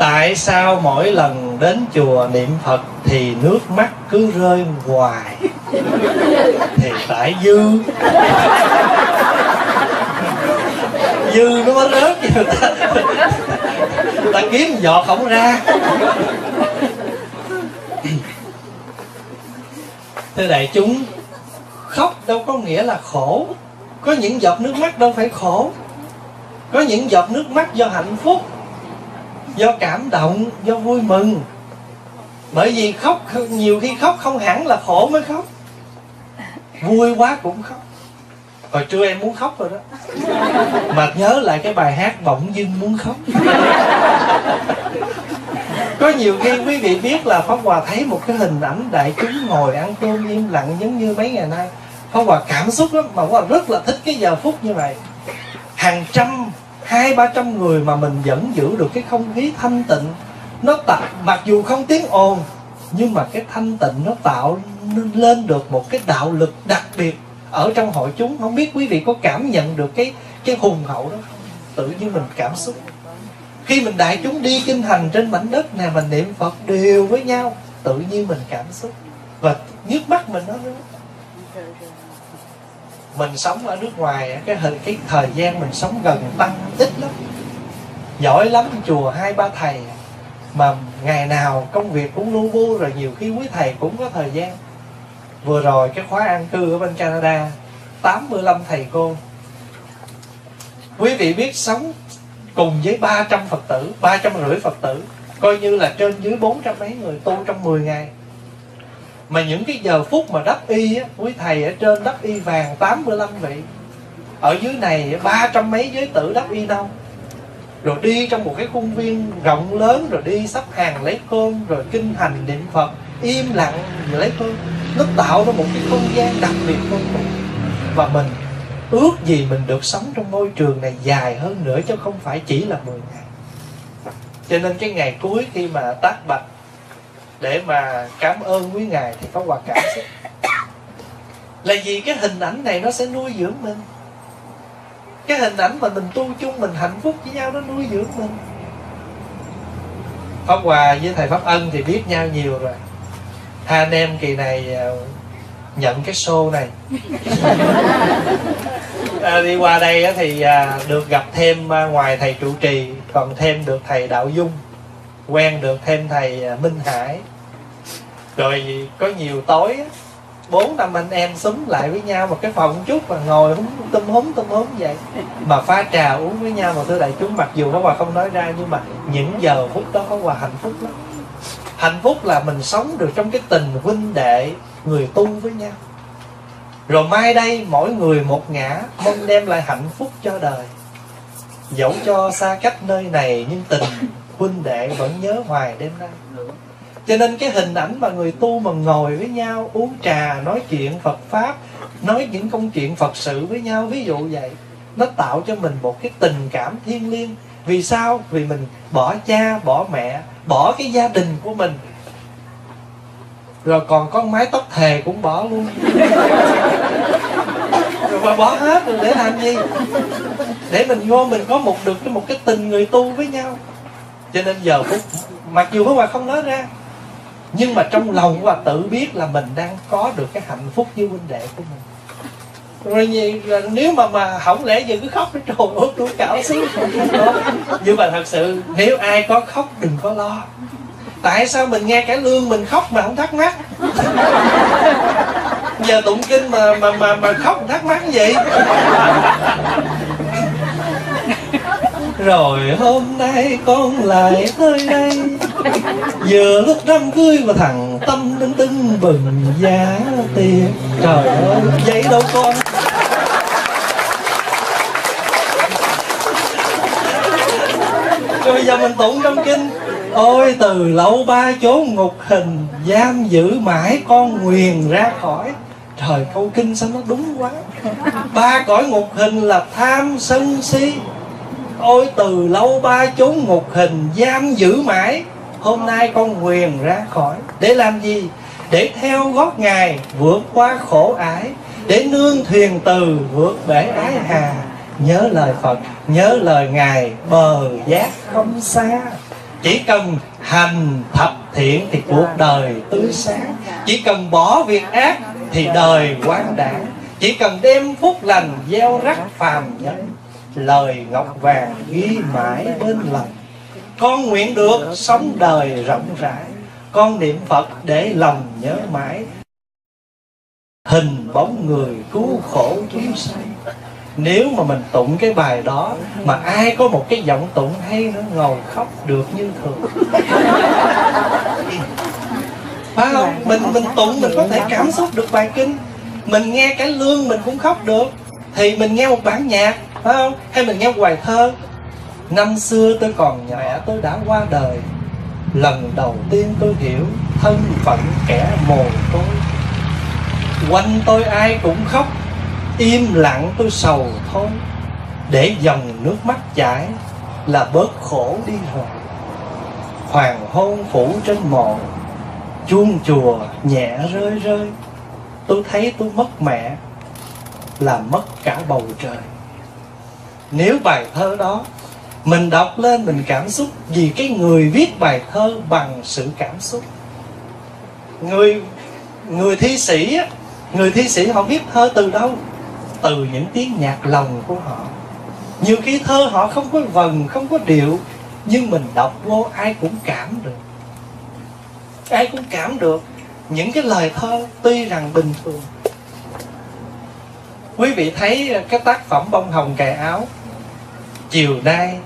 tại sao mỗi lần đến chùa niệm phật thì nước mắt cứ rơi hoài? Thì tại dư. Dư nó mới rớt người ta. Người ta kiếm giọt không ra. Thưa đại chúng, khóc đâu có nghĩa là khổ. Có những giọt nước mắt đâu phải khổ. Có những giọt nước mắt do hạnh phúc do cảm động, do vui mừng. Bởi vì khóc nhiều khi khóc không hẳn là khổ mới khóc. Vui quá cũng khóc. Hồi trưa em muốn khóc rồi đó. Mà nhớ lại cái bài hát bỗng dưng muốn khóc. Có nhiều khi quý vị biết là pháp hòa thấy một cái hình ảnh đại chúng ngồi ăn cơm im lặng giống như mấy ngày nay. Pháp hòa cảm xúc lắm. Mà pháp hòa rất là thích cái giờ phút như vậy. Hàng trăm hai ba trăm người mà mình vẫn giữ được cái không khí thanh tịnh, nó tạo mặc dù không tiếng ồn, nhưng mà cái thanh tịnh nó tạo lên được một cái đạo lực đặc biệt ở trong hội chúng. Không biết quý vị có cảm nhận được cái cái hùng hậu đó không? Tự nhiên mình cảm xúc. Khi mình đại chúng đi kinh hành trên mảnh đất này mình niệm phật đều với nhau, tự nhiên mình cảm xúc. Và nhức mắt mình nó mình sống ở nước ngoài, cái thời cái thời gian mình sống gần tăng ít lắm. Giỏi lắm chùa hai, ba thầy. Mà ngày nào công việc cũng lu bu, rồi nhiều khi quý thầy cũng có thời gian. Vừa rồi cái khóa an cư ở bên Canada 85 thầy cô. Quý vị biết sống cùng với 300 Phật tử 350 Phật tử, coi như là trên dưới 400 mấy người tu trong 10 ngày mà những cái giờ phút mà đắp y á, quý thầy, ở trên đắp y vàng 85 vị. Ở dưới này ba trăm mấy giới tử đắp y đâu. Rồi đi trong một cái khuôn viên rộng lớn, rồi đi sắp hàng lấy cơm, rồi kinh hành niệm phật, im lặng lấy cơm. Nó tạo ra một cái không gian đặc biệt vô cùng. Và mình ước gì mình được sống trong môi trường này dài hơn nữa, chứ không phải chỉ là 10 ngày. Cho nên cái ngày cuối khi mà tác bạch để mà cảm ơn quý ngài thì có hòa cảm xúc. Là vì cái hình ảnh này nó sẽ nuôi dưỡng mình. Cái hình ảnh mà mình tu chung mình hạnh phúc với nhau nó nuôi dưỡng mình. Pháp hòa với thầy pháp ân thì biết nhau nhiều rồi. Hai anh em kỳ này à, nhận cái show này. À, đi qua đây thì à, được gặp thêm à, ngoài thầy trụ trì còn thêm được thầy đạo dung quen được thêm thầy à, minh hải. Rồi có nhiều tối bốn năm anh em súng lại với nhau một cái phòng chút và ngồi húng tum húng tum húng vậy. Mà pha trà uống với nhau mà thưa đại chúng, mặc dù có quà không nói ra, nhưng mà những giờ phút đó có quà hạnh phúc lắm. Hạnh phúc là mình sống được trong cái tình huynh đệ, người tu với nhau. Rồi mai đây mỗi người một ngã, mong đem lại hạnh phúc cho đời. Dẫu cho xa cách nơi này, nhưng tình huynh đệ vẫn nhớ hoài đêm nay. Cho nên cái hình ảnh mà người tu mà ngồi với nhau, uống trà, nói chuyện phật pháp, nói những công chuyện phật sự với nhau, ví dụ vậy, nó tạo cho mình một cái tình cảm thiêng liêng. Vì sao? Vì mình bỏ cha, bỏ mẹ, bỏ cái gia đình của mình. Rồi còn con mái tóc thề cũng bỏ luôn. Rồi mà bỏ hết rồi để làm gì? Để mình vô mình có một được cái một cái tình người tu với nhau cho nên giờ phút mặc dù Pháp Hòa không nói ra nhưng mà trong lòng của bà tự biết là mình đang có được cái hạnh phúc như huynh đệ của mình. Rồi gì, nếu mà mà không lẽ giờ cứ khóc nó trồn ơi tôi cảo xíu nhưng mà thật sự nếu ai có khóc đừng có lo. Tại sao mình nghe cả lương mình khóc mà không thắc mắc? Giờ tụng kinh mà mà mà mà khóc thắc mắc gì? Rồi hôm nay con lại tới đây. Vừa lúc đám cưới mà thằng Tâm đứng tưng bừng giá tiền. Trời ơi, vậy đâu con? Bây giờ mình tụng trong kinh. Ôi từ lâu ba chốn ngục hình Giam giữ mãi con nguyền ra khỏi. Trời câu kinh sao nó đúng quá. Ba cõi ngục hình là tham sân si. Ôi từ lâu ba chốn ngục hình giam giữ mãi. Hôm nay con quyền ra khỏi. Để làm gì? Để theo gót Ngài vượt qua khổ ải. Để nương thuyền từ vượt bể ái hà. Nhớ lời Phật, nhớ lời Ngài Bờ giác không xa. Chỉ cần hành thập thiện thì cuộc đời tươi sáng. Chỉ cần bỏ việc ác thì đời quang đảng chỉ cần đem phúc lành gieo rắc phàm nhân lời ngọc vàng ghi mãi bên lòng. Con nguyện được sống đời rộng rãi, con niệm phật để lòng nhớ mãi. Hình bóng người cứu khổ chúng sanh. Nếu mà mình tụng cái bài đó, mà ai có một cái giọng tụng hay nó ngồi khóc được như thường? Phải không? Mình mình tụng mình có thể cảm xúc được bài kinh. Mình nghe cái lương mình cũng khóc được. Thì mình nghe một bản nhạc phải không hay mình nghe hoài bài thơ năm xưa tôi còn nhỏ, tôi đã qua đời. Lần đầu tiên tôi hiểu thân phận kẻ mồ côi. Quanh tôi ai cũng khóc, im lặng tôi sầu thôi. Để dòng nước mắt chảy là bớt khổ đi rồi. Hoàng hôn phủ trên mộ chuông chùa nhẹ rơi rơi. Tôi thấy tôi mất mẹ, là mất cả bầu trời nếu bài thơ đó, mình đọc lên mình cảm xúc vì cái người viết bài thơ bằng sự cảm xúc. Người người thi sĩ người thi sĩ họ viết thơ từ đâu? Từ những tiếng nhạc lòng của họ. Nhiều khi thơ họ không có vần, không có điệu, nhưng mình đọc vô ai cũng cảm được. Ai cũng cảm được những cái lời thơ tuy rằng bình thường. Quý vị thấy cái tác phẩm bông hồng cài áo chiều nay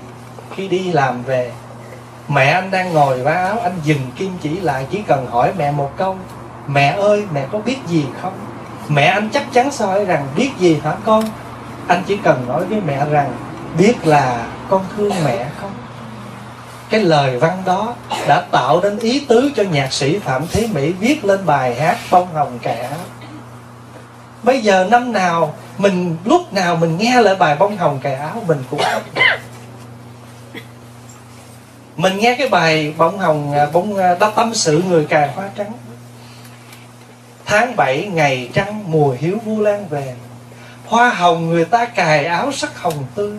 khi đi làm về, mẹ anh đang ngồi vá áo, anh dừng kim chỉ lại, chỉ cần hỏi mẹ một câu, mẹ ơi, mẹ có biết gì không? Mẹ anh chắc chắn soi rằng, biết gì hả con? Anh chỉ cần nói với mẹ rằng, biết là con thương mẹ không? Cái lời văn đó đã tạo nên ý tứ cho nhạc sĩ phạm thế mỹ viết lên bài hát bông hồng kẻ. Bây giờ năm nào mình lúc nào mình nghe lại bài bông hồng cài áo mình cũng mình nghe cái bài bông hồng à, bông à, đã tâm sự người cài hoa trắng. Tháng 7 ngày trăng, mùa hiếu vu lan về. Hoa hồng người ta cài áo sắc hồng tươi.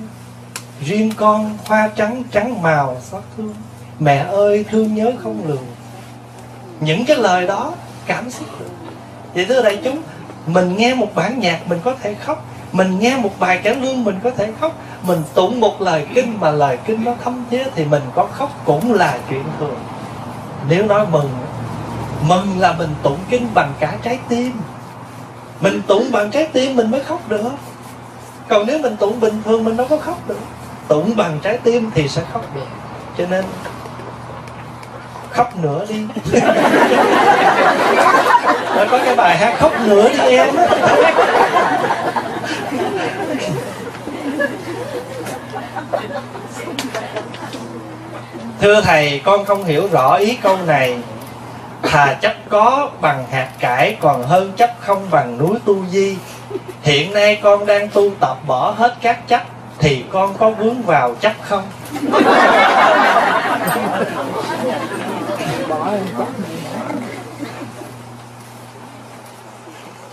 Riêng con hoa trắng trắng màu xót thương. Mẹ ơi, thương nhớ không lường. Những cái lời đó cảm xúc. Được Vậy thưa đại chúng mình nghe một bản nhạc, mình có thể khóc. Mình nghe một bài cải lương, mình có thể khóc. Mình tụng một lời kinh mà lời kinh nó thâm thiết Thì mình có khóc cũng là chuyện thường. Nếu nói mừng mừng là mình tụng kinh bằng cả trái tim. Mình tụng bằng trái tim mình mới khóc được. Còn nếu mình tụng bình thường mình đâu có khóc được. Tụng bằng trái tim thì sẽ khóc được. Cho nên, khóc nữa đi. Rồi có cái bài hát khóc nữa đi em. Thưa thầy, con không hiểu rõ ý câu này. Thà chấp có bằng hạt cải, còn hơn chấp không bằng núi tu di. Hiện nay con đang tu tập bỏ hết các chấp, thì con có vướng vào chấp không?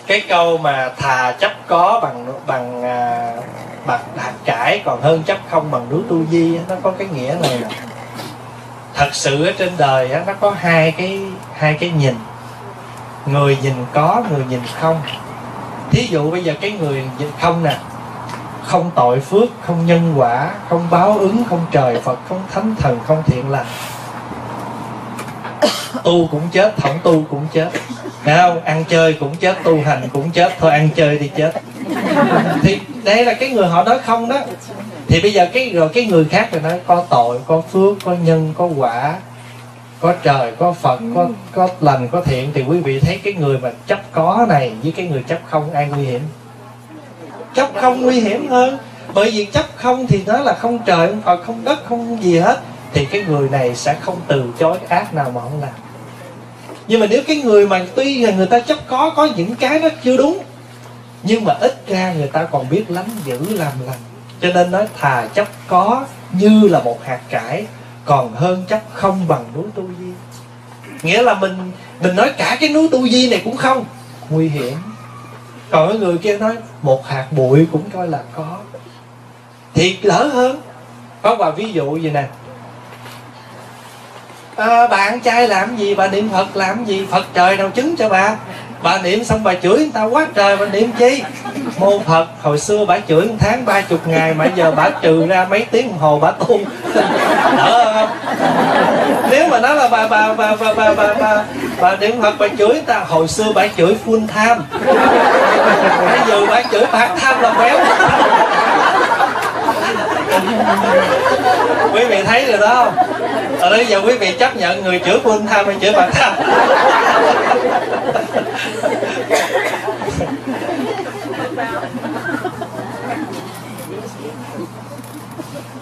cái câu mà thà chấp có bằng bằng à, bằng hạt cải còn hơn chấp không bằng núi tu di nó có cái nghĩa này thật sự ở trên đời nó có hai cái hai cái nhìn. Người nhìn có người nhìn không. Thí dụ bây giờ cái người nhìn không nè không tội phước không nhân quả không báo ứng không trời phật không thánh thần không thiện lành. Tu cũng chết không tu cũng chết. Thấy không ăn chơi cũng chết, tu hành cũng chết. Thôi, ăn chơi đi chết. Thì đây là cái người họ nói không đó. Thì bây giờ cái, rồi cái người khác rồi nói, có tội, có phước, có nhân, có quả, có trời, có phật, có có lành, có thiện. Thì quý vị thấy cái người mà chấp có này với cái người chấp không ai nguy hiểm. Chấp không nguy hiểm hơn. Bởi vì chấp không thì nó là không trời, không phật, không đất, không gì hết. Thì cái người này sẽ không từ chối cái ác nào mà không làm nhưng mà nếu cái người mà tuy là người ta chấp có có những cái nó chưa đúng, nhưng mà ít ra người ta còn biết lắm giữ làm lành. Cho nên nói thà chấp có như là một hạt cải, còn hơn chấp không bằng núi tu di. Nghĩa là mình mình nói cả cái núi tu di này cũng không. Nguy hiểm. Còn cái người kia nói một hạt bụi cũng coi là có. Thiệt lỡ hơn. Có và ví dụ gì nè à, bạn trai làm gì bà niệm phật làm gì? Phật trời nào chứng cho bà? Bà niệm xong bà chửi người ta quá trời bà niệm chi? Mô phật hồi xưa bà chửi một tháng ba chục ngày mà giờ bà trừ ra mấy tiếng đồng hồ bà tu. Đỡ không? Nếu mà nói là bà bà bà bà bà bà, bà, bà niệm phật bà chửi người ta hồi xưa bà chửi full tham bây giờ bà chửi part tham là béo. Quý vị thấy rồi đó. không ở đây giờ quý vị chấp nhận người chữa quân tham hay chữa bản tham?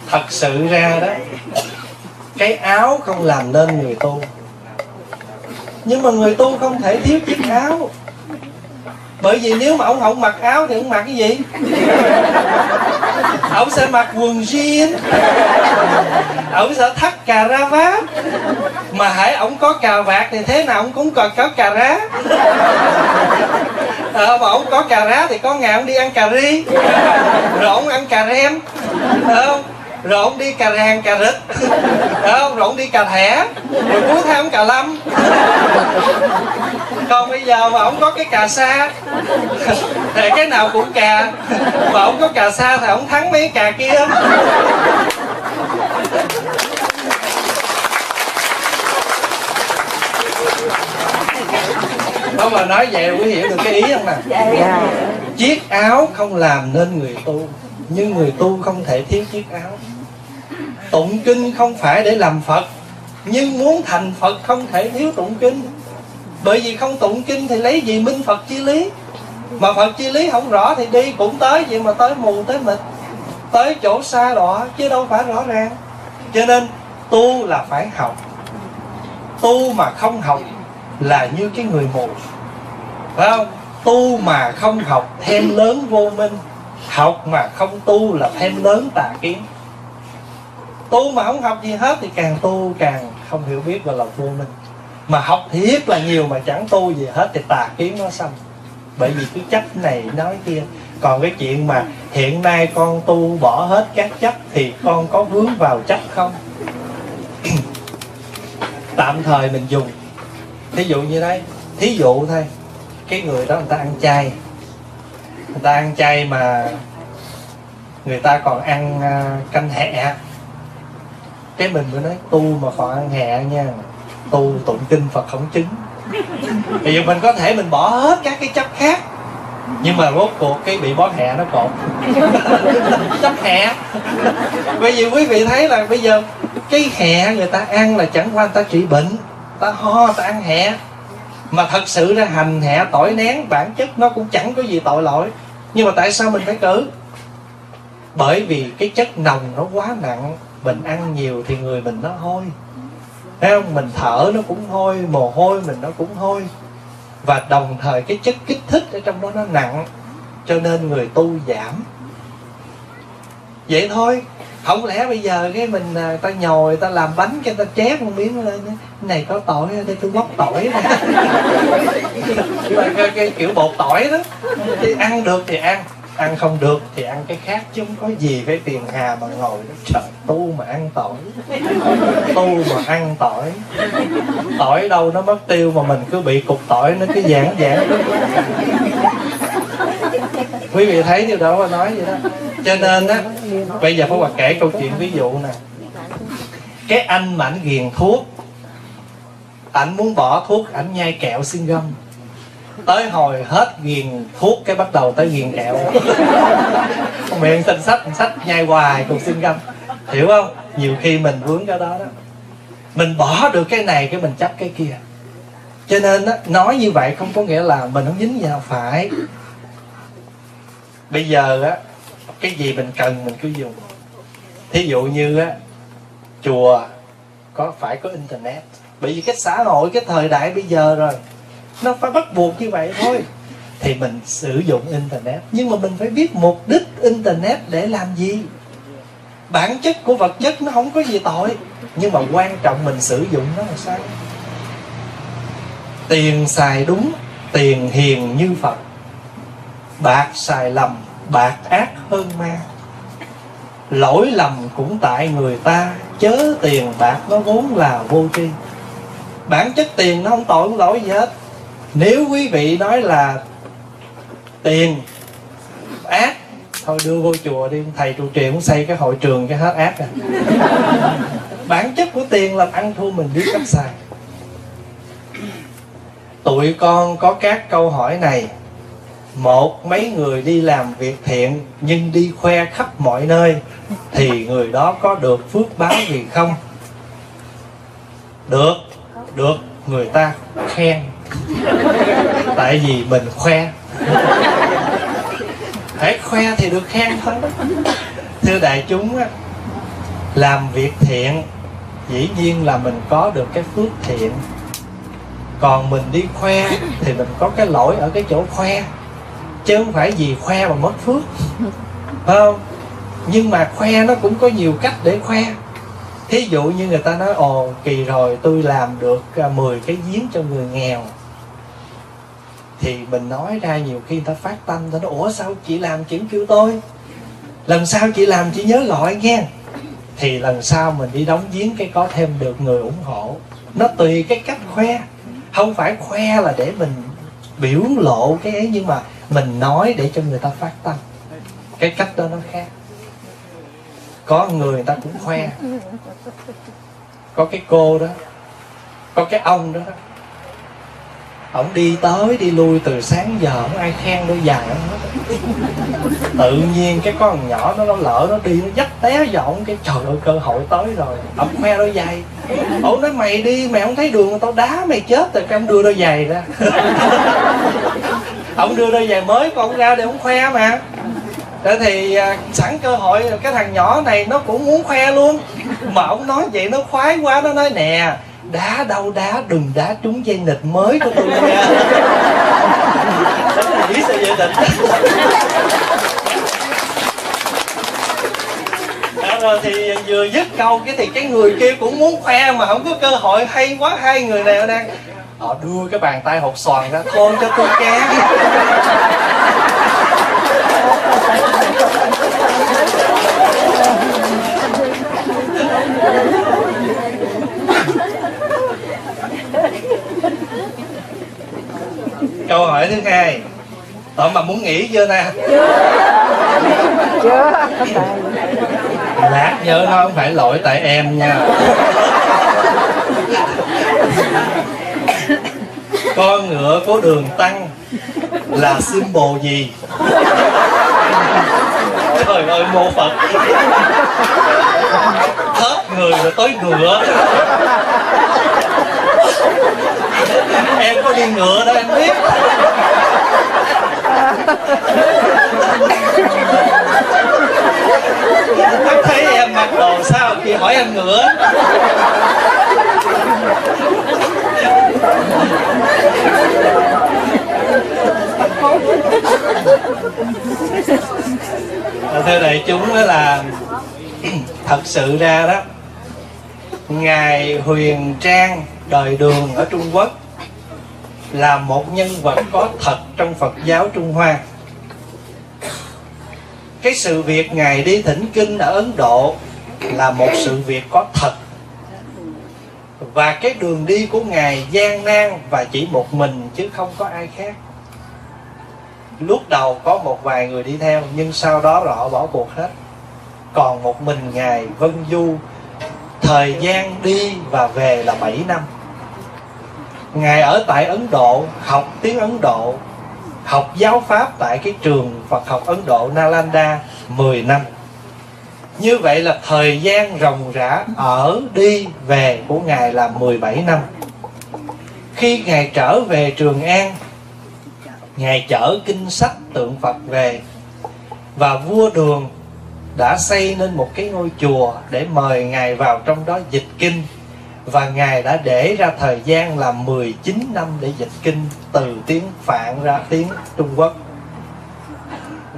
Thật sự ra đó, cái áo không làm nên người tu. Nhưng mà người tu không thể thiếu chiếc áo bởi vì nếu mà ông không mặc áo thì ông mặc cái gì? Ông sẽ mặc quần jean. Ông sẽ thắt cà ra vát. Mà hãy ông có cà vạt thì thế nào ông cũng còn có cà rá. À, mà ông có cà rá thì có ngày ông đi ăn cà ri. Rồi ông ăn cà rem. Không? Rồi ông đi cà ràng cà rịch không rồi ông đi cà thẻ. Rồi cuối tháng cà lâm. Còn bây giờ mà ông có cái cà sa thì cái nào cũng cà. Mà ông có cà sa thì ông thắng mấy cà kia. Không mà nói vậy quý hiểu được cái ý không nè dạ. chiếc áo không làm nên người tu nhưng người tu không thể thiếu chiếc áo tụng kinh không phải để làm phật, nhưng muốn thành phật không thể thiếu tụng kinh. Bởi vì không tụng kinh thì lấy gì minh phật chi lý? Mà phật chi lý không rõ thì đi cũng tới vậy mà tới mù, tới mịt, tới chỗ xa đỏ chứ đâu phải rõ ràng. Cho nên, tu là phải học. Tu mà không học là như cái người mù. Phải không? Tu mà không học, thêm lớn vô minh. Học mà không tu là thêm lớn tà kiến tu mà không học gì hết thì càng tu càng không hiểu biết và lòng vô minh. Mà học thiết là nhiều mà chẳng tu gì hết thì tà kiến nó xâm. Bởi vì cứ chấp này nói kia. Còn cái chuyện mà hiện nay con tu bỏ hết các chấp thì con có vướng vào chấp không? Tạm thời mình dùng. Thí dụ như đây. Thí dụ thôi. Cái người đó người ta ăn chay. Người ta ăn chay mà người ta còn ăn à, canh hẹ cái mình mới nói, tu mà còn ăn hẹ nha. Tu tụng kinh phật không chứng. Thì giờ mình có thể mình bỏ hết các cái chấp khác, nhưng mà rốt cuộc cái bị bó hẹ nó cột. Chấp hẹ bởi vì quý vị thấy là bây giờ cái hẹ người ta ăn là chẳng qua người ta trị bệnh, ta ho, ta ăn hẹ mà thật sự ra hành hẹ tỏi nén bản chất nó cũng chẳng có gì tội lỗi. Nhưng mà tại sao mình phải cử? Bởi vì cái chất nồng nó quá nặng mình ăn nhiều thì người mình nó hôi. Thấy không? Mình thở nó cũng hôi mồ hôi mình nó cũng hôi. Và đồng thời cái chất kích thích ở trong đó nó nặng cho nên người tu giảm. Vậy thôi. Không lẽ bây giờ cái mình à, ta nhồi ta làm bánh cho ta chép một miếng lên này có tỏi đây tôi bóc tỏi này. cái, cái kiểu bột tỏi đó. Thì ăn được thì ăn ăn không được thì ăn cái khác chứ không có gì phải tiền hà mà ngồi đó trời tu mà ăn tỏi. Tu mà ăn tỏi. Tỏi đâu nó mất tiêu mà mình cứ bị cục tỏi nó cứ giãn giãn. Quý vị thấy điều đó mà nói vậy đó. Cho nên á, bây giờ phải Hòa kể câu chuyện ví dụ nè. Cái anh mà anh ghiền thuốc, ảnh muốn bỏ thuốc, ảnh nhai kẹo xin gâm tới hồi hết ghiền thuốc cái bắt đầu tới ghiền kẹo. Miệng xin sách sách nhai hoài cùng xin găm. Hiểu không? Nhiều khi mình vướng cái đó đó. Mình bỏ được cái này cái mình chấp cái kia. Cho nên đó, nói như vậy không có nghĩa là mình không dính vào phải. Bây giờ á cái gì mình cần mình cứ dùng. Thí dụ như á chùa có phải có internet? Bởi vì cái xã hội cái thời đại bây giờ rồi nó phải bắt buộc như vậy thôi. Thì mình sử dụng internet. Nhưng mà mình phải biết mục đích internet để làm gì. Bản chất của vật chất nó không có gì tội. Nhưng mà quan trọng mình sử dụng nó là sao? Tiền xài đúng, tiền hiền như phật. Bạc xài lầm, bạc ác hơn ma. Lỗi lầm cũng tại người ta, chớ tiền bạc nó vốn là vô tri. Bản chất tiền nó không tội không lỗi gì hết nếu quý vị nói là tiền, ác, thôi đưa vô chùa đi, thầy trụ trì cũng xây cái hội trường cái hết ác à. Bản chất của tiền là ăn thua mình biết cách xài. Tụi con có các câu hỏi này. Một, mấy người đi làm việc thiện nhưng đi khoe khắp mọi nơi thì người đó có được phước báo gì không? Được được, người ta khen. tại vì mình khoe. Phải khoe thì được khen thôi. Thưa đại chúng á, làm việc thiện, dĩ nhiên là mình có được cái phước thiện. Còn mình đi khoe thì mình có cái lỗi ở cái chỗ khoe, chứ không phải vì khoe mà mất phước. Phải không? Nhưng mà khoe nó cũng có nhiều cách để khoe. Thí dụ như người ta nói, ồ, kỳ rồi, tôi làm được à, 10 cái giếng cho người nghèo thì mình nói ra nhiều khi người ta phát tâm, ta nói, ủa, sao chị làm chuyện kêu tôi? Lần sau chị làm chị nhớ gọi nghe. Thì lần sau mình đi đóng giếng cái có thêm được người ủng hộ. Nó tùy cái cách khoe. Không phải khoe là để mình biểu lộ cái ấy, nhưng mà mình nói để cho người ta phát tâm. Cái cách đó nó khác. Có người người ta cũng khoe. Có cái cô đó, có cái ông đó ổng đi tới, đi lui từ sáng giờ không ai khen đôi giày tự nhiên cái con nhỏ nó nó lỡ nó đi, nó dắt té giọng cái trời ơi, cơ hội tới rồi. Ổng khoe đôi giày. Ổng nói, mày đi, mày không thấy đường tao đá, mày chết rồi. Cái ông đưa đôi giày ra. Ông đưa đôi giày mới còn ra để ông khoe mà. Thế thì à, sẵn cơ hội, cái thằng nhỏ này nó cũng muốn khoe luôn. Mà ông nói vậy nó khoái quá, Nó nói, nè đá đâu đá, đừng đá trúng dây nịch mới của tôi nha nghĩ sao dây nịch ờ, rồi thì vừa dứt câu cái thì cái người kia cũng muốn khoe mà không có cơ hội. Hay quá, hai người nào đang họ đưa cái bàn tay hột xoàn ra con cho tôi ké. Câu hỏi thứ hai. Tụi mà muốn nghỉ chưa nè chưa. Lát nhớ nó không phải lỗi tại em nha. Con ngựa có đường tăng là symbol gì? Trời ơi mô phật. Hết người rồi tới ngựa em có đi ngựa đó, em biết. Bác thấy em mặc đồ sao khi hỏi em ngựa. Thưa đại chúng đó là thật sự ra đó, ngài huyền trang đời đường ở trung quốc là một nhân vật có thật trong phật giáo trung hoa. Cái sự việc ngài đi thỉnh kinh ở ấn độ là một sự việc có thật. Và cái đường đi của ngài gian nan và chỉ một mình chứ không có ai khác. Lúc đầu có một vài người đi theo, nhưng sau đó họ bỏ cuộc hết. Còn một mình ngài vân du, thời gian đi và về là 7 năm ngài ở tại ấn độ, học tiếng ấn độ, học giáo pháp tại cái trường Phật học Ấn Độ Nalanda 10 năm. Như vậy là thời gian ròng rã ở đi về của Ngài là 17 năm. Khi Ngài trở về Trường An, Ngài chở kinh sách tượng Phật về Và vua Đường đã xây nên một cái ngôi chùa Để mời Ngài vào trong đó dịch kinh. Và Ngài đã để ra thời gian là 19 năm để dịch kinh Từ tiếng Phạn ra tiếng Trung Quốc.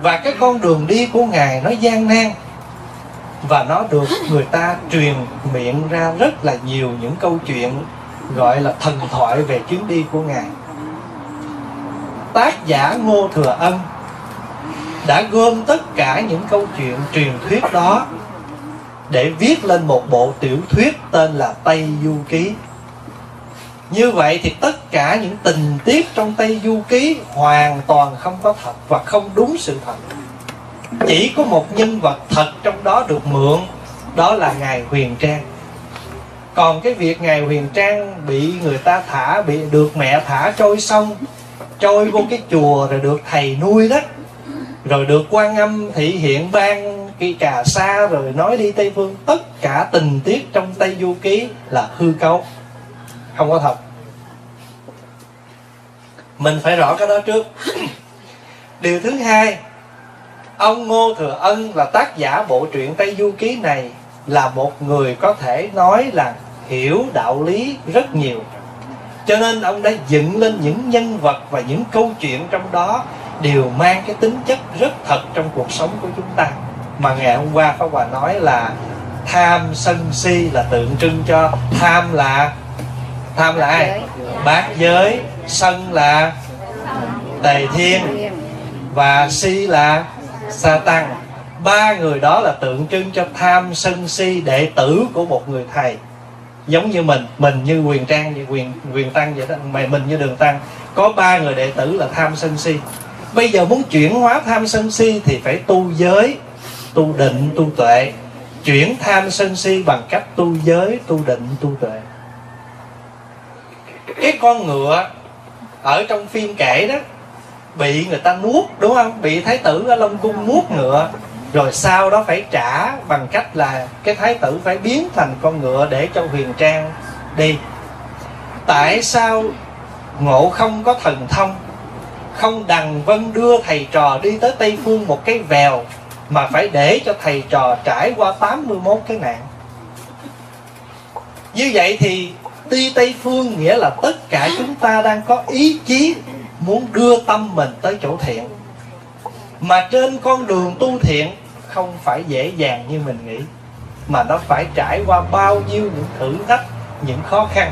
Và cái con đường đi của Ngài nó gian nan, và nó được người ta truyền miệng ra rất là nhiều những câu chuyện gọi là thần thoại về chuyến đi của ngài. Tác giả ngô thừa ân đã gom tất cả những câu chuyện truyền thuyết đó để viết lên một bộ tiểu thuyết tên là Tây Du Ký. Như vậy thì tất cả những tình tiết trong Tây Du Ký hoàn toàn không có thật và không đúng sự thật. Chỉ có một nhân vật thật trong đó được mượn, đó là Ngài Huyền Trang. Còn cái việc Ngài Huyền Trang bị người ta thả, bị được mẹ thả trôi sông, trôi vô cái chùa rồi được thầy nuôi đó, rồi được quan âm thị hiện ban khi cà sa rồi nói đi Tây Phương, tất cả tình tiết trong Tây Du Ký là hư cấu. Không có thật. Mình phải rõ cái đó trước. Điều thứ hai, ông ngô thừa ân là tác giả bộ truyện tây du ký này là một người có thể nói là hiểu đạo lý rất nhiều. Cho nên ông đã dựng lên những nhân vật và những câu chuyện trong đó, đều mang cái tính chất rất thật trong cuộc sống của chúng ta mà ngày hôm qua Pháp Hòa nói là tham sân si là tượng trưng cho tham là tham là ai? Bát giới. Sân là tề thiên. Và si là sa tăng ba người đó là tượng trưng cho tham sân si đệ tử của một người thầy. Giống như mình mình như quyền trang như quyền quyền tăng vậy đó mày mình như đường tăng. Có ba người đệ tử là tham sân si. Bây giờ muốn chuyển hóa tham sân si thì phải tu giới tu định tu tuệ, chuyển tham sân si bằng cách tu giới, tu định tu tuệ. Cái con ngựa ở trong phim kể đó, bị người ta nuốt, đúng không? Bị thái tử ở long cung nuốt ngựa, rồi sau đó phải trả bằng cách là cái thái tử phải biến thành con ngựa để cho huyền trang đi. Tại sao ngộ không có thần thông? Không đằng vân đưa thầy trò đi tới tây phương một cái vèo mà phải để cho thầy trò trải qua 81 cái nạn. Như vậy thì đi tây phương nghĩa là tất cả chúng ta đang có ý chí muốn đưa tâm mình tới chỗ thiện. Mà trên con đường tu thiện không phải dễ dàng như mình nghĩ mà nó phải trải qua bao nhiêu những thử thách những khó khăn.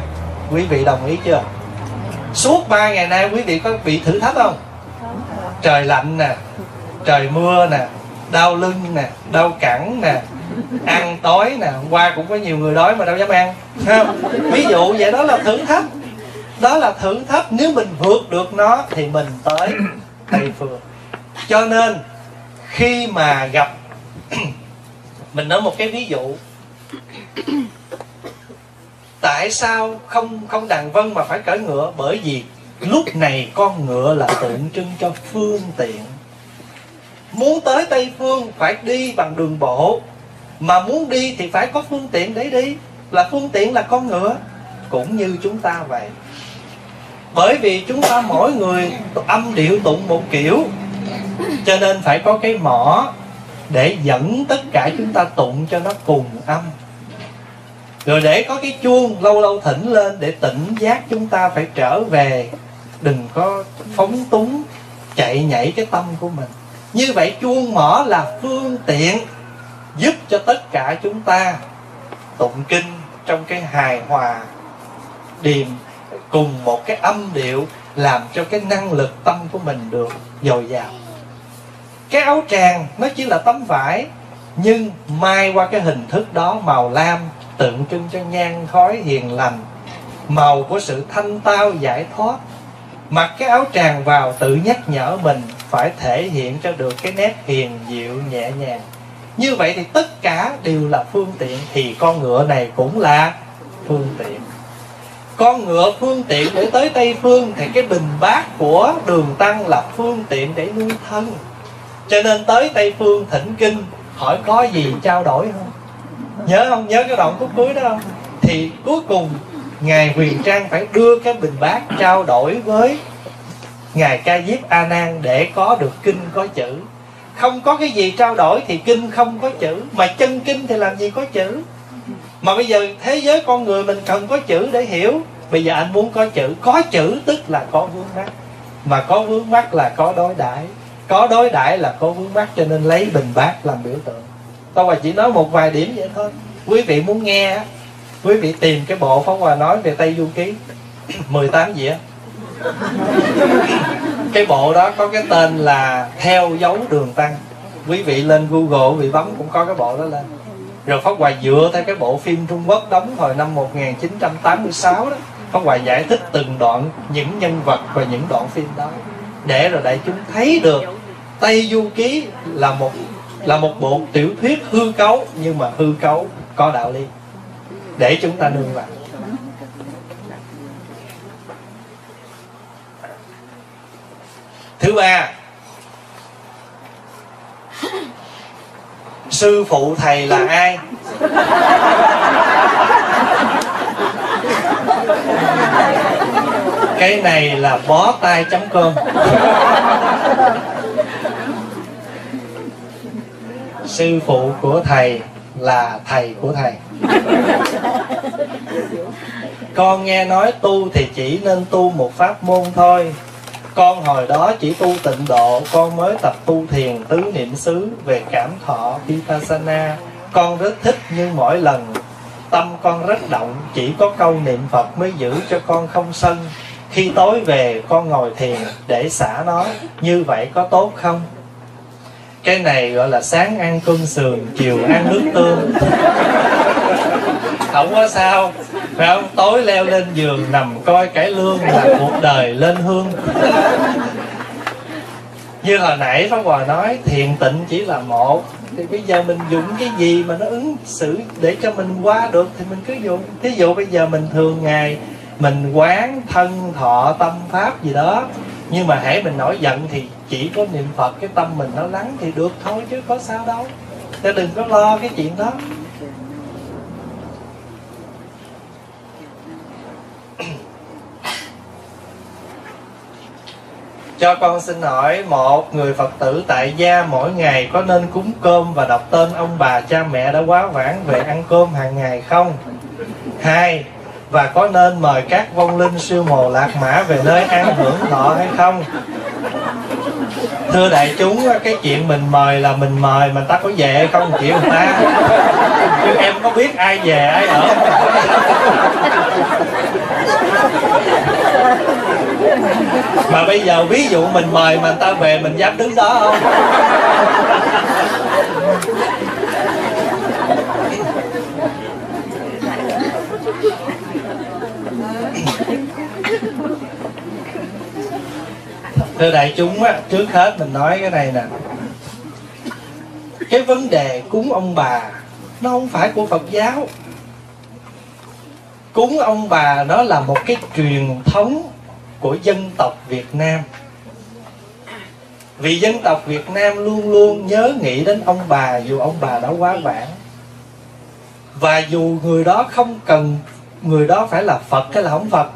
Quý vị đồng ý chưa? Suốt ba ngày nay quý vị có bị thử thách không. Trời lạnh nè trời mưa nè đau lưng nè, đau cẳng nè, ăn tối nè hôm qua cũng có nhiều người đói mà đâu dám ăn không? Ví dụ vậy đó là thử thách. Đó là thử thách, nếu mình vượt được nó thì mình tới tây phương cho nên, khi mà gặp, mình nói một cái ví dụ. Tại sao không không đàn vân mà phải cởi ngựa? Bởi vì lúc này con ngựa là tượng trưng cho phương tiện muốn tới tây phương phải đi bằng đường bộ. Mà muốn đi thì phải có phương tiện để đi. Là phương tiện là con ngựa. Cũng như chúng ta vậy. Bởi vì chúng ta mỗi người âm điệu tụng một kiểu. Cho nên phải có cái mỏ để dẫn tất cả chúng ta tụng cho nó cùng âm. Rồi để có cái chuông lâu lâu thỉnh lên để tỉnh giác chúng ta phải trở về. Đừng có phóng túng, chạy nhảy cái tâm của mình như vậy chuông mỏ là phương tiện giúp cho tất cả chúng ta tụng kinh trong cái hài hòa, điềm cùng một cái âm điệu làm cho cái năng lực tâm của mình được dồi dào. Cái áo tràng nó chỉ là tấm vải, nhưng mai qua cái hình thức đó màu lam tượng trưng cho nhan khói hiền lành, màu của sự thanh tao giải thoát. Mặc cái áo tràng vào tự nhắc nhở mình phải thể hiện cho được cái nét hiền diệu nhẹ nhàng. Như vậy thì tất cả đều là phương tiện, thì con ngựa này cũng là phương tiện. Con ngựa phương tiện để tới tây phương thì cái bình bát của đường tăng là phương tiện để nuôi thân. Cho nên tới tây phương thỉnh kinh, hỏi có gì trao đổi không? Nhớ không? Nhớ cái đoạn khúc cuối đó không? Thì cuối cùng, ngài huyền trang phải đưa cái bình bát trao đổi với ngài ca diếp a nan để có được kinh có chữ. Không có cái gì trao đổi thì kinh không có chữ, mà chân kinh thì làm gì có chữ? Mà bây giờ thế giới con người mình cần có chữ để hiểu. Bây giờ anh muốn có chữ có chữ tức là có vướng mắc. Mà có vướng mắc là có đối đãi. Có đối đãi là có vướng mắc, cho nên lấy bình bát làm biểu tượng. Tôi và chỉ nói một vài điểm vậy thôi. Quý vị muốn nghe quý vị tìm cái bộ phóng hòa nói về tây du ký. 18 dĩa cái bộ đó có cái tên là theo dấu đường tăng. Quý vị lên google, quý vị bấm cũng có cái bộ đó lên. Rồi Pháp Hoài dựa theo cái bộ phim Trung Quốc đóng hồi năm 1986 đó, Pháp Hoài giải thích từng đoạn những nhân vật và những đoạn phim đó. Để rồi đại chúng thấy được Tây Du Ký là một là một bộ tiểu thuyết hư cấu, nhưng mà hư cấu có đạo lý. Để chúng ta nương vào. Thứ ba. Sư phụ thầy là ai? Cái này là bó tay chấm cơm. Sư phụ của thầy là thầy của thầy. Con nghe nói tu thì chỉ nên tu một pháp môn thôi con hồi đó chỉ tu tịnh độ, con mới tập tu thiền tứ niệm xứ về cảm thọ vipassana. Con rất thích nhưng mỗi lần. Tâm con rất động, chỉ có câu niệm phật mới giữ cho con không sân. Khi tối về, con ngồi thiền để xả nó. Như vậy có tốt không? Cái này gọi là sáng ăn cơm sườn, chiều ăn nước tương không có sao? Phải không? Tối leo lên giường nằm coi cải lương là cuộc đời lên hương. Như hồi nãy pháp hòa nói, thiền tịnh chỉ là một. Thì bây giờ mình dùng cái gì mà nó ứng xử để cho mình qua được thì mình cứ dùng. Thí dụ bây giờ mình thường ngày mình quán thân, thọ, tâm, pháp gì đó, nhưng mà hãy mình nổi giận thì chỉ có niệm phật, cái tâm mình nó lắng thì được thôi chứ có sao đâu. Ta đừng có lo cái chuyện đó. Cho con xin hỏi, một người phật tử tại gia mỗi ngày có nên cúng cơm và đọc tên ông bà cha mẹ đã quá vãng về ăn cơm hàng ngày không? Hai, và có nên mời các vong linh siêu mồ lạc mã về nơi ăn hưởng thọ hay không? Thưa đại chúng, cái chuyện mình mời là mình mời mà ta có về hay không, chịu người ta? Chứ em có biết ai về, ai ở? Mà bây giờ ví dụ mình mời mà người ta về mình dám đứng đó không? Thưa đại chúng á, trước hết mình nói cái này nè. Cái vấn đề cúng ông bà, nó không phải của phật giáo. Cúng ông bà nó là một cái truyền thống của dân tộc việt nam. Vì dân tộc việt nam luôn luôn nhớ nghĩ đến ông bà dù ông bà đã quá vãng. Và dù người đó không cần, người đó phải là phật hay là không phật,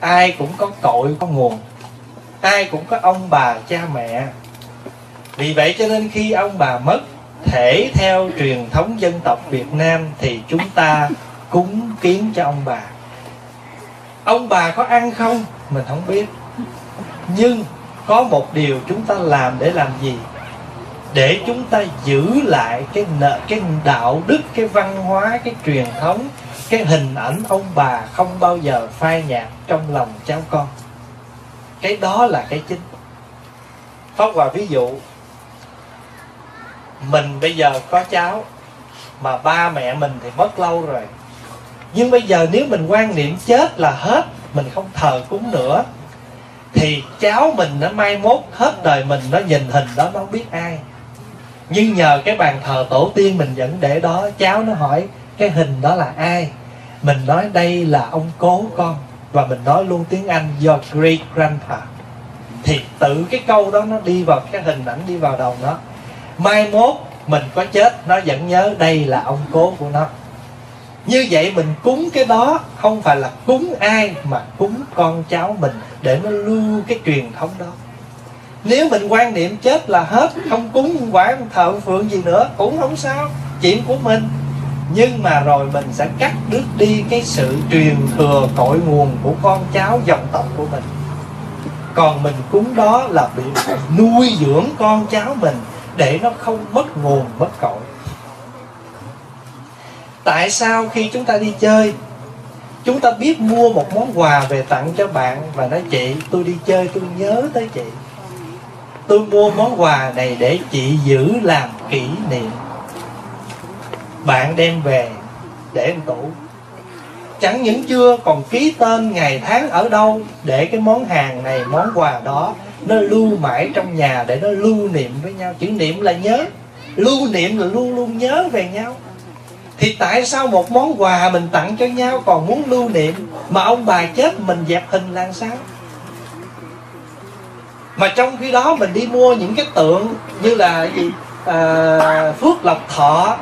ai cũng có cội, có nguồn. Ai cũng có ông bà, cha mẹ. Vì vậy cho nên khi ông bà mất thể theo truyền thống dân tộc việt nam thì chúng ta cúng kiến cho ông bà ông bà có ăn không? Mình không biết. Nhưng có một điều chúng ta làm để làm gì? Để chúng ta giữ lại cái nợ, cái đạo đức, cái văn hóa, cái truyền thống, cái hình ảnh ông bà không bao giờ phai nhạt trong lòng cháu con. Cái đó là cái chính. Phóng hòa ví dụ, mình bây giờ có cháu mà ba mẹ mình thì mất lâu rồi nhưng bây giờ nếu mình quan niệm chết là hết, mình không thờ cúng nữa, thì cháu mình nó mai mốt hết đời mình, nó nhìn hình đó, nó không biết ai. Nhưng nhờ cái bàn thờ tổ tiên mình vẫn để đó, cháu nó hỏi cái hình đó là ai? Mình nói đây là ông cố con, và mình nói luôn tiếng anh, your great grandpa. Thì tự cái câu đó nó đi vào cái hình ảnh, đi vào đầu nó. Mai mốt mình có chết, nó vẫn nhớ đây là ông cố của nó như vậy mình cúng cái đó không phải là cúng ai mà cúng con cháu mình để nó lưu cái truyền thống đó. Nếu mình quan niệm chết là hết, không cúng quả thờ phượng gì nữa cũng không sao, chuyện của mình. Nhưng mà rồi mình sẽ cắt đứt đi cái sự truyền thừa cội nguồn của con cháu dòng tộc của mình. Còn mình cúng đó là bị nuôi dưỡng con cháu mình để nó không mất nguồn, mất cội tại sao khi chúng ta đi chơi, chúng ta biết mua một món quà về tặng cho bạn và nói, chị, tôi đi chơi, tôi nhớ tới chị. Tôi mua món quà này để chị giữ làm kỷ niệm. Bạn đem về để em tủ. Chẳng những chưa còn ký tên ngày tháng ở đâu để cái món hàng này, món quà đó nó lưu mãi trong nhà để nó lưu niệm với nhau. Chữ niệm là nhớ. Lưu niệm là luôn luôn nhớ về nhau thì tại sao một món quà mình tặng cho nhau còn muốn lưu niệm mà ông bà chết mình dẹp hình làm sao mà trong khi đó mình đi mua những cái tượng như là gì? À, phước lộc thọ.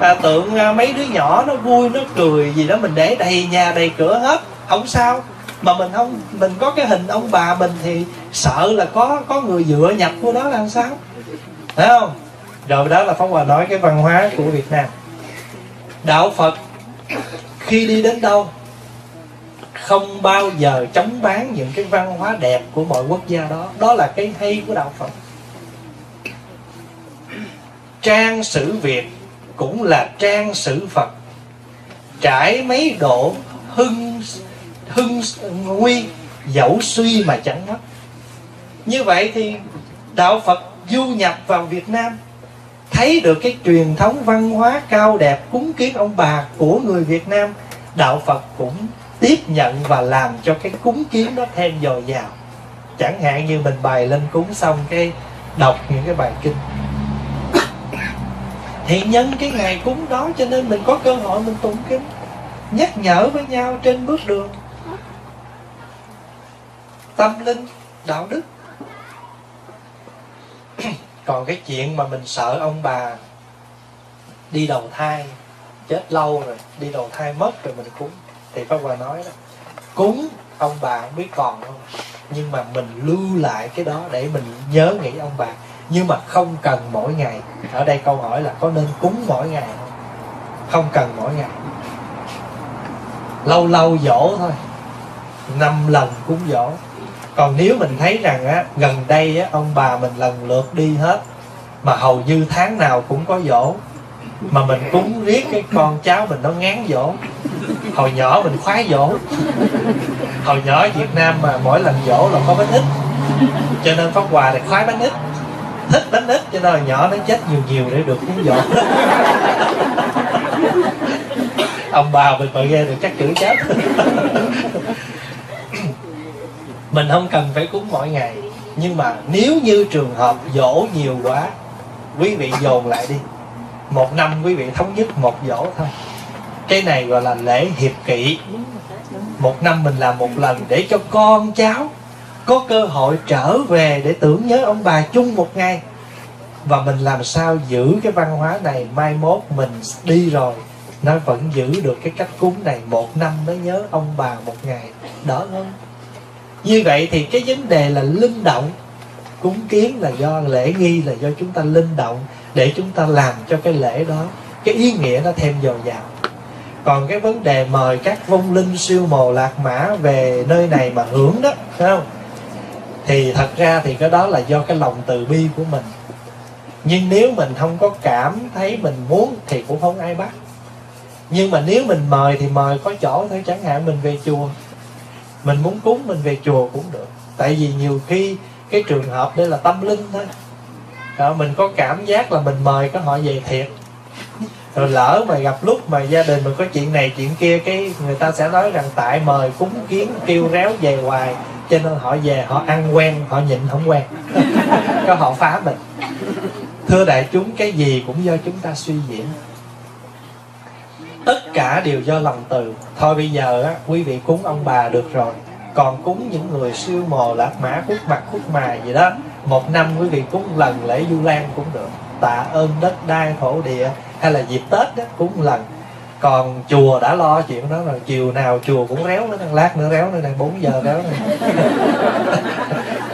À, tượng à, mấy đứa nhỏ nó vui nó cười gì đó mình để đầy nhà đầy cửa hết. Không sao. Mà mình không mình có cái hình ông bà mình thì sợ là có có người dựa nhập của đó là sao thấy không? Rồi đó là phong hòa nói cái văn hóa của việt nam đạo phật, khi đi đến đâu, không bao giờ chống bán những cái văn hóa đẹp của mọi quốc gia đó. Đó là cái hay của đạo phật. Trang sử việt cũng là trang sử phật. Trải mấy độ hưng hưng, nguy, dẫu suy mà chẳng mất. Như vậy thì đạo phật du nhập vào việt nam thấy được cái truyền thống văn hóa cao đẹp cúng kiến ông bà của người việt nam, đạo phật cũng tiếp nhận và làm cho cái cúng kiến đó thêm dồi dào. Chẳng hạn như mình bày lên cúng xong cái đọc những cái bài kinh. Thì nhân cái ngày cúng đó cho nên mình có cơ hội mình tụng kinh, nhắc nhở với nhau trên bước đường. Tâm linh, đạo đức còn cái chuyện mà mình sợ ông bà đi đầu thai, chết lâu rồi, đi đầu thai mất rồi mình cúng thì pháp hòa nói đó, cúng ông bà không biết còn không nhưng mà mình lưu lại cái đó để mình nhớ nghĩ ông bà. Nhưng mà không cần mỗi ngày. Ở đây câu hỏi là có nên cúng mỗi ngày không? Không cần mỗi ngày. Lâu lâu dỗ thôi. Năm lần cúng dỗ còn nếu mình thấy rằng á, gần đây á, ông bà mình lần lượt đi hết, mà hầu như tháng nào cũng có dỗ, mà mình cúng riết cái con cháu mình nó ngán dỗ. Hồi nhỏ mình khoái dỗ. Hồi nhỏ việt nam mà mỗi lần dỗ là có bánh ít, cho nên pháp quà thì khoái bánh ít, thích bánh ít, cho nên hồi nhỏ nó chết nhiều nhiều để được cúng dỗ. Ông bà mình mà nghe được chắc chửi chết mình không cần phải cúng mỗi ngày. Nhưng mà nếu như trường hợp dỗ nhiều quá, quý vị dồn lại đi. Một năm quý vị thống nhất một dỗ thôi. Cái này gọi là lễ hiệp kỵ. Một năm mình làm một lần để cho con cháu có cơ hội trở về để tưởng nhớ ông bà chung một ngày. Và mình làm sao giữ cái văn hóa này mai mốt mình đi rồi, nó vẫn giữ được cái cách cúng này một năm mới nhớ ông bà một ngày. Đỡ hơn như vậy thì cái vấn đề là linh động, cúng kiến là do lễ nghi, là do chúng ta linh động để chúng ta làm cho cái lễ đó, cái ý nghĩa nó thêm dồi dào. Còn cái vấn đề mời các vong linh siêu mồ lạc mã về nơi này mà hưởng đó, phải không? Thì thật ra thì cái đó là do cái lòng từ bi của mình. Nhưng nếu mình không có cảm thấy mình muốn thì cũng không ai bắt. Nhưng mà nếu mình mời thì mời có chỗ thôi, chẳng hạn mình về chùa mình muốn cúng mình về chùa cũng được. Tại vì nhiều khi cái trường hợp đây là tâm linh thôi. Đó, mình có cảm giác là mình mời cái họ về thiệt. Rồi lỡ mà gặp lúc mà gia đình mình có chuyện này chuyện kia cái người ta sẽ nói rằng tại mời cúng kiến kêu réo về hoài cho nên họ về họ ăn quen họ nhịn không quen. Có họ phá mình. Thưa đại chúng cái gì cũng do chúng ta suy diễn tất cả đều do lòng từ. Thôi bây giờ á, quý vị cúng ông bà được rồi. Còn cúng những người siêu mồ lạc mã khúc mặt khúc mài gì đó, một năm quý vị cúng lần lễ du lan cũng được. Tạ ơn đất đai thổ địa, hay là dịp tết đó cúng lần. Còn chùa đã lo chuyện đó rồi, chiều nào chùa cũng réo nữa lát nữa réo nữa, đang 4 giờ réo này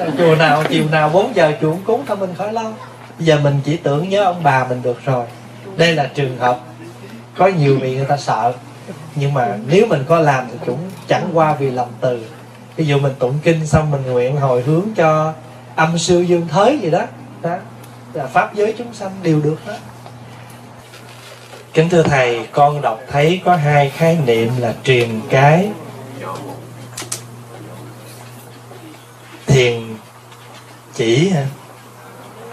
chùa nào, chiều nào 4 giờ chùa cũng cúng thôi, mình khỏi lo. Giờ mình chỉ tưởng nhớ ông bà mình được rồi. Đây là trường hợp có nhiều vị người ta sợ. Nhưng mà nếu mình có làm thì cũng chẳng qua vì lòng từ. Ví dụ mình tụng kinh xong mình nguyện hồi hướng cho âm sư dương thới gì đó. Đó, là pháp giới chúng sanh đều được hết. Kính thưa thầy, con đọc thấy có hai khái niệm là truyền cái, thiền chỉ hả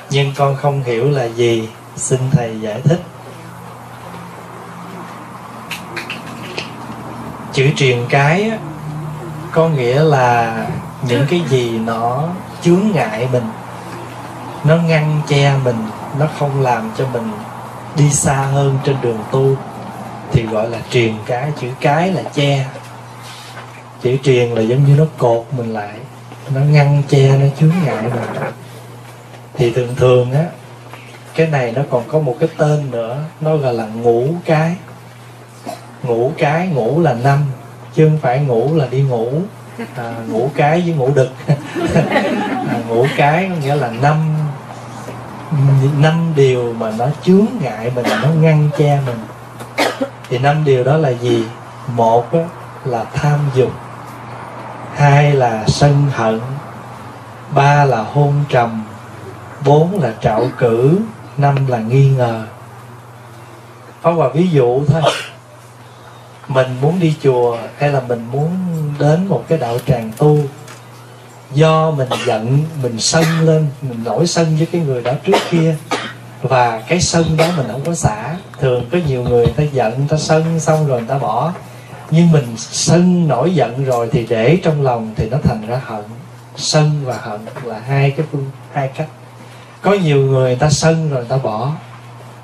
nhưng con không hiểu là gì. Xin thầy giải thích. Chữ truyền cái á, có nghĩa là những cái gì nó chướng ngại mình nó ngăn che mình nó không làm cho mình đi xa hơn trên đường tu thì gọi là truyền cái chữ cái là che. Chữ truyền là giống như nó cột mình lại nó ngăn che nó chướng ngại mình. Thì thường thường á cái này nó còn có một cái tên nữa nó gọi là ngủ cái ngủ cái ngủ là năm chứ không phải ngủ là đi ngủ. À, ngủ cái với ngủ đực. À, ngủ cái có nghĩa là năm năm điều mà nó chướng ngại mình nó ngăn che mình. Thì năm điều đó là gì? Một đó là tham dục. Hai là sân hận. Ba là hôn trầm. Bốn là trạo cử. Năm là nghi ngờ. Pháp Hòa ví dụ thôi. Mình muốn đi chùa hay là mình muốn đến một cái đạo tràng tu? Do mình giận, mình sân lên, mình nổi sân với cái người đó trước kia. Và cái sân đó mình không có xả. Thường có nhiều người ta giận, ta sân xong rồi người ta bỏ. Nhưng mình sân nổi giận rồi thì để trong lòng thì nó thành ra hận. Sân và hận là hai cái phương, hai cách. Có nhiều người ta sân rồi ta bỏ.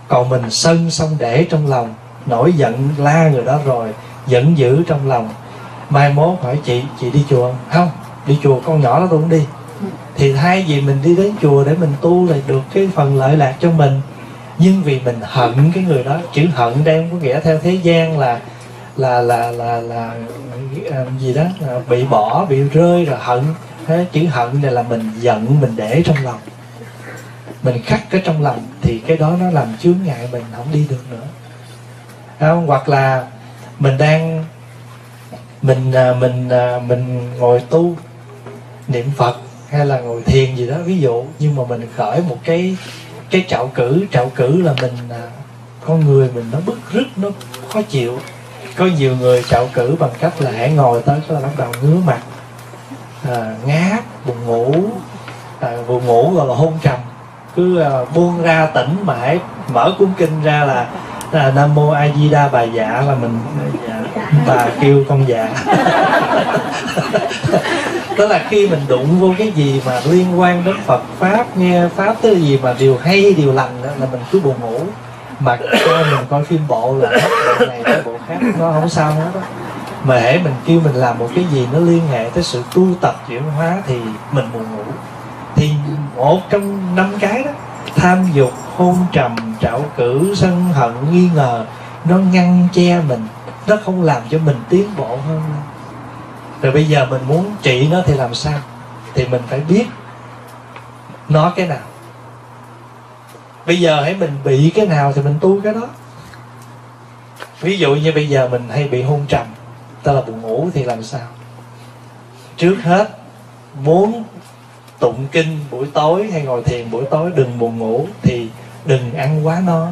Còn mình sân xong để trong lòng nổi giận la người đó rồi giận dữ trong lòng. Mai mốt hỏi chị chị đi chùa không? Không đi chùa con nhỏ đó tôi cũng đi. Thì thay vì mình đi đến chùa để mình tu là được cái phần lợi lạc cho mình nhưng vì mình hận cái người đó chữ hận đem có nghĩa theo thế gian là là là là là, là gì đó là bị bỏ bị rơi rồi hận. Thế chữ hận này là mình giận mình để trong lòng. Mình khắc cái trong lòng thì cái đó nó làm chướng ngại mình không đi được nữa không? hoặc là mình đang mình à, mình à, mình ngồi tu niệm phật hay là ngồi thiền gì đó ví dụ nhưng mà mình khởi một cái cái trạo cử trạo cử là mình à, con người mình nó bức rứt nó khó chịu có nhiều người trạo cử bằng cách là hãy ngồi tới là bắt đầu ngứa mặt à, ngáp buồn ngủ à, buồn ngủ gọi là hôn trầm cứ à, buông ra tỉnh mãi mở cuốn kinh ra là, là nam mô a di đà bà dạ là mình bà kêu con dạ đó là khi mình đụng vô cái gì mà liên quan đến Phật pháp nghe pháp tới gì mà điều hay điều lành đó, là mình cứ buồn ngủ. Mà cho mình coi phim bộ là bộ này tới bộ khác nó không sao hết đó mà hễ mình kêu mình làm một cái gì nó liên hệ tới sự tu tập chuyển hóa thì mình buồn ngủ. Thì một trong năm cái đó tham dục hôn trầm trạo cử, sân hận, nghi ngờ, nó ngăn che mình, nó không làm cho mình tiến bộ hơn. Rồi bây giờ mình muốn trị nó thì làm sao? Thì mình phải biết nó cái nào. Bây giờ hãy mình bị cái nào thì mình tu cái đó. Ví dụ như bây giờ mình hay bị hôn trầm tức là buồn ngủ thì làm sao? Trước hết, muốn tụng kinh buổi tối hay ngồi thiền buổi tối, đừng buồn ngủ thì đừng ăn quá no.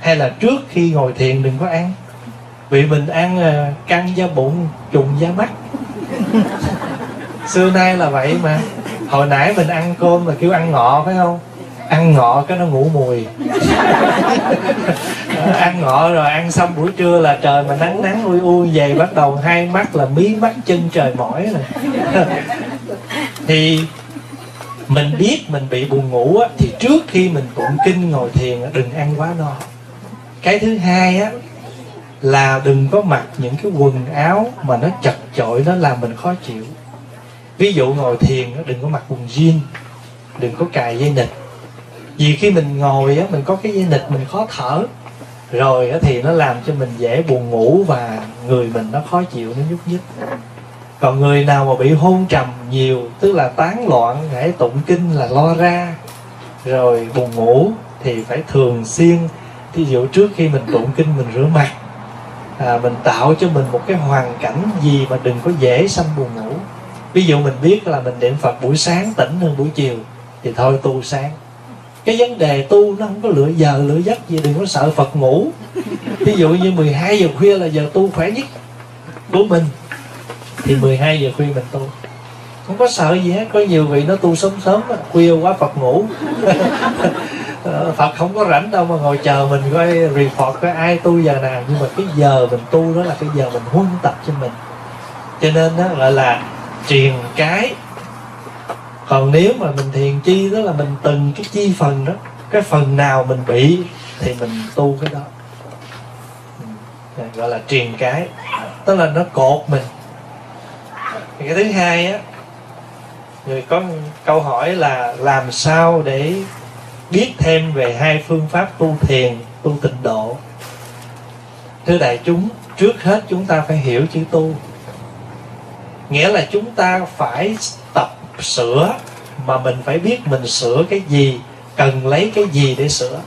Hay là trước khi ngồi thiền đừng có ăn. Vì mình ăn ờ, căng da bụng, trùng da mắt. Xưa nay là vậy mà. Hồi nãy mình ăn cơm mà kêu ăn ngọ, phải không? Ăn ngọ cái nó ngủ mùi. Ăn ngọ rồi ăn xong buổi trưa là trời mà nắng nắng ui ui về, bắt đầu hai mắt là mí mắt, chân trời mỏi rồi. Thì mình biết mình bị buồn ngủ á, thì trước khi mình tụng kinh ngồi thiền á, đừng ăn quá no. Cái thứ hai á là đừng có mặc những cái quần áo mà nó chật chội nó làm mình khó chịu. Ví dụ ngồi thiền á, đừng có mặc quần jean đừng có cài dây nịt. Vì khi mình ngồi á mình có cái dây nịt mình khó thở. Rồi á thì nó làm cho mình dễ buồn ngủ và người mình nó khó chịu nó nhúc nhích còn người nào mà bị hôn trầm nhiều tức là tán loạn hãy tụng kinh là lo ra. Rồi buồn ngủ thì phải thường xuyên. Thí dụ trước khi mình tụng kinh mình rửa mặt à, mình tạo cho mình một cái hoàn cảnh gì mà đừng có dễ sanh buồn ngủ. Ví dụ mình biết là mình niệm phật buổi sáng tỉnh hơn buổi chiều thì thôi tu sáng. Cái vấn đề tu nó không có lựa giờ lựa giấc gì đừng có sợ phật ngủ. Ví dụ như 12 giờ khuya là giờ tu khỏe nhất của mình thì 12 giờ khuya mình tu. Không có sợ gì hết, có nhiều vị nó tu sớm sớm khuya quá phật ngủ. Ờ, phật không có rảnh đâu mà ngồi chờ mình coi report coi ai tu giờ nào. Nhưng mà cái giờ mình tu đó là cái giờ mình huân tập cho mình. Cho nên đó gọi là truyền cái. Còn nếu mà mình thiền chi đó là mình từng cái chi phần đó, cái phần nào mình bị thì mình tu cái đó. Ừ, gọi là truyền cái. Tức là nó cột mình cái thứ hai á người có câu hỏi là làm sao để biết thêm về hai phương pháp tu thiền tu tịnh độ? Thưa đại chúng trước hết chúng ta phải hiểu chữ tu. Nghĩa là chúng ta phải tập sửa mà mình phải biết mình sửa cái gì cần lấy cái gì để sửa.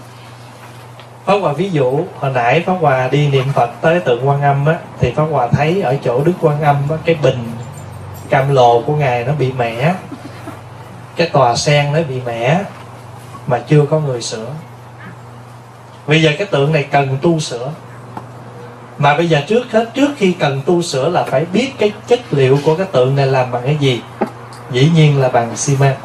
Pháp Hòa ví dụ hồi nãy Pháp Hòa đi niệm Phật tới tượng Quan Âm á thì Pháp Hòa thấy ở chỗ Đức Quan Âm á, cái bình cam lồ của ngài nó bị mẻ. Cái tòa sen nó bị mẻ mà chưa có người sửa. Bây giờ cái tượng này cần tu sửa. Mà bây giờ trước hết trước khi cần tu sửa là phải biết cái chất liệu của cái tượng này làm bằng cái gì. Dĩ nhiên là bằng xi măng.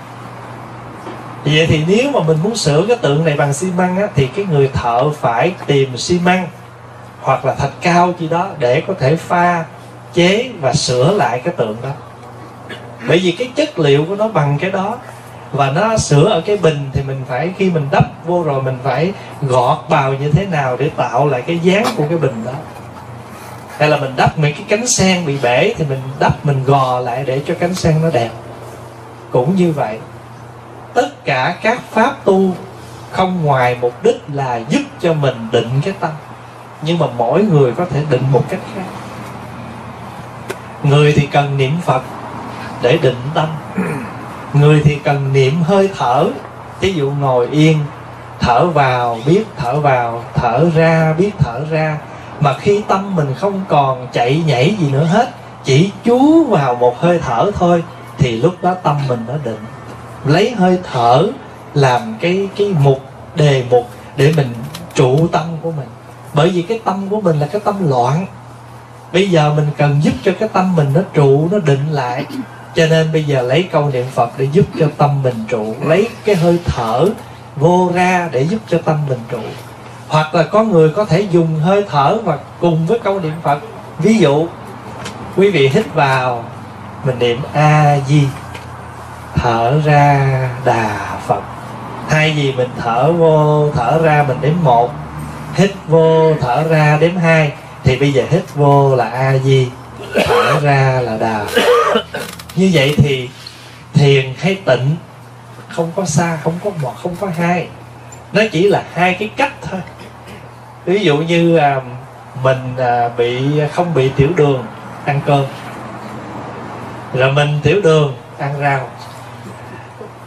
Vậy thì nếu mà mình muốn sửa cái tượng này bằng xi măng á, thì cái người thợ phải tìm xi măng hoặc là thạch cao gì đó để có thể pha chế và sửa lại cái tượng đó bởi vì cái chất liệu của nó bằng cái đó. Và nó sửa ở cái bình thì mình phải, khi mình đắp vô rồi mình phải gọt bào như thế nào để tạo lại cái dáng của cái bình đó. Hay là mình đắp mấy cái cánh sen bị bể thì mình đắp, mình gò lại để cho cánh sen nó đẹp. Cũng như vậy, tất cả các pháp tu không ngoài mục đích là giúp cho mình định cái tâm. Nhưng mà mỗi người có thể định một cách khác. Người thì cần niệm phật để định tâm. Người thì cần niệm hơi thở ví dụ ngồi yên, thở vào, biết thở vào, thở ra, biết thở ra. Mà khi tâm mình không còn chạy nhảy gì nữa hết, chỉ chú vào một hơi thở thôi, thì lúc đó tâm mình nó định. Lấy hơi thở làm cái cái mục đề mục để mình trụ tâm của mình. Bởi vì cái tâm của mình là cái tâm loạn. Bây giờ mình cần giúp cho cái tâm mình nó trụ, nó định lại cho nên bây giờ lấy câu niệm phật để giúp cho tâm mình trụ. Lấy cái hơi thở vô ra để giúp cho tâm mình trụ. Hoặc là có người có thể dùng hơi thở và cùng với câu niệm phật. Ví dụ, quý vị hít vào, mình niệm a di thở ra đà phật. Hai gì mình thở vô, thở ra mình đếm một, hít vô, thở ra đếm hai, thì bây giờ hít vô là a di thở ra là đà như vậy thì thiền hay tịnh không có xa không có một không có hai. Nó chỉ là hai cái cách thôi. Ví dụ như à, mình à, bị không bị tiểu đường ăn cơm. Rồi mình tiểu đường ăn rau.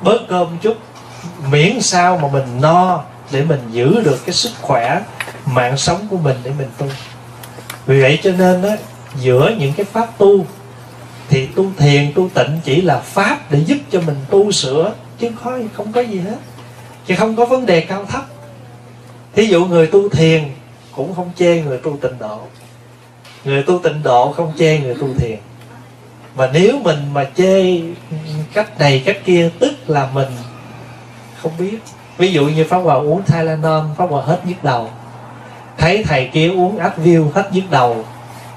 Bớt cơm chút miễn sao mà mình no để mình giữ được cái sức khỏe mạng sống của mình để mình tu. Vì vậy cho nên đó giữa những cái pháp tu thì tu thiền, tu tịnh chỉ là pháp để giúp cho mình tu sửa, chứ không không có gì hết. Chứ không có vấn đề cao thấp. Thí dụ người tu thiền cũng không chê người tu tịnh độ. Người tu tịnh độ không chê người tu thiền. Mà nếu mình mà chê cách này, cách kia, tức là mình không biết. Ví dụ như pháp hòa uống thailand pháp hòa hết nhức đầu. Thấy thầy kia uống Advil hết nhức đầu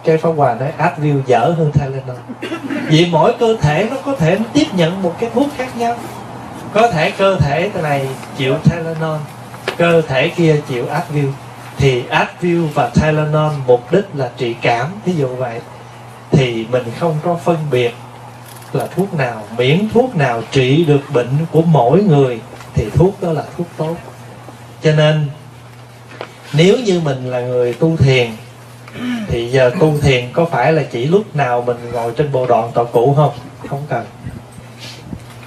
cái pháp hòa nói Advil dở hơn Tylenol vì mỗi cơ thể nó có thể tiếp nhận một cái thuốc khác nhau. Có thể cơ thể này chịu Tylenol, cơ thể kia chịu Advil thì Advil và Tylenol mục đích là trị cảm, ví dụ vậy. Thì mình không có phân biệt là thuốc nào, miễn thuốc nào trị được bệnh của mỗi người, thì thuốc đó là thuốc tốt. Cho nên, nếu như mình là người tu thiền thì giờ tu thiền có phải là chỉ lúc nào mình ngồi trên bộ đoạn tọa cụ không? Không cần.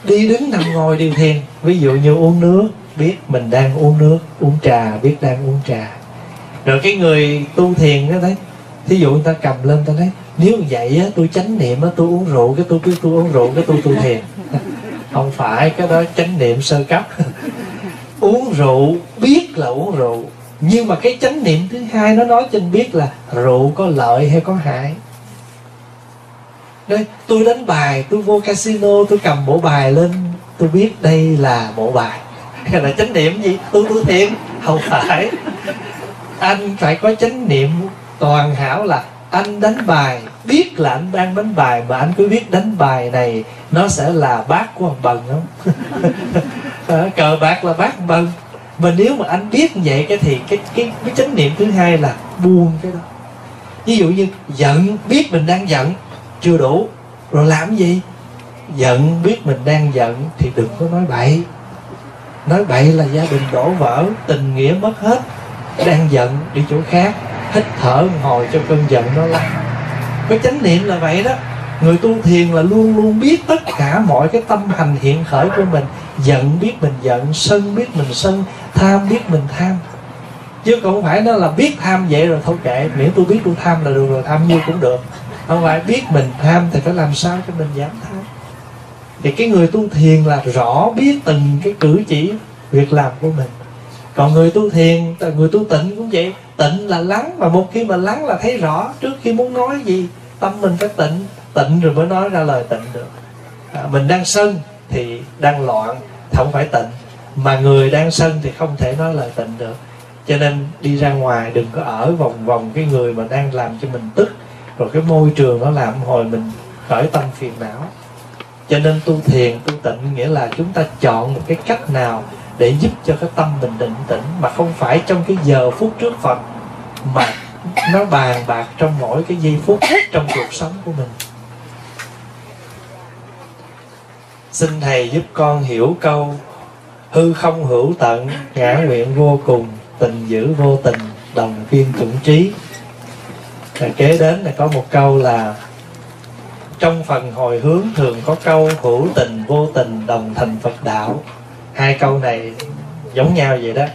Đi đứng nằm ngồi điều thiền. Ví dụ như uống nước, biết mình đang uống nước, uống trà, biết đang uống trà. Rồi cái người tu thiền đó đấy, thí dụ người ta cầm lên ta nói, nếu vậy á, tôi chánh niệm á, tôi uống rượu, cái tôi biết tôi uống rượu, cái tôi tu thiền. Không phải, cái đó chánh niệm sơ cấp. Uống rượu, biết là uống rượu nhưng mà cái chánh niệm thứ hai nó nói cho anh biết là rượu có lợi hay có hại. Đây tôi đánh bài, tôi vô casino, tôi cầm bộ bài lên, tôi biết đây là bộ bài. Hay là chánh niệm gì? Tôi tu thiện không phải. Anh phải có chánh niệm toàn hảo là anh đánh bài, biết là anh đang đánh bài mà anh cứ biết đánh bài này nó sẽ là bát của ông bần không? Ờ, cờ bạc là bát bần và nếu mà anh biết như vậy, cái thì cái cái cái chánh niệm thứ hai là buông cái đó. Ví dụ như giận, biết mình đang giận, chưa đủ, rồi làm gì? Giận, biết mình đang giận thì đừng có nói bậy. Nói bậy là gia đình đổ vỡ, tình nghĩa mất hết. Đang giận, đi chỗ khác, hít thở hồi cho cơn giận nó lắng cái chánh niệm là vậy đó. Người tu thiền là luôn luôn biết tất cả mọi cái tâm hành hiện khởi của mình. Giận, biết mình giận, sân, biết mình sân tham biết mình tham. Chứ không phải nó là biết tham vậy rồi thôi kệ miễn tôi biết tôi tham là được rồi tham nhiêu cũng được. Không phải biết mình tham thì phải làm sao cho mình giảm tham. Thì cái người tu thiền là rõ biết từng cái cử chỉ việc làm của mình. Còn người tu thiền người tu tịnh cũng vậy. Tịnh là lắng mà một khi mà lắng là thấy rõ trước khi muốn nói gì tâm mình phải tịnh. Tịnh rồi mới nói ra lời tịnh được. À, mình đang sân thì đang loạn không phải tịnh mà người đang sân thì không thể nói lời tịnh được. Cho nên đi ra ngoài đừng có ở vòng vòng cái người mà đang làm cho mình tức. Rồi cái môi trường nó làm hồi mình khởi tâm phiền não. Cho nên tu thiền, tu tịnh nghĩa là chúng ta chọn một cái cách nào để giúp cho cái tâm mình định tĩnh, mà không phải trong cái giờ phút trước phật, mà nó bàn bạc trong mỗi cái giây phút trong cuộc sống của mình. Xin thầy giúp con hiểu câu hư không hữu tận, ngã nguyện vô cùng, tình giữ vô tình, đồng viên chủng trí. Là kế đến là có một câu là, trong phần hồi hướng thường có câu hữu tình, vô tình, đồng thành phật đạo. Hai câu này giống nhau vậy đó.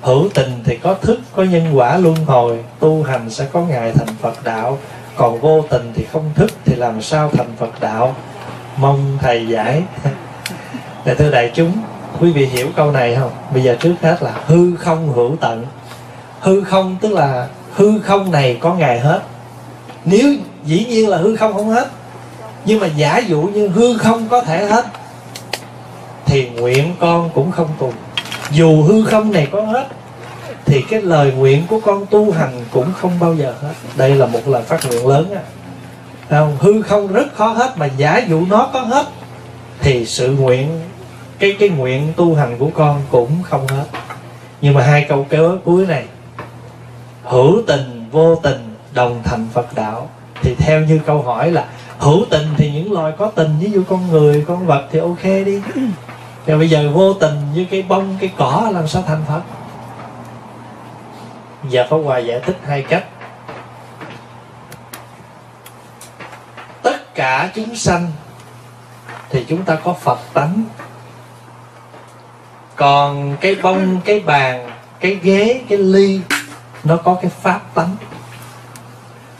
Hữu tình thì có thức, có nhân quả luân hồi, tu hành sẽ có ngày thành phật đạo. Còn vô tình thì không thức thì làm sao thành phật đạo? Mong thầy giải. Để dạ thưa đại chúng quý vị hiểu câu này không? Bây giờ trước hết là hư không hữu tận. Hư không tức là hư không này có ngày hết. Nếu dĩ nhiên là hư không không hết, nhưng mà giả dụ như hư không có thể hết, thì nguyện con cũng không cùng dù hư không này có hết, thì cái lời nguyện của con tu hành cũng không bao giờ hết. Đây là một lời phát nguyện lớn á. Không? hư không rất khó hết, mà giả dụ nó có hết, thì sự nguyện cái cái nguyện tu hành của con cũng không hết. Nhưng mà hai câu kế cuối này, hữu tình, vô tình đồng thành phật đạo. Thì theo như câu hỏi là, hữu tình thì những loài có tình, ví dụ con người, con vật thì ok đi. Rồi bây giờ vô tình như cái bông, cái cỏ, làm sao thành phật? Giờ Pháp Hòa giải thích hai cách. Tất cả chúng sanh thì chúng ta có Phật tánh còn cái bông cái bàn cái ghế cái ly nó có cái pháp tánh.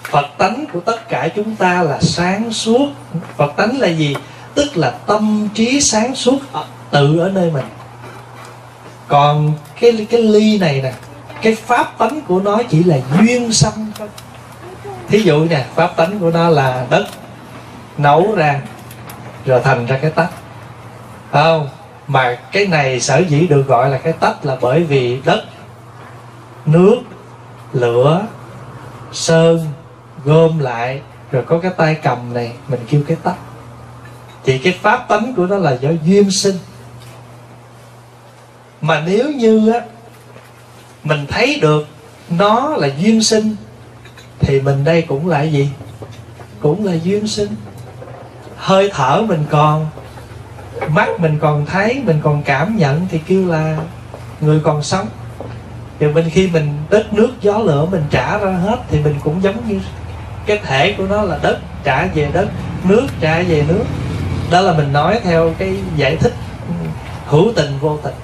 Phật tánh của tất cả chúng ta là sáng suốt. Phật tánh là gì? Tức là tâm trí sáng suốt à, tự ở nơi mình. Còn cái cái ly này nè Cái pháp tánh của nó chỉ là duyên sanh thôi. Thí dụ nè, pháp tánh của nó là đất Nấu ra Rồi thành ra cái tách không? Mà cái này sở dĩ được gọi là cái tách là bởi vì đất, Nước, Lửa, Sơn gom lại, rồi có cái tay cầm này, mình kêu cái tách. Thì cái pháp tánh của nó là do duyên sinh. Mà nếu như á, mình thấy được nó là duyên sinh, thì mình đây cũng là gì? Cũng là duyên sinh. Hơi thở mình còn mắt mình còn thấy, mình còn cảm nhận thì kêu là người còn sống. Thì mình khi mình đất nước, gió lửa mình trả ra hết thì mình cũng giống như cái thể của nó là đất, trả về đất, nước, trả về nước. Đó là mình nói theo cái giải thích hữu tình, vô tình.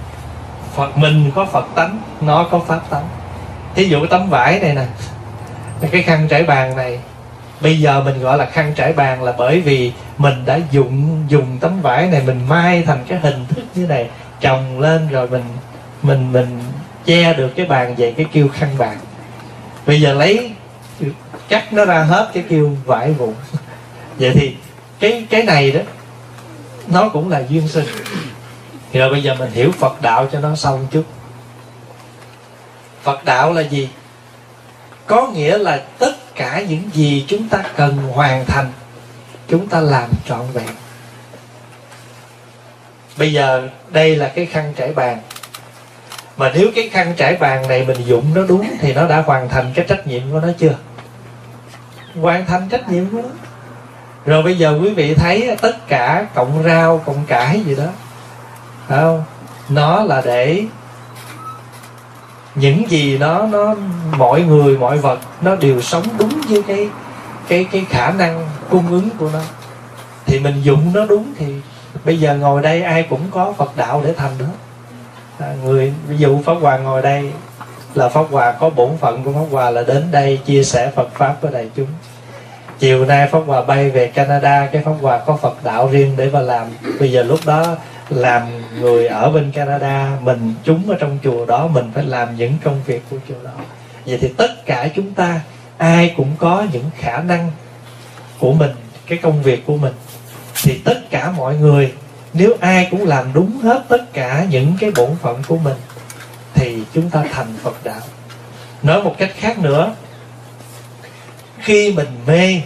Phật mình có phật tánh, nó có pháp tánh. Thí dụ cái tấm vải này nè, cái khăn trải bàn này, bây giờ mình gọi là khăn trải bàn là bởi vì mình đã dùng dùng tấm vải này, mình mai thành cái hình thức như này, trồng lên rồi mình mình mình che được cái bàn về cái kêu khăn bàn. Bây giờ lấy cắt nó ra hết cái kêu vải vụn. Vậy thì cái cái này đó, nó cũng là duyên sinh. Rồi bây giờ mình hiểu phật đạo cho nó xong chút phật đạo là gì? Có nghĩa là tất cả những gì chúng ta cần hoàn thành chúng ta làm trọn vẹn. Bây giờ đây là cái khăn trải bàn. Mà nếu cái khăn trải bàn này mình dụng nó đúng thì nó đã hoàn thành cái trách nhiệm của nó chưa? Hoàn thành trách nhiệm của nó. Rồi bây giờ quý vị thấy tất cả cộng rau cộng cải gì đó, phải không? Nó là để những gì nó nó, mọi người, mọi vật nó đều sống đúng với cái cái cái khả năng cung ứng của nó. Thì mình dụng nó đúng thì bây giờ ngồi đây ai cũng có phật đạo để thành đó. À, người ví dụ pháp hòa ngồi đây là pháp hòa có bổn phận của pháp hòa là đến đây chia sẻ phật pháp với đại chúng. Chiều nay pháp hòa bay về canada cái pháp hòa có phật đạo riêng để mà làm. Bây giờ lúc đó làm người ở bên canada mình chúng ở trong chùa đó mình phải làm những công việc của chùa đó. Vậy thì tất cả chúng ta ai cũng có những khả năng của mình cái công việc của mình. Thì tất cả mọi người nếu ai cũng làm đúng hết tất cả những cái bổn phận của mình thì chúng ta thành phật đạo. Nói một cách khác nữa khi mình mê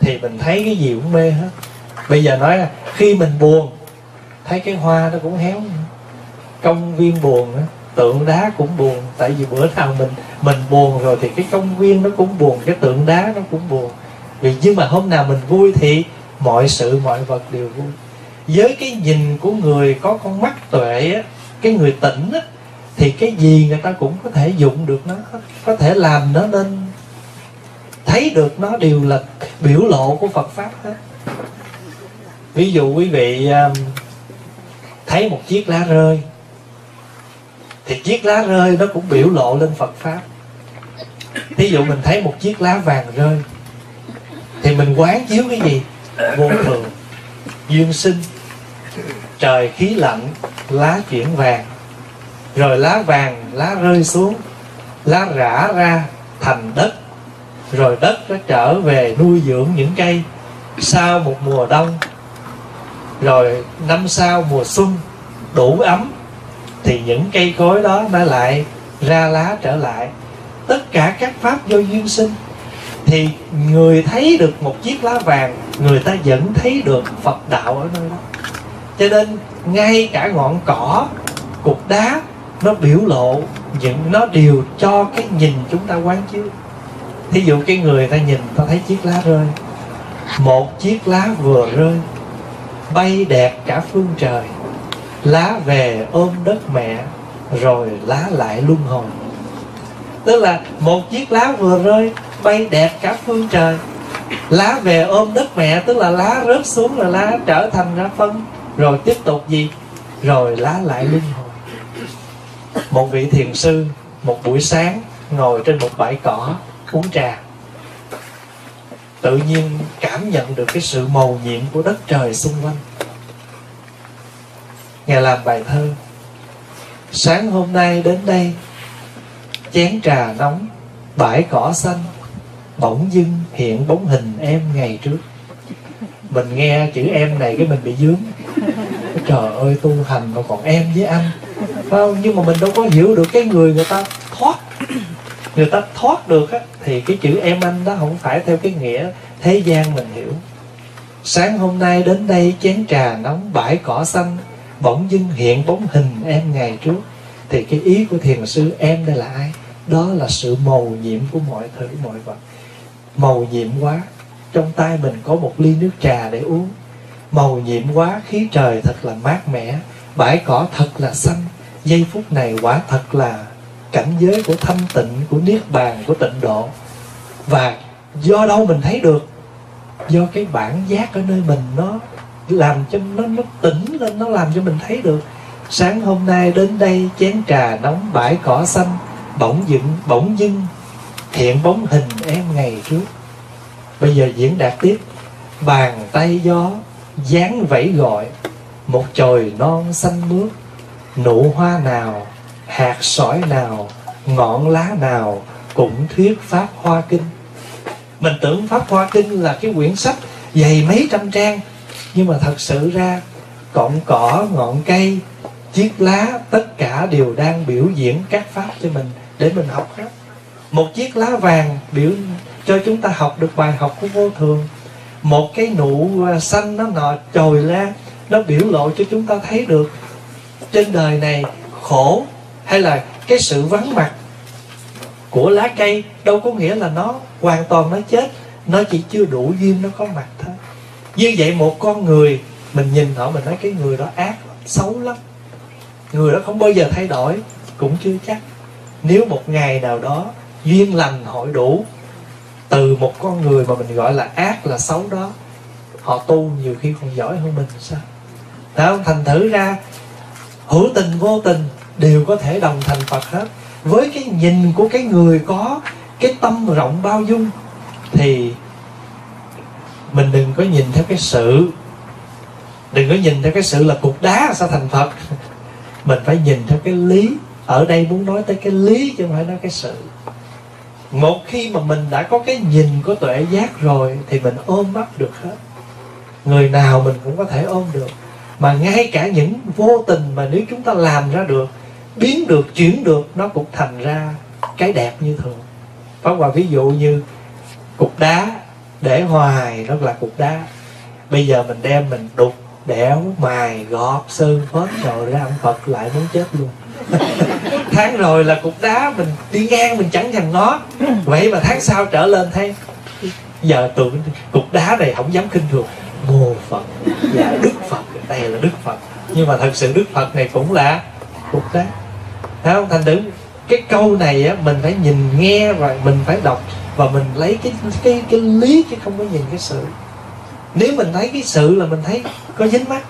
thì mình thấy cái gì cũng mê hết. Bây giờ nói là khi mình buồn thấy cái hoa nó cũng héo. Công viên buồn đó, tượng đá cũng buồn. Tại vì bữa nào mình mình buồn rồi thì cái công viên nó cũng buồn cái tượng đá nó cũng buồn vì nhưng mà hôm nào mình vui thì mọi sự, mọi vật đều vui. Với cái nhìn của người có con mắt tuệ á, cái người tỉnh á, thì cái gì người ta cũng có thể dụng được nó, có thể làm nó nên thấy được nó đều là biểu lộ của Phật pháp hết. Ví dụ quý vị um, thấy một chiếc lá rơi, thì chiếc lá rơi nó cũng biểu lộ lên Phật pháp. Ví dụ mình thấy một chiếc lá vàng rơi thì mình quán chiếu cái gì? Vô thường, duyên sinh, trời khí lạnh, lá chuyển vàng. Rồi lá vàng, lá rơi xuống, lá rã ra thành đất. Rồi đất nó trở về nuôi dưỡng những cây sau một mùa đông. Rồi năm sau mùa xuân đủ ấm, thì những cây cối đó nó lại ra lá trở lại. Tất cả các pháp do duyên sinh thì người thấy được một chiếc lá vàng, người ta vẫn thấy được phật đạo ở nơi đó. Cho nên ngay cả ngọn cỏ, cục đá, nó biểu lộ những, nó đều cho cái nhìn chúng ta quán chiếu. Thí dụ cái người ta nhìn, ta thấy chiếc lá rơi. Một chiếc lá vừa rơi, bay đẹp cả phương trời. Lá về ôm đất mẹ, rồi lá lại luân hồi. Tức là một chiếc lá vừa rơi bay đẹp cả phương trời. Lá về ôm đất mẹ, tức là lá rớt xuống là lá trở thành ra phân. Rồi tiếp tục gì? Rồi lá lại linh hồi một vị thiền sư, một buổi sáng, ngồi trên một bãi cỏ, uống trà. Tự nhiên cảm nhận được cái sự màu nhiệm của đất trời xung quanh. Ngài làm bài thơ. Sáng hôm nay đến đây, chén trà nóng, bãi cỏ xanh bỗng dưng hiện bóng hình em ngày trước. Mình nghe chữ em này cái mình bị dướng. Trời ơi, tu hành mà còn em với anh. Phải không? Nhưng mà mình đâu có hiểu được cái người người ta thoát. Người ta thoát được á, thì cái chữ em anh đó không phải theo cái nghĩa thế gian mình hiểu. Sáng hôm nay đến đây chén trà nóng bãi cỏ xanh, bỗng dưng hiện bóng hình em ngày trước. Thì cái ý của thiền sư em đây là ai? Đó là sự màu nhiệm của mọi thứ, mọi vật màu nhiệm quá trong tay mình có một ly nước trà để uống. Màu nhiệm quá khí trời thật là mát mẻ. Bãi cỏ thật là xanh. Giây phút này quả thật là cảnh giới của thanh tịnh, của niết bàn, của tịnh độ. Và do đâu mình thấy được? Do cái bản giác ở nơi mình nó làm cho nó nó tỉnh lên, nó làm cho mình thấy được. Sáng hôm nay đến đây, chén trà nóng, bãi cỏ xanh, bỗng dựng, bỗng dưng thiện bóng hình em ngày trước. Bây giờ diễn đạt tiếp. Bàn tay gió, dáng vẫy gọi, một chồi non xanh mướt. Nụ hoa nào, hạt sỏi nào, ngọn lá nào cũng thuyết pháp hoa kinh. Mình tưởng pháp hoa kinh là cái quyển sách dày mấy trăm trang, nhưng mà thật sự ra cọng cỏ, ngọn cây, chiếc lá, tất cả đều đang biểu diễn các pháp cho mình để mình học hết một chiếc lá vàng biểu cho chúng ta học được bài học của vô thường. Một cái nụ à, xanh nó nọ trồi ra nó biểu lộ cho chúng ta thấy được trên đời này khổ hay là cái sự vắng mặt của lá cây. Đâu có nghĩa là nó hoàn toàn nó chết, nó chỉ chưa đủ duyên, nó có mặt thôi. Như vậy một con người, mình nhìn họ, mình nói cái người đó ác xấu lắm. Người đó không bao giờ thay đổi, cũng chưa chắc. Nếu một ngày nào đó duyên lành hội đủ. Từ một con người mà mình gọi là ác là xấu đó, họ tu nhiều khi còn giỏi hơn mình sao? Đấy không? thành thử ra, hữu tình, vô tình đều có thể đồng thành phật hết. Với cái nhìn của cái người có cái tâm rộng bao dung, thì mình đừng có nhìn theo cái sự, đừng có nhìn theo cái sự là cục đá sao thành phật. Mình phải nhìn theo cái lý. Ở đây muốn nói tới cái lý chứ không phải nói cái sự một khi mà mình đã có cái nhìn của tuệ giác rồi thì mình ôm bắt được hết. Người nào mình cũng có thể ôm được. Mà ngay cả những vô tình mà nếu chúng ta làm ra được, biến được, chuyển được, nó cũng thành ra cái đẹp như thường. Pháp Hòa ví dụ như cục đá để hoài nó là cục đá. Bây giờ mình đem mình đục, đẽo, mài, gọt, sơn hết rồi ra ông Phật lại muốn chết luôn tháng rồi là cục đá, mình đi ngang mình chẳng thèm nó vậy mà tháng sau trở lên thấy, giờ tưởng cục đá này không dám khinh thường. Mô phật và đức phật, đây là đức phật. Nhưng mà thật sự đức phật này cũng là cục đá. Thấy không, thành thử, cái câu này á, mình phải nhìn nghe rồi mình phải đọc và mình lấy cái cái cái lý chứ không có nhìn cái sự. Nếu mình thấy cái sự là mình thấy có dính mắt,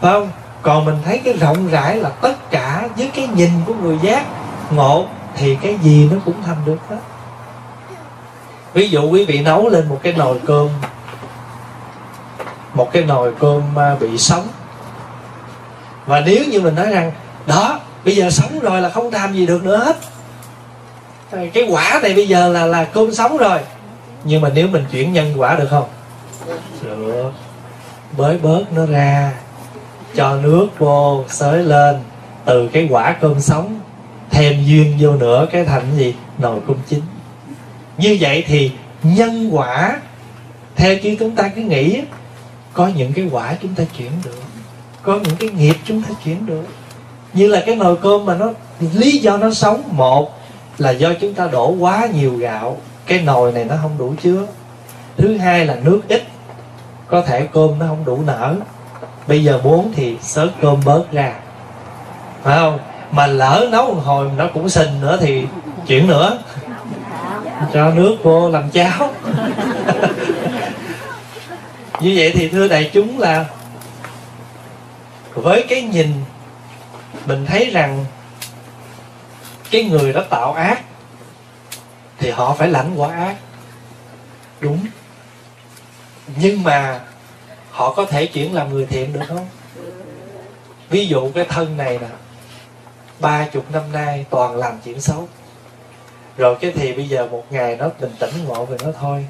phải không? Còn mình thấy cái rộng rãi là tất cả với cái nhìn của người giác, ngộ, thì cái gì nó cũng thành được hết. Ví dụ quý vị nấu lên một cái nồi cơm, một cái nồi cơm à, bị sống. Và nếu như mình nói rằng, đó, bây giờ sống rồi là không làm gì được nữa hết. Ờ, cái quả này bây giờ là là cơm sống rồi. Nhưng mà nếu mình chuyển nhân quả được không? Được. Bới bớt nó ra cho nước vô, xới lên, từ cái quả cơm sống, thêm duyên vô nữa, cái thành gì? Nồi cơm chín. Như vậy thì nhân quả, theo như chúng ta cứ nghĩ, có những cái quả chúng ta chuyển được, có những cái nghiệp chúng ta chuyển được. Như là cái nồi cơm mà nó, lý do nó sống, một là do chúng ta đổ quá nhiều gạo, cái nồi này nó không đủ chứa. Thứ hai là nước ít, có thể cơm nó không đủ nở bây giờ muốn thì sớt cơm bớt ra. Phải không? Mà lỡ nấu một hồi nó cũng sình nữa thì chuyển nữa. Cho nước vô làm cháo. Như vậy thì thưa đại chúng là với cái nhìn mình thấy rằng cái người đó tạo ác thì họ phải lãnh quả ác. Đúng. Nhưng mà họ có thể chuyển làm người thiện được không? Ví dụ cái thân này nè, ba chục năm nay toàn làm chuyện xấu. Rồi cái thì bây giờ một ngày nó bình tĩnh ngộ về nó thôi.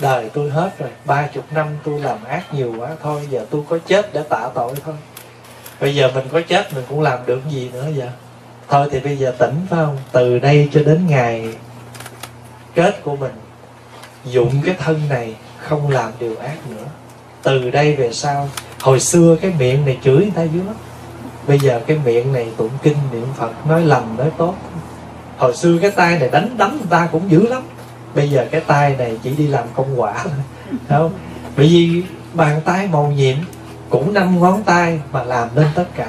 Đời tôi hết rồi, ba chục năm tôi làm ác nhiều quá thôi, giờ tôi có chết để tạ tội thôi. Bây giờ mình có chết, mình cũng làm được gì nữa giờ? Thôi thì bây giờ tỉnh, phải không? Từ đây cho đến ngày kết của mình, dụng cái thân này không làm điều ác nữa từ đây về sau, hồi xưa cái miệng này chửi người ta dữ lắm. Bây giờ cái miệng này tụng kinh, niệm phật, nói lầm nói tốt. Hồi xưa cái tay này đánh đấm người ta cũng dữ lắm. Bây giờ cái tay này chỉ đi làm công quả. Thôi không? Bởi vì bàn tay màu nhiệm cũng năm ngón tay mà làm nên tất cả.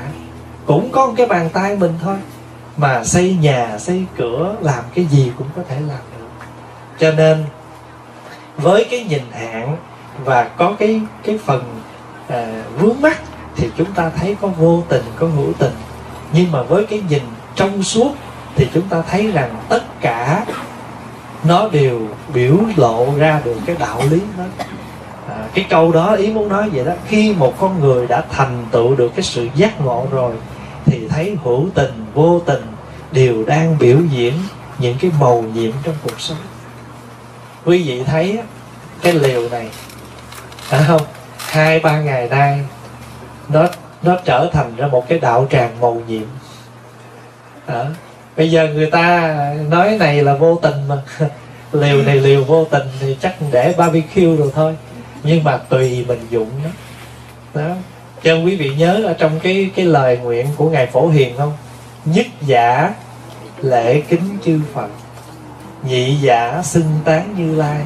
Cũng có cái bàn tay mình thôi. Mà xây nhà, xây cửa, làm cái gì cũng có thể làm được. Cho nên, với cái nhìn hạn và có cái cái phần à, vướng mắt thì chúng ta thấy có vô tình có hữu tình. Nhưng mà với cái nhìn trong suốt thì chúng ta thấy rằng tất cả nó đều biểu lộ ra được cái đạo lý đó. À, cái câu đó ý muốn nói vậy đó khi một con người đã thành tựu được cái sự giác ngộ rồi thì thấy hữu tình vô tình đều đang biểu diễn những cái màu nhiệm trong cuộc sống. Quý vị thấy cái liều này phải không hai ba ngày nay nó nó trở thành ra một cái đạo tràng màu nhiệm. À, bây giờ người ta nói này là vô tình mà. Liều này liều vô tình thì chắc để barbecue rồi thôi. Nhưng mà tùy mình dụng đó, đó. cho quý vị nhớ ở trong cái cái lời nguyện của ngài phổ hiền không? Nhất giả lễ kính chư phật nhị giả xưng tán như lai.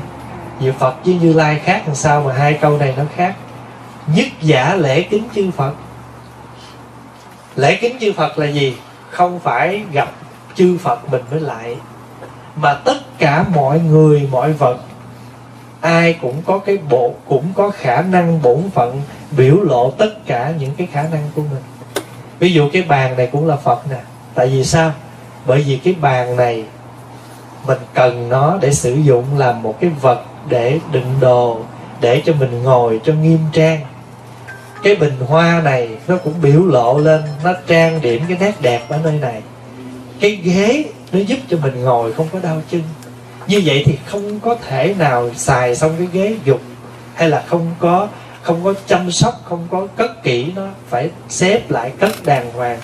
Diệu Phật với Như Lai khác làm sao mà hai câu này nó khác Nhất giả lễ kính chư Phật Lễ kính chư Phật là gì? Không phải gặp chư Phật mình mới lại Mà tất cả mọi người, mọi vật Ai cũng có cái bộ Cũng có khả năng bổn phận Biểu lộ tất cả những cái khả năng của mình Ví dụ cái bàn này cũng là Phật nè Tại vì sao? Bởi vì cái bàn này mình cần nó để sử dụng làm một cái vật để đựng đồ, để cho mình ngồi cho nghiêm trang. Cái bình hoa này nó cũng biểu lộ lên, nó trang điểm cái nét đẹp ở nơi này. Cái ghế nó giúp cho mình ngồi không có đau chân. Như vậy thì không có thể nào xài xong cái ghế dục, hay là không có không có chăm sóc, không có cất kỹ nó, phải xếp lại cất đàng hoàng.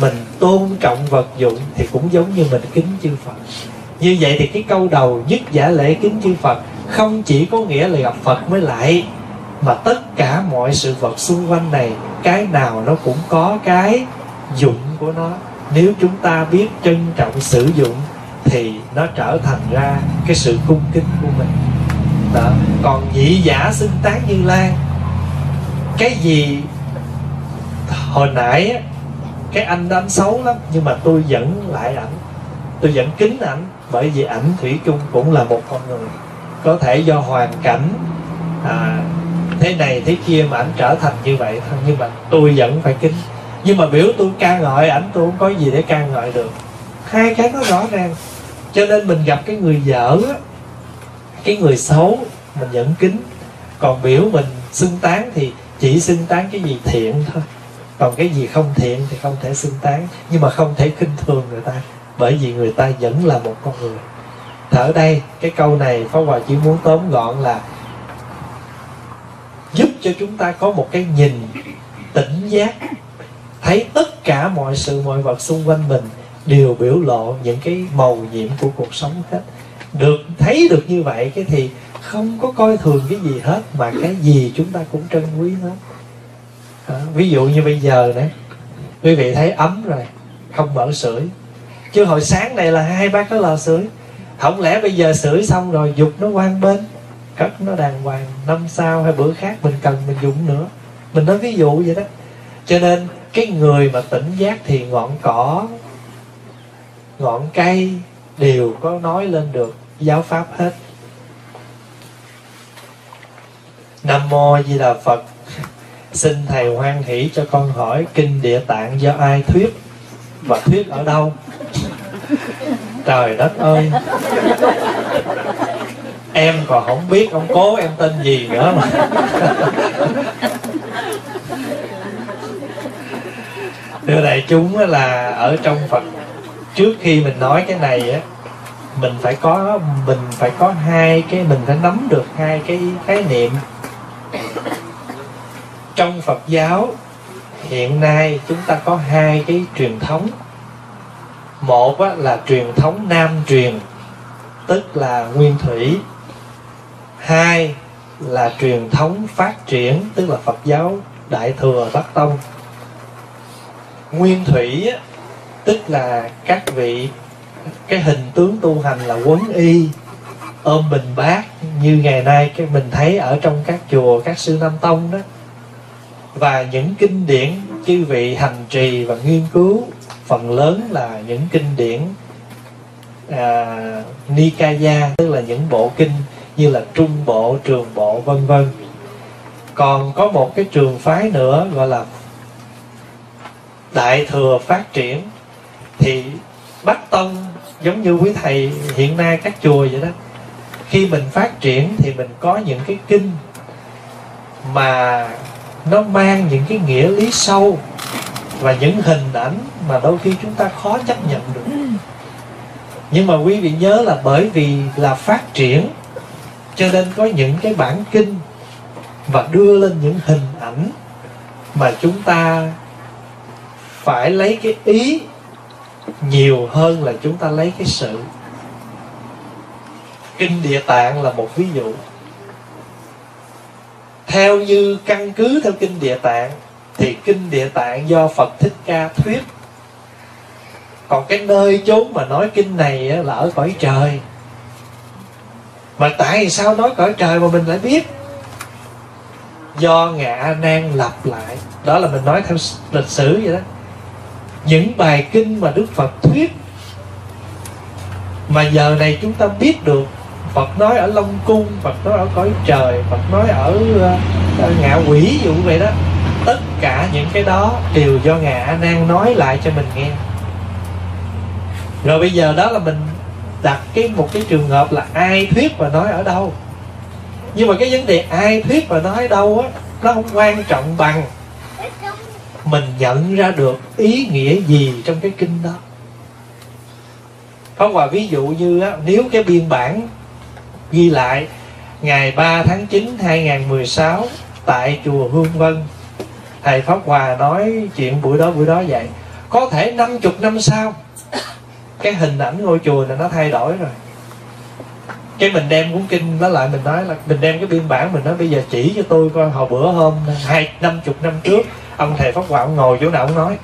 Mình tôn trọng vật dụng thì cũng giống như mình kính chư phật. Như vậy thì cái câu đầu nhất giả lễ kính chư phật không chỉ có nghĩa là gặp phật mới lại, mà tất cả mọi sự vật xung quanh này, cái nào nó cũng có cái dụng của nó. Nếu chúng ta biết trân trọng sử dụng, thì nó trở thành ra cái sự cung kính của mình. Đó. còn nhị giả xưng tán như lan, cái gì hồi nãy cái anh đó anh xấu lắm, nhưng mà tôi vẫn lại ảnh. Tôi vẫn kính ảnh, bởi vì ảnh thủy chung cũng là một con người có thể do hoàn cảnh à, thế này thế kia mà ảnh trở thành như vậy thôi nhưng mà tôi vẫn phải kính. Nhưng mà biểu tôi ca ngợi ảnh tôi không có gì để ca ngợi được. Hai cái nó rõ ràng. Cho nên mình gặp cái người dở cái người xấu mình vẫn kính. Còn biểu mình xưng tán thì chỉ xưng tán cái gì thiện thôi. Còn cái gì không thiện thì không thể xưng tán. Nhưng mà không thể khinh thường người ta bởi vì người ta vẫn là một con người ở đây cái câu này Pháp Hòa chỉ muốn tóm gọn là giúp cho chúng ta có một cái nhìn tỉnh giác thấy tất cả mọi sự mọi vật xung quanh mình đều biểu lộ những cái màu nhiệm của cuộc sống hết. Được thấy được như vậy cái thì không có coi thường cái gì hết mà cái gì chúng ta cũng trân quý hết. À, ví dụ như bây giờ này quý vị thấy ấm rồi không mở sưởi. Chứ hồi sáng này là hai ba cái lò sưởi không lẽ bây giờ sửa xong rồi, dục nó quan bên? Cất nó đàng hoàng, năm sau hay bữa khác mình cần mình dụng nữa. Mình nói ví dụ vậy đó. Cho nên, cái người mà tỉnh giác thì ngọn cỏ, ngọn cây đều có nói lên được giáo pháp hết. Nam mô di đà phật. Xin thầy hoan hỷ cho con hỏi kinh địa tạng do ai thuyết? Và thuyết ở đâu? trời đất ơi. Em còn không biết ông cố em tên gì nữa mà. Thưa đại chúng là ở trong phật, trước khi mình nói cái này á, mình phải có, mình phải có hai cái, mình phải nắm được hai cái khái niệm. Trong phật giáo hiện nay chúng ta có hai cái truyền thống một á, là truyền thống nam truyền tức là nguyên thủy. Hai là truyền thống phát triển tức là phật giáo đại thừa bắc tông. Nguyên thủy á, tức là các vị cái hình tướng tu hành là quấn y ôm bình bát như ngày nay cái mình thấy ở trong các chùa các sư nam tông đó. Và những kinh điển chư vị hành trì và nghiên cứu phần lớn là những kinh điển à, Nikaya tức là những bộ kinh như là trung bộ trường bộ vân vân. Còn có một cái trường phái nữa gọi là đại thừa phát triển. Thì bắc tông giống như quý thầy hiện nay các chùa vậy đó khi mình phát triển thì mình có những cái kinh mà nó mang những cái nghĩa lý sâu và những hình ảnh mà đôi khi chúng ta khó chấp nhận được. Nhưng mà quý vị nhớ là bởi vì là phát triển cho nên có những cái bản kinh và đưa lên những hình ảnh mà chúng ta phải lấy cái ý nhiều hơn là chúng ta lấy cái sự. Kinh địa tạng là một ví dụ. Theo như căn cứ theo kinh địa tạng thì kinh địa tạng do phật thích ca thuyết. Còn cái nơi chốn mà nói kinh này là ở cõi trời. Mà tại sao nói cõi trời mà mình lại biết? Do ngạ nan lặp lại. Đó là mình nói theo lịch sử vậy đó. Những bài kinh mà đức phật thuyết mà giờ này chúng ta biết được, Phật nói ở Long Cung, Phật nói ở cõi trời, Phật nói ở ờ, ngạ quỷ dụ vậy đó tất cả những cái đó đều do ngài a nan nói lại cho mình nghe. Rồi bây giờ đó là mình đặt cái một cái trường hợp là ai thuyết và nói ở đâu. Nhưng mà cái vấn đề ai thuyết và nói đâu á nó không quan trọng bằng mình nhận ra được ý nghĩa gì trong cái kinh đó. Không Hòa ví dụ như á, nếu cái biên bản ghi lại ngày 3 tháng 9 2016 tại chùa Hương Vân thầy Pháp Hòa nói chuyện buổi đó buổi đó vậy. Có thể 50 năm sau cái hình ảnh ngôi chùa này nó thay đổi rồi. Cái mình đem cuốn kinh nó lại mình nói là mình đem cái biên bản mình nói bây giờ chỉ cho tôi coi hồi bữa hôm hai năm chục năm trước. Ông thầy pháp hòa ông ngồi chỗ nào ông nói.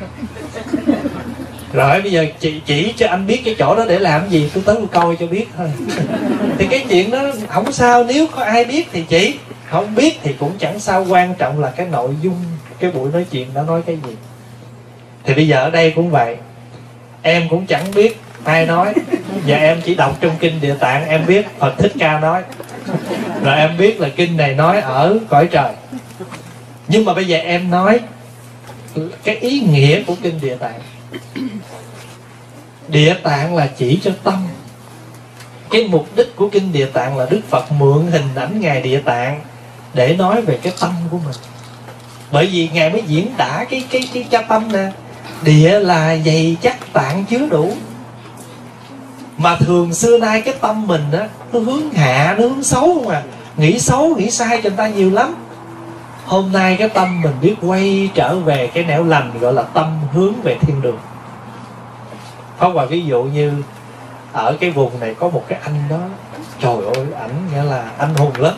Rồi bây giờ chỉ, chỉ cho anh biết cái chỗ đó để làm gì? Tôi tới tôi coi cho biết thôi. Thì cái chuyện đó không sao nếu có ai biết thì chỉ không biết thì cũng chẳng sao. Quan trọng là cái nội dung cái buổi nói chuyện đã nói cái gì? Thì bây giờ ở đây cũng vậy. Em cũng chẳng biết ai nói. Và em chỉ đọc trong kinh địa tạng, em biết phật thích ca nói. Rồi em biết là kinh này nói ở cõi trời. Nhưng mà bây giờ em nói cái ý nghĩa của kinh địa tạng. Địa tạng là chỉ cho tâm. Cái mục đích của kinh địa tạng là đức phật mượn hình ảnh ngài địa tạng để nói về cái tâm của mình bởi vì ngài mới diễn tả cái cái cái cha tâm nè. Địa là dày chắc tạng chứa đủ. Mà thường xưa nay cái tâm mình á, nó hướng hạ, nó hướng xấu không à. Nghĩ xấu, nghĩ sai cho người ta nhiều lắm. Hôm nay cái tâm mình biết quay trở về cái nẻo lành gọi là tâm hướng về thiên đường. Không và ví dụ như ở cái vùng này có một cái anh đó, trời ơi, ảnh nghĩa là anh hùng lắm.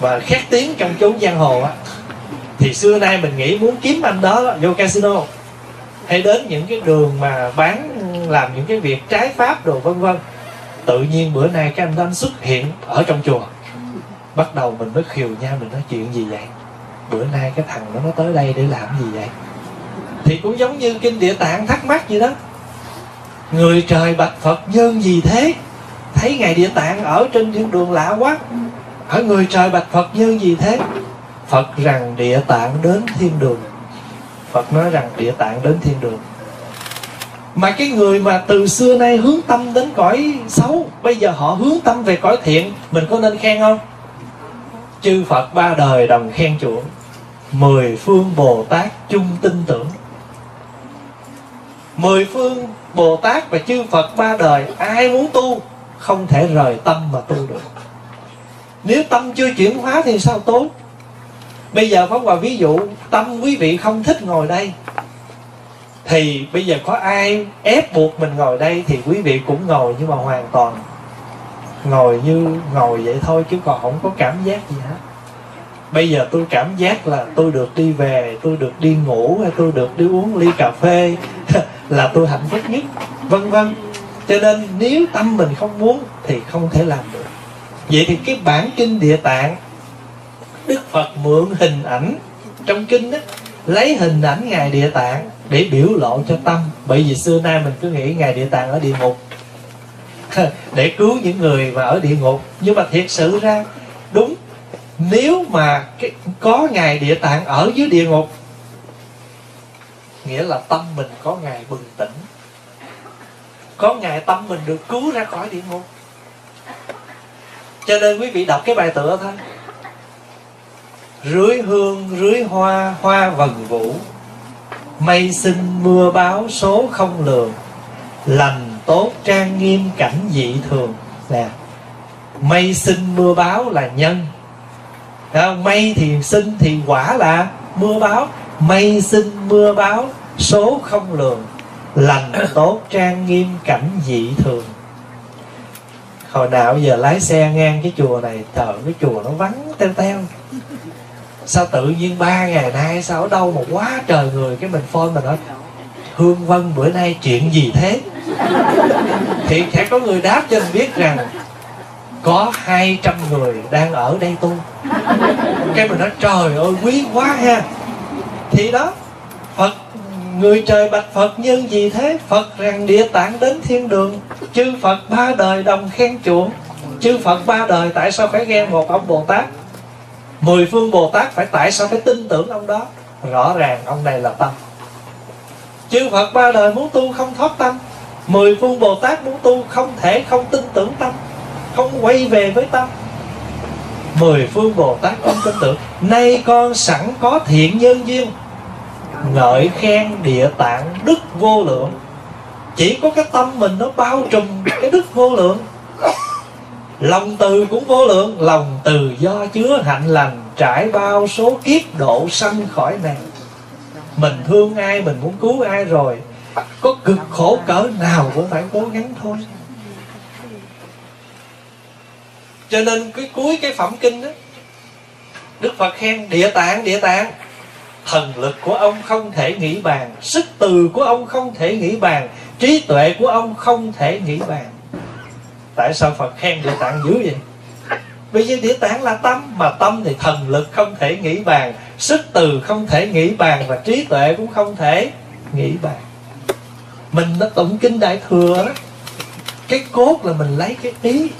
Và khét tiếng trong chốn giang hồ á thì xưa nay mình nghĩ muốn kiếm anh đó vô casino. Hay đến những cái đường mà bán, làm những cái việc trái pháp đồ vân vân. Tự nhiên bữa nay cái anh đó anh xuất hiện ở trong chùa. Bắt đầu mình mới khiều nhau, mình nói chuyện gì vậy? Bữa nay cái thằng đó nó tới đây để làm gì vậy? Thì cũng giống như kinh địa tạng thắc mắc vậy đó. Người trời bạch phật nhân gì thế? Thấy ngài địa tạng ở trên thiên đường lạ quá. Ở người trời bạch phật nhân gì thế? Phật rằng địa tạng đến thiên đường. Phật nói rằng địa tạng đến thiên đường. Mà cái người mà từ xưa nay hướng tâm đến cõi xấu, bây giờ họ hướng tâm về cõi thiện, mình có nên khen không? Chư phật ba đời đồng khen chuộng mười phương bồ tát chung tin tưởng. Mười phương bồ tát và chư phật ba đời, ai muốn tu, không thể rời tâm mà tu được. Nếu tâm chưa chuyển hóa thì sao tốt? Bây giờ pháp hòa ví dụ, tâm quý vị không thích ngồi đây. Thì bây giờ có ai ép buộc mình ngồi đây thì quý vị cũng ngồi nhưng mà hoàn toàn ngồi như ngồi vậy thôi chứ còn không có cảm giác gì hết. Bây giờ tôi cảm giác là tôi được đi về, tôi được đi ngủ, hay tôi được đi uống ly cà phê là tôi hạnh phúc nhất, vân vân. Cho nên nếu tâm mình không muốn thì không thể làm được. Vậy thì cái bản kinh địa tạng đức phật mượn hình ảnh trong kinh đó lấy hình ảnh ngài địa tạng để biểu lộ cho tâm. Bởi vì xưa nay mình cứ nghĩ ngài địa tạng ở địa ngục để cứu những người mà ở địa ngục. Nhưng mà thiệt sự ra đúng nếu mà cái, có ngài địa tạng ở dưới địa ngục nghĩa là tâm mình có ngài bừng tỉnh. Có ngài tâm mình được cứu ra khỏi địa ngục. Cho nên quý vị đọc cái bài tựa thôi rưới hương, rưới hoa hoa vần vũ. Mây sinh mưa báo, số không lường. Lành tốt, trang nghiêm, cảnh dị thường. Nè, mây sinh mưa báo là nhân. Không? mây thì sinh thì quả là mưa báo. Mây sinh mưa báo, số không lường. Lành tốt, trang nghiêm, cảnh dị thường. Hồi nào giờ lái xe ngang cái chùa này trời cái chùa nó vắng teo teo sao tự nhiên ba ngày nay sao ở đâu mà quá trời người? Cái mình phone mình nói, hương vân, bữa nay chuyện gì thế? Thì sẽ có người đáp cho mình biết rằng có 200 người đang ở đây tu. Cái mình nói, trời ơi, quý quá ha. Thì đó, phật, người trời bạch phật nhân gì thế? Phật rằng địa tạng đến thiên đường, chư phật ba đời đồng khen chuộng. Chư phật ba đời, tại sao phải ghen một ông bồ tát? Mười phương bồ tát phải tại sao phải tin tưởng ông đó? Rõ ràng ông này là tâm. Chư phật ba đời muốn tu không thoát tâm. Mười phương bồ tát muốn tu không thể không tin tưởng tâm. Không quay về với tâm. Mười phương bồ tát không tin tưởng. Nay con sẵn có thiện nhân duyên. Ngợi khen địa tạng đức vô lượng. Chỉ có cái tâm mình nó bao trùm cái đức vô lượng lòng từ cũng vô lượng, lòng từ do chứa hạnh lành, trải bao số kiếp độ sanh khỏi này mình thương ai, mình muốn cứu ai rồi, có cực khổ cỡ nào cũng phải cố gắng thôi. Cho nên cái cuối cái phẩm kinh đó, đức phật khen, địa tạng địa tạng. Thần lực của ông không thể nghĩ bàn, sức từ của ông không thể nghĩ bàn, trí tuệ của ông không thể nghĩ bàn tại sao phật khen địa tạng dữ vậy? Vì vì địa tạng là tâm, mà tâm thì thần lực không thể nghĩ bàn, sức từ không thể nghĩ bàn và trí tuệ cũng không thể nghĩ bàn. Mình nó tụng kinh đại thừa đó, cái cốt là mình lấy cái ý.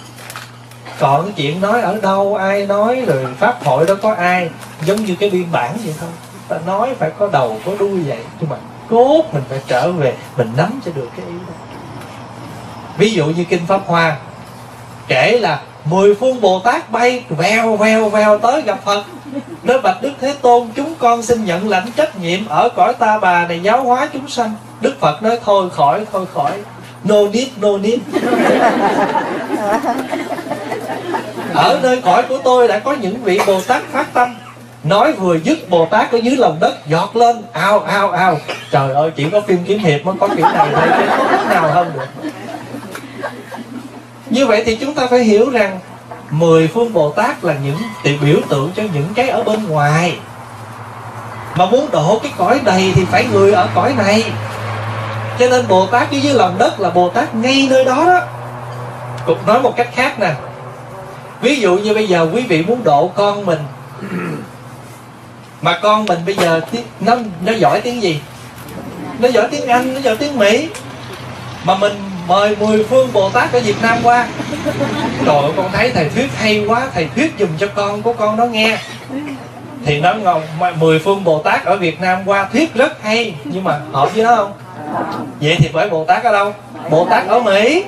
Còn cái chuyện nói ở đâu, ai nói, rồi pháp hội đó có ai, giống như cái biên bản vậy thôi. Ta nói phải có đầu, có đuôi vậy, nhưng mà cốt mình phải trở về, mình nắm cho được cái ý đó. Ví dụ như kinh pháp hoa kể là mười phương bồ tát bay vèo vèo vèo tới gặp phật. Nói bạch đức thế tôn chúng con xin nhận lãnh trách nhiệm ở cõi ta bà này giáo hóa chúng sanh. Đức phật nói thôi khỏi thôi khỏi. No need no need. Ở nơi cõi của tôi đã có những vị bồ tát phát tâm. Nói vừa dứt bồ tát ở dưới lòng đất giọt lên. Ao ao ao. Trời ơi chỉ có phim kiếm hiệp mới có kiểu này thôi không có nào hơn được như vậy thì chúng ta phải hiểu rằng mười phương bồ tát là những thì biểu tượng cho những cái ở bên ngoài. Mà muốn độ cái cõi này thì phải người ở cõi này. Cho nên bồ tát dưới lòng đất là bồ tát ngay nơi đó đó. Cục nói một cách khác nè. Ví dụ như bây giờ quý vị muốn độ con mình. Mà con mình bây giờ nó nó giỏi tiếng gì? Nó giỏi tiếng anh, nó giỏi tiếng mỹ. Mà mình mời mười phương bồ tát ở việt nam qua. Rồi con thấy thầy thuyết hay quá, thầy thuyết dùm cho con, của con nó nghe. Thì nó ngon mười phương bồ tát ở việt nam qua, thuyết rất hay. Nhưng mà hợp với nó không? Vậy thì phải bồ tát ở đâu? Bồ tát ở mỹ.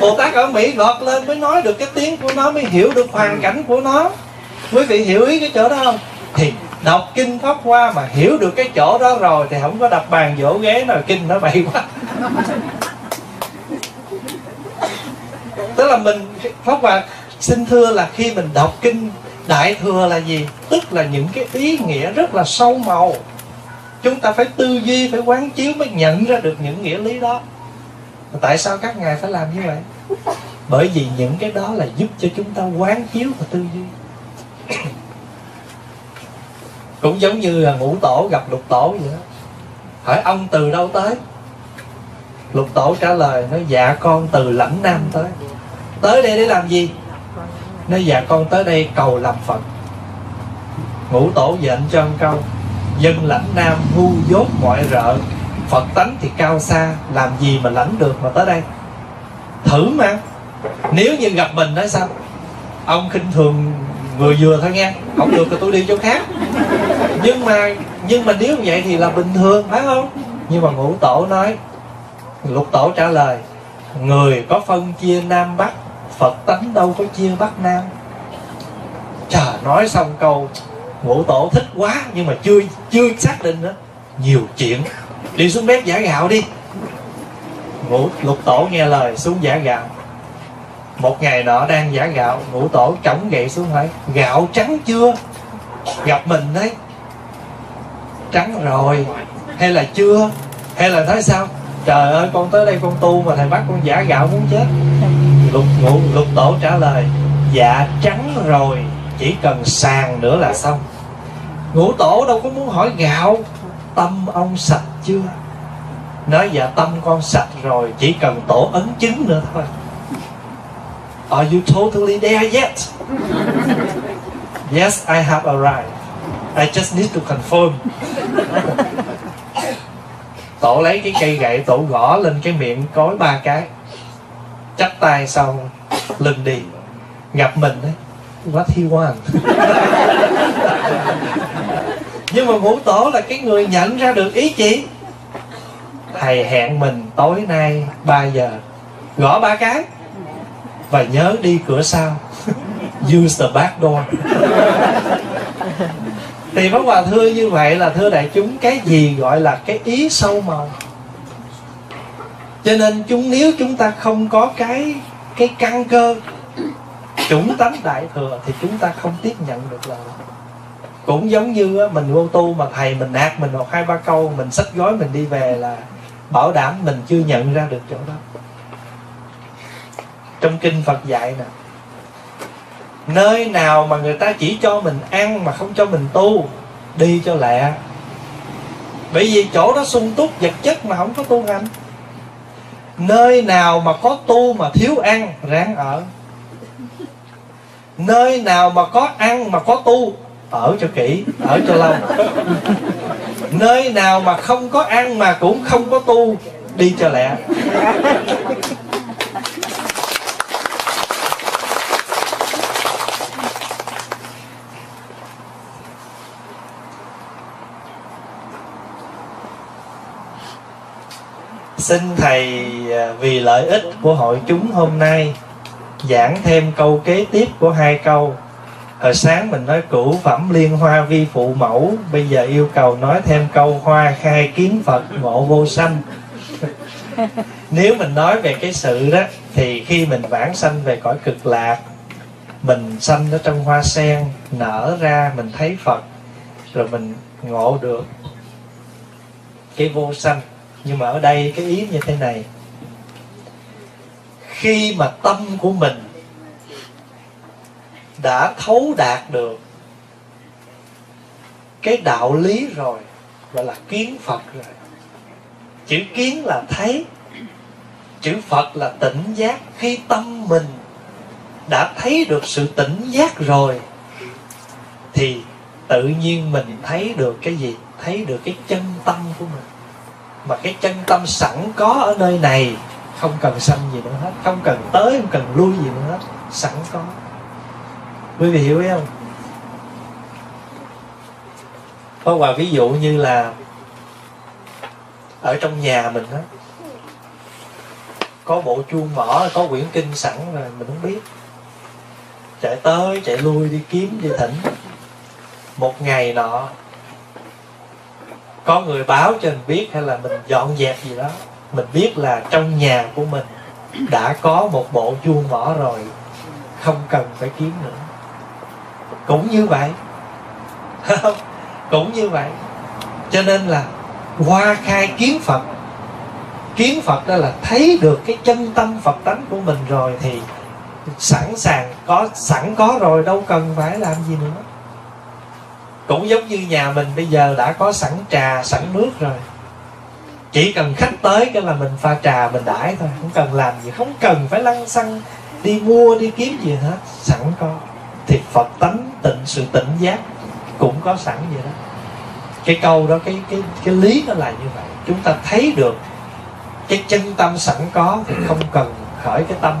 Bồ tát ở mỹ gọt lên mới nói được cái tiếng của nó, mới hiểu được hoàn cảnh của nó. Quý vị hiểu ý cái chỗ đó không? Thì đọc kinh pháp hoa mà hiểu được cái chỗ đó rồi thì không có đập bàn vỗ ghế nào, kinh nó bậy quá tức là mình, pháp hòa xin thưa là khi mình đọc kinh đại thừa là gì? Tức là những cái ý nghĩa rất là sâu màu. Chúng ta phải tư duy, phải quán chiếu mới nhận ra được những nghĩa lý đó. Tại sao các ngài phải làm như vậy? Bởi vì những cái đó là giúp cho chúng ta quán chiếu và tư duy. Cũng giống như là ngũ tổ gặp lục tổ vậy đó. Hỏi ông từ đâu tới? Lục tổ trả lời nó dạ con từ lãnh nam tới tới đây để làm gì? Nói dạ con tới đây cầu làm phật. Ngũ tổ dệnh cho ông câu dân lãnh nam ngu dốt mọi rợ, phật tánh thì cao xa, làm gì mà lãnh được mà tới đây? Thử mà, nếu như gặp mình nói sao? Ông khinh thường người vừa thôi nghe, không được thì tôi đi chỗ khác. Nhưng mà nhưng mà nếu vậy thì là bình thường, phải không? Nhưng mà ngũ tổ nói, lục tổ trả lời, người có phân chia nam bắc phật tánh đâu có chia bắc nam. Trời nói xong câu, ngũ tổ thích quá nhưng mà chưa chưa xác định nữa. Nhiều chuyện. Đi xuống bếp giả gạo đi. Ngũ, lục tổ nghe lời, xuống giả gạo. Một ngày nọ đang giả gạo, ngũ tổ trống gậy xuống hỏi, gạo trắng chưa? Gặp mình đấy. Trắng rồi. Hay là chưa? Hay là nói sao? Trời ơi, con tới đây con tu mà thầy bắt con giả gạo muốn chết lục ngũ lục tổ trả lời dạ trắng rồi chỉ cần sàn nữa là xong ngũ tổ đâu có muốn hỏi gạo tâm ông sạch chưa nói dạ tâm con sạch rồi chỉ cần tổ ấn chứng nữa thôi Are you totally there yet? yes, I have arrived. I just need to confirm. tổ lấy cái cây gậy tổ gõ lên cái miệng cối ba cái chắp tay xong lưng đi. Gặp mình đấy what he want. Nhưng mà ngũ tổ là cái người nhận ra được ý chị thầy hẹn mình tối nay 3 giờ, gõ ba cái và nhớ đi cửa sau. Use the back door. Thì Pháp Hòa thưa như vậy là thưa đại chúng, cái gì gọi là cái ý sâu màu? Cho nên chúng, nếu chúng ta không có cái cái căn cơ chủng tánh đại thừa thì chúng ta không tiếp nhận được lời cũng giống như mình vô tu mà thầy mình nạt mình một hai ba câu, mình xách gói mình đi về là bảo đảm mình chưa nhận ra được chỗ đó. Trong kinh phật dạy nè, nơi nào mà người ta chỉ cho mình ăn mà không cho mình tu, đi cho lẹ. Bởi vì chỗ đó sung túc, vật chất mà không có tu hành nơi nào mà có tu mà thiếu ăn, ráng ở. Nơi nào mà có ăn mà có tu, ở cho kỹ, ở cho lâu. Nơi nào mà không có ăn mà cũng không có tu, đi cho lẹ. Xin thầy à, vì lợi ích của hội chúng hôm nay, giảng thêm câu kế tiếp của hai câu. Hồi sáng mình nói cửu phẩm liên hoa vi phụ mẫu, bây giờ yêu cầu nói thêm câu hoa khai kiến phật ngộ vô sanh. Nếu mình nói về cái sự đó, thì khi mình vãng sanh về cõi cực lạc, mình sanh ở trong hoa sen, nở ra, mình thấy phật, rồi mình ngộ được cái vô sanh nhưng mà ở đây cái ý như thế này. Khi mà tâm của mình đã thấu đạt được cái đạo lý rồi, gọi là kiến phật rồi. Chữ kiến là thấy, chữ phật là tỉnh giác. Khi tâm mình đã thấy được sự tỉnh giác rồi, thì tự nhiên mình thấy được cái gì? Thấy được cái chân tâm của mình mà cái chân tâm sẵn có ở nơi này, không cần sanh gì nữa hết. Không cần tới, không cần lui gì nữa hết. Sẵn có. Quý vị hiểu không? Có quà ví dụ như là ở trong nhà mình đó có bộ chuông mỏ có quyển kinh sẵn rồi mình không biết. Chạy tới, chạy lui, đi kiếm đi thỉnh. Một ngày nọ có người báo cho mình biết hay là mình dọn dẹp gì đó. Mình biết là trong nhà của mình đã có một bộ chuông mỏ rồi, không cần phải kiếm nữa. Cũng như vậy. Cũng như vậy. Cho nên là hoa khai kiến phật kiến phật đó là thấy được cái chân tâm phật tánh của mình rồi thì sẵn sàng có, sẵn có rồi, đâu cần phải làm gì nữa cũng giống như nhà mình bây giờ đã có sẵn trà, sẵn nước rồi. Chỉ cần khách tới cái là mình pha trà, mình đãi thôi. Không cần làm gì, không cần phải lăn xăng đi mua, đi kiếm gì hết. Sẵn có. Thì phật tánh tịnh, sự tỉnh giác cũng có sẵn vậy đó. Cái câu đó, cái cái cái lý nó là như vậy. Chúng ta thấy được cái chân tâm sẵn có thì không cần khởi cái tâm.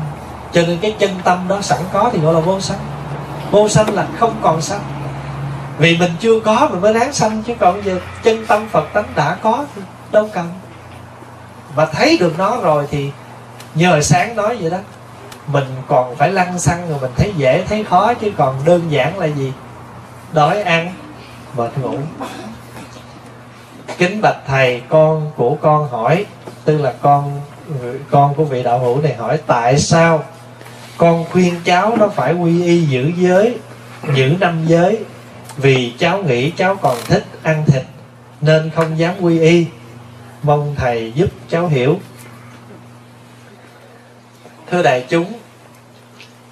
Cho nên cái chân tâm đó sẵn có thì gọi là vô sanh. Vô sanh là không còn sanh vì mình chưa có mình mới ráng sanh, chứ còn giờ chân tâm phật tánh đã có thì đâu cần. Và thấy được nó rồi thì nhờ sáng nói vậy đó. Mình còn phải lăn xăng rồi mình thấy dễ, thấy khó, chứ còn đơn giản là gì? Đói ăn, mệt ngủ. Kính bạch thầy, con của con hỏi, tức là con con của vị đạo hữu này hỏi, tại sao con khuyên cháu nó phải quy y giữ giới, giữ năm giới? Vì cháu nghĩ cháu còn thích ăn thịt, nên không dám quy y. Mong thầy giúp cháu hiểu. Thưa đại chúng,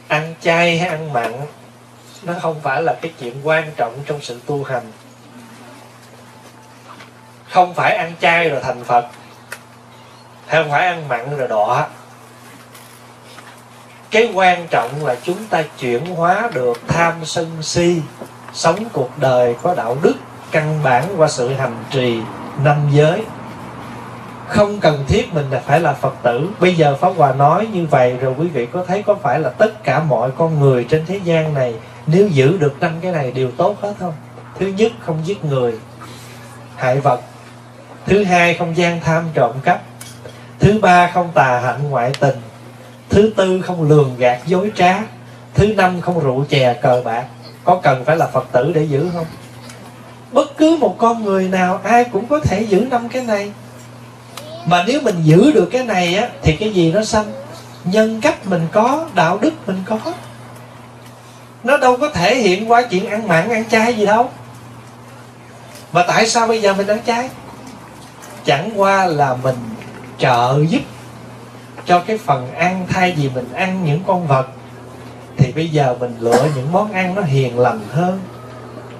ăn chay hay ăn mặn, nó không phải là cái chuyện quan trọng trong sự tu hành. Không phải ăn chay rồi thành phật, hay không phải ăn mặn rồi đọa. Cái quan trọng là chúng ta chuyển hóa được tham sân si sống cuộc đời có đạo đức, căn bản qua sự hành trì năm giới. Không cần thiết mình là phải là phật tử. Bây giờ pháp hòa nói như vậy rồi quý vị có thấy có phải là tất cả mọi con người trên thế gian này nếu giữ được năm cái này đều tốt hết không? Thứ nhất, không giết người. Hại vật. Thứ hai, không gian tham trộm cắp. Thứ ba, không tà hạnh ngoại tình. Thứ tư, không lường gạt dối trá. Thứ năm, không rượu chè cờ bạc có cần phải là phật tử để giữ không? Bất cứ một con người nào, ai cũng có thể giữ năm cái này. Mà nếu mình giữ được cái này á, thì cái gì nó sanh? Nhân cách mình có, đạo đức mình có. Nó đâu có thể hiện qua chuyện ăn mặn, ăn chay gì đâu. Mà tại sao bây giờ mình ăn chay? Chẳng qua là mình trợ giúp cho cái phần ăn thay vì mình ăn những con vật thì bây giờ mình lựa những món ăn nó hiền lành hơn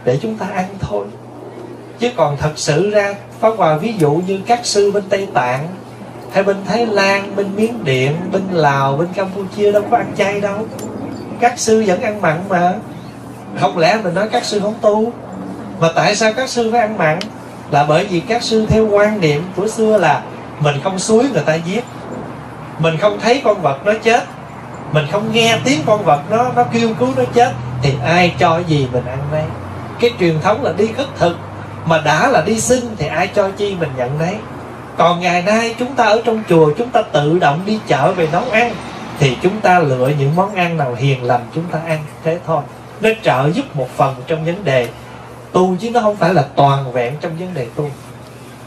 để chúng ta ăn thôi. Chứ còn thật sự ra Pháp Hòa ví dụ như các sư bên Tây Tạng hay bên Thái Lan, bên Miến Điện, bên Lào, bên Campuchia đâu có ăn chay đâu. Các sư vẫn ăn mặn mà. Không lẽ mình nói các sư không tu? Mà tại sao các sư phải ăn mặn? Là bởi vì các sư theo quan niệm của xưa là mình không suối người ta giết. Mình không thấy con vật nó chết mình không nghe tiếng con vật nó nó kêu cứu nó chết, thì ai cho gì mình ăn đấy cái truyền thống là đi khất thực, mà đã là đi xin, thì ai cho chi mình nhận đấy còn ngày nay chúng ta ở trong chùa, chúng ta tự động đi chợ về nấu ăn, thì chúng ta lựa những món ăn nào hiền lành chúng ta ăn, thế thôi. Nó trợ giúp một phần trong vấn đề tu, chứ nó không phải là toàn vẹn trong vấn đề tu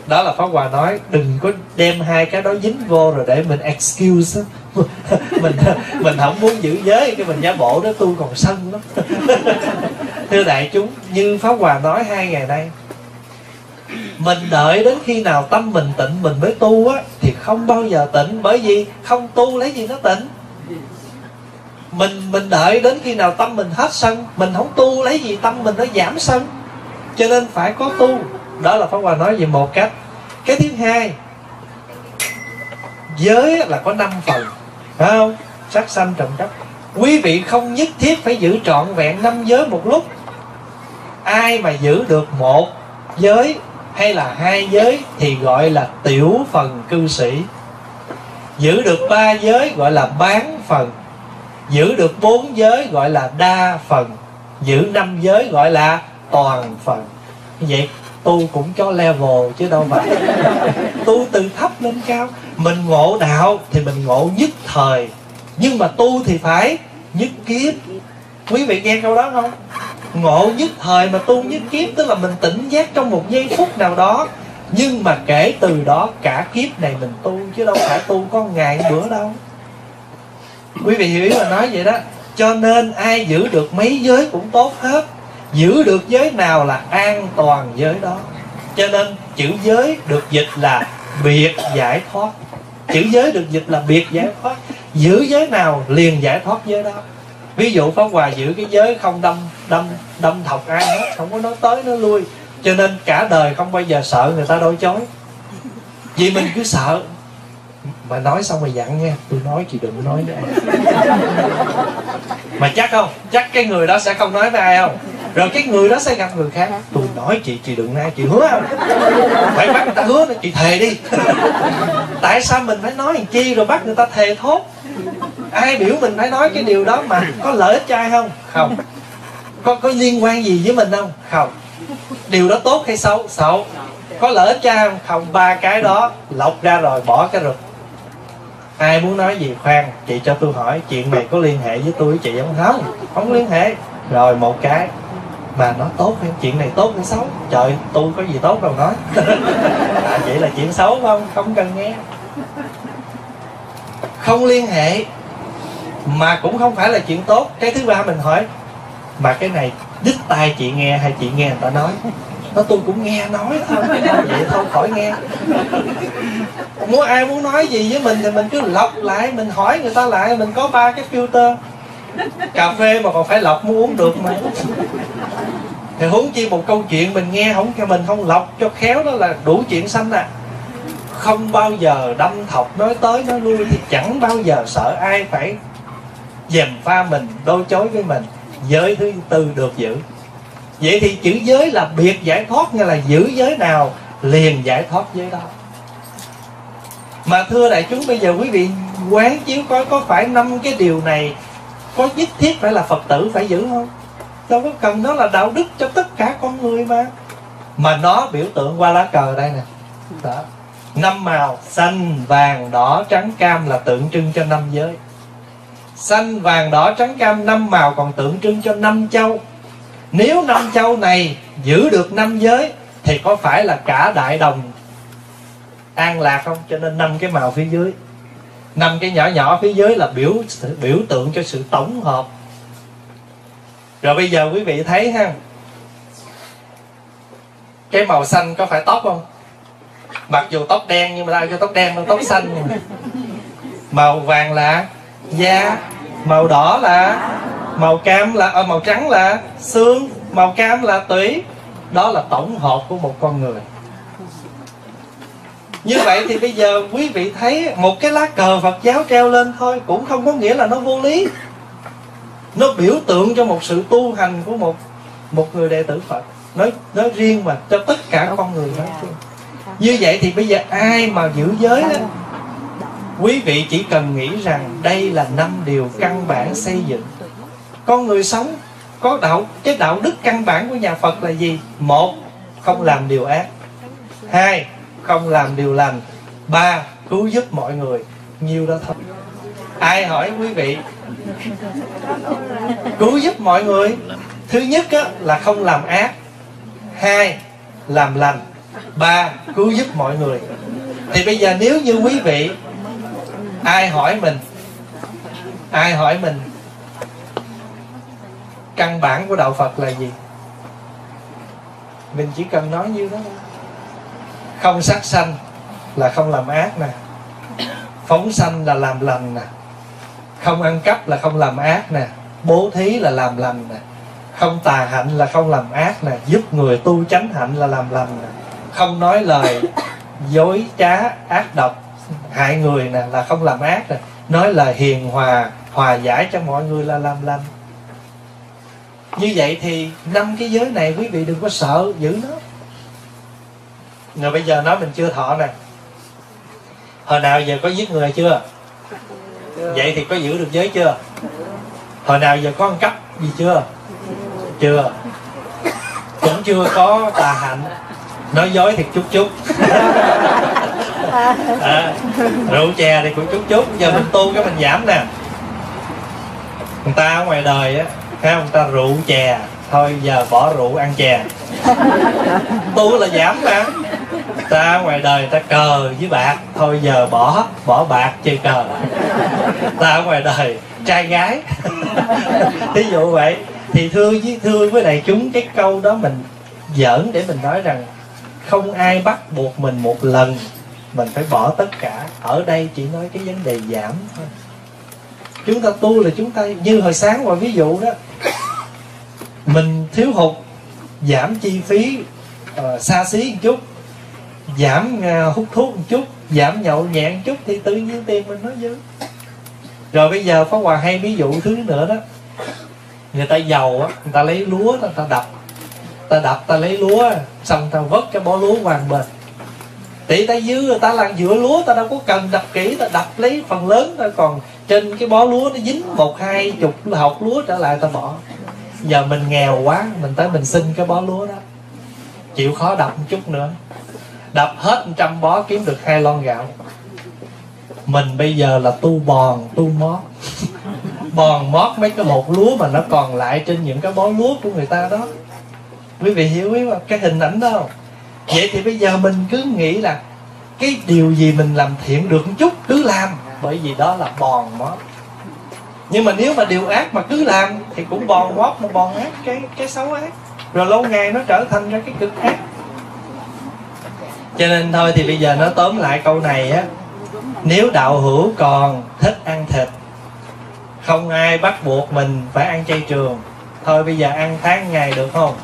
đó là pháp hòa nói, đừng có đem hai cái đó dính vô rồi để mình excuse mình mình không muốn giữ giới, cái mình giả bộ đó tu còn sân lắm. Thưa đại chúng như pháp hòa nói hai ngày nay, mình đợi đến khi nào tâm mình tịnh, mình mới tu á, thì không bao giờ tịnh. Bởi vì không tu lấy gì nó tịnh. Mình mình đợi đến khi nào tâm mình hết sân, mình không tu lấy gì tâm mình nó giảm sân. Cho nên phải có tu đó là pháp hòa nói về một cách. Cái thứ hai, giới là có năm phần, phải không? Sắc sanh trầm cấp quý vị không nhất thiết phải giữ trọn vẹn năm giới một lúc. Ai mà giữ được một giới hay là hai giới thì gọi là tiểu phần cư sĩ. Giữ được ba giới gọi là bán phần. Giữ được bốn giới gọi là đa phần. Giữ năm giới gọi là toàn phần. Vậy tu cũng cho level chứ đâu phải. Tu từ thấp lên cao. Mình ngộ đạo thì mình ngộ nhất thời. Nhưng mà tu thì phải nhất kiếp. Quý vị nghe câu đó không? Ngộ nhất thời mà tu nhất kiếp, tức là mình tỉnh giác trong một giây phút nào đó. Nhưng mà kể từ đó, cả kiếp này mình tu chứ đâu phải tu có ngày bữa đâu. Quý vị hiểu ý mà nói vậy đó. Cho nên ai giữ được mấy giới cũng tốt hết giữ được giới nào là an toàn giới đó. Cho nên chữ giới được dịch là biệt giải thoát. Chữ giới được dịch là biệt giải thoát. Giữ giới nào liền giải thoát giới đó. Ví dụ pháp hòa giữ cái giới không đâm đâm đâm thọc ai hết, không có nói tới nó lui. Cho nên cả đời không bao giờ sợ người ta đối chối. Vì mình cứ sợ. Mà nói xong rồi dặn nghe tôi nói chị đừng nói với ai. Mà chắc không? Chắc cái người đó sẽ không nói với ai không? Rồi cái người đó sẽ gặp người khác. Tôi nói chị chị đừng nói chị hứa không? Phải bắt người ta hứa chị thề đi. Tại sao mình phải nói làm chi rồi bắt người ta thề thốt? Ai biểu mình phải nói cái điều đó mà có lợi ích cho ai không? Không. Có có liên quan gì với mình không? Không. Điều đó tốt hay xấu? Xấu. Có lợi ích cho ai không? Không. Ba cái đó lọc ra rồi bỏ cái rụt ai muốn nói gì khoan chị cho tôi hỏi chuyện này có liên hệ với tôi với chị không? Không. Không liên hệ. Rồi một cái mà nó tốt hay chuyện này tốt hay xấu? Trời tôi có gì tốt đâu nói. À, vậy là chuyện xấu không? Không cần nghe. Không liên hệ mà cũng không phải là chuyện tốt. Cái thứ ba mình hỏi mà cái này đích tai chị nghe hay chị nghe người ta nói? Nó tôi cũng nghe nói thôi vậy thôi khỏi nghe. Muốn ai muốn nói gì với mình thì mình cứ lọc lại mình hỏi người ta lại mình có ba cái filter cà phê mà còn phải lọc muốn uống được mà. Thì huống chi một câu chuyện mình nghe không cho mình không lọc cho khéo đó là đủ chuyện xanh à. Không bao giờ đâm thọc nói tới nói lui, thì chẳng bao giờ sợ ai phải dèm pha mình đối chối với mình. Giới thứ tư được giữ. Vậy thì chữ giới là biệt giải thoát như là giữ giới nào liền giải thoát giới đó. Mà thưa đại chúng, bây giờ quý vị quán chiếu coi có phải năm cái điều này có nhất thiết phải là phật tử phải giữ không? Đâu có cần nó là đạo đức cho tất cả con người mà. Mà nó biểu tượng qua lá cờ đây nè. Đó. Năm màu, xanh, vàng, đỏ, trắng, cam là tượng trưng cho năm giới. Xanh, vàng, đỏ, trắng, cam, năm màu còn tượng trưng cho năm châu. Nếu năm châu này giữ được năm giới, thì có phải là cả đại đồng an lạc không? Cho nên năm cái màu phía dưới năm cái nhỏ nhỏ phía dưới là biểu biểu tượng cho sự tổng hợp. Rồi bây giờ quý vị thấy ha. Cái màu xanh có phải tóc không? Mặc dù tóc đen nhưng mà ai cho tóc đen hơn tóc xanh màu vàng là da màu đỏ là màu cam là à, màu trắng là xương màu cam là tủy. Đó là tổng hợp của một con người như vậy thì bây giờ quý vị thấy một cái lá cờ Phật giáo treo lên thôi cũng không có nghĩa là nó vô lý. Nó biểu tượng cho một sự tu hành của một một người đệ tử Phật. Nói nói riêng mà cho tất cả con người nói chung. Như vậy thì bây giờ ai mà giữ giới đó quý vị chỉ cần nghĩ rằng đây là năm điều căn bản xây dựng. Con người sống có đạo cái đạo đức căn bản của nhà Phật là gì? Một không làm điều ác. Hai không làm điều lành ba cứu giúp mọi người. Nhiều đó thôi. Ai hỏi quý vị? Cứu giúp mọi người. Thứ nhất á, là không làm ác. Hai làm lành. Ba cứu giúp mọi người. Thì bây giờ nếu như quý vị ai hỏi mình? Ai hỏi mình? Căn bản của đạo phật là gì? Mình chỉ cần nói như đó không sát sanh là không làm ác nè. Phóng sanh là làm lành nè. Không ăn cắp là không làm ác nè. Bố thí là làm lành nè. Không tà hạnh là không làm ác nè. Giúp người tu chánh hạnh là làm lành nè. Không nói lời dối trá, ác độc, hại người nè là không làm ác nè. Nói lời hiền hòa hòa giải cho mọi người là làm lành. Như vậy thì năm cái giới này quý vị đừng có sợ giữ nó rồi bây giờ nói mình chưa thọ nè. Hồi nào giờ có giết người chưa? Vậy thì có giữ được giới chưa? Hồi nào giờ có ăn cắp gì chưa? Chưa. Cũng chưa có tà hạnh. Nói dối thì chút chút. À, rượu chè thì cũng chút chút. Giờ mình tu cái mình giảm nè. Người ta ở ngoài đời á thấy không? Ta rượu chè. Thôi giờ bỏ rượu ăn chè. Tu là giảm mà ta ngoài đời ta cờ với bạc thôi giờ bỏ bỏ bạc chơi cờ ta ngoài đời trai gái. Thí dụ vậy thì thưa với thưa với đại chúng cái câu đó mình giỡn để mình nói rằng không ai bắt buộc mình một lần mình phải bỏ tất cả. Ở đây chỉ nói cái vấn đề giảm thôi. Chúng ta tu là chúng ta như hồi sáng qua ví dụ đó mình thiếu hụt giảm chi phí uh, xa xí một chút giảm à, hút thuốc một chút, giảm nhậu nhẹn một chút thì tự nhiên tiền mình nó dư. Rồi bây giờ Pháp Hòa hay ví dụ thứ nữa đó. Người ta giàu á, người ta lấy lúa người ta đập. Ta đập ta lấy lúa, xong ta vớt cái bó lúa hoàng bền. Tỷ ta dư, người ta làm giữa lúa, ta đâu có cần đập kỹ, ta đập lấy phần lớn ta còn trên cái bó lúa nó dính một, hai chục hột lúa trở lại, ta bỏ. Giờ mình nghèo quá, mình tới mình xin cái bó lúa đó. Chịu khó đập một chút nữa đập hết trăm bó kiếm được hai lon gạo. Mình bây giờ là tu bòn, tu mót. Bòn, mót mấy cái bột lúa mà nó còn lại trên những cái bó lúa của người ta đó. Quý vị hiểu ý không? Cái hình ảnh đó không? Vậy thì bây giờ mình cứ nghĩ là cái điều gì mình làm thiện được một chút, cứ làm. Bởi vì đó là bòn, mót. Nhưng mà nếu mà điều ác mà cứ làm, thì cũng bòn, mót mà bòn ác, cái cái xấu ác. Rồi lâu ngày nó trở thành ra cái cực ác cho nên thôi thì bây giờ nó tóm lại câu này á, nếu đạo hữu còn thích ăn thịt, không ai bắt buộc mình phải ăn chay trường. Thôi bây giờ ăn tháng ngày được không?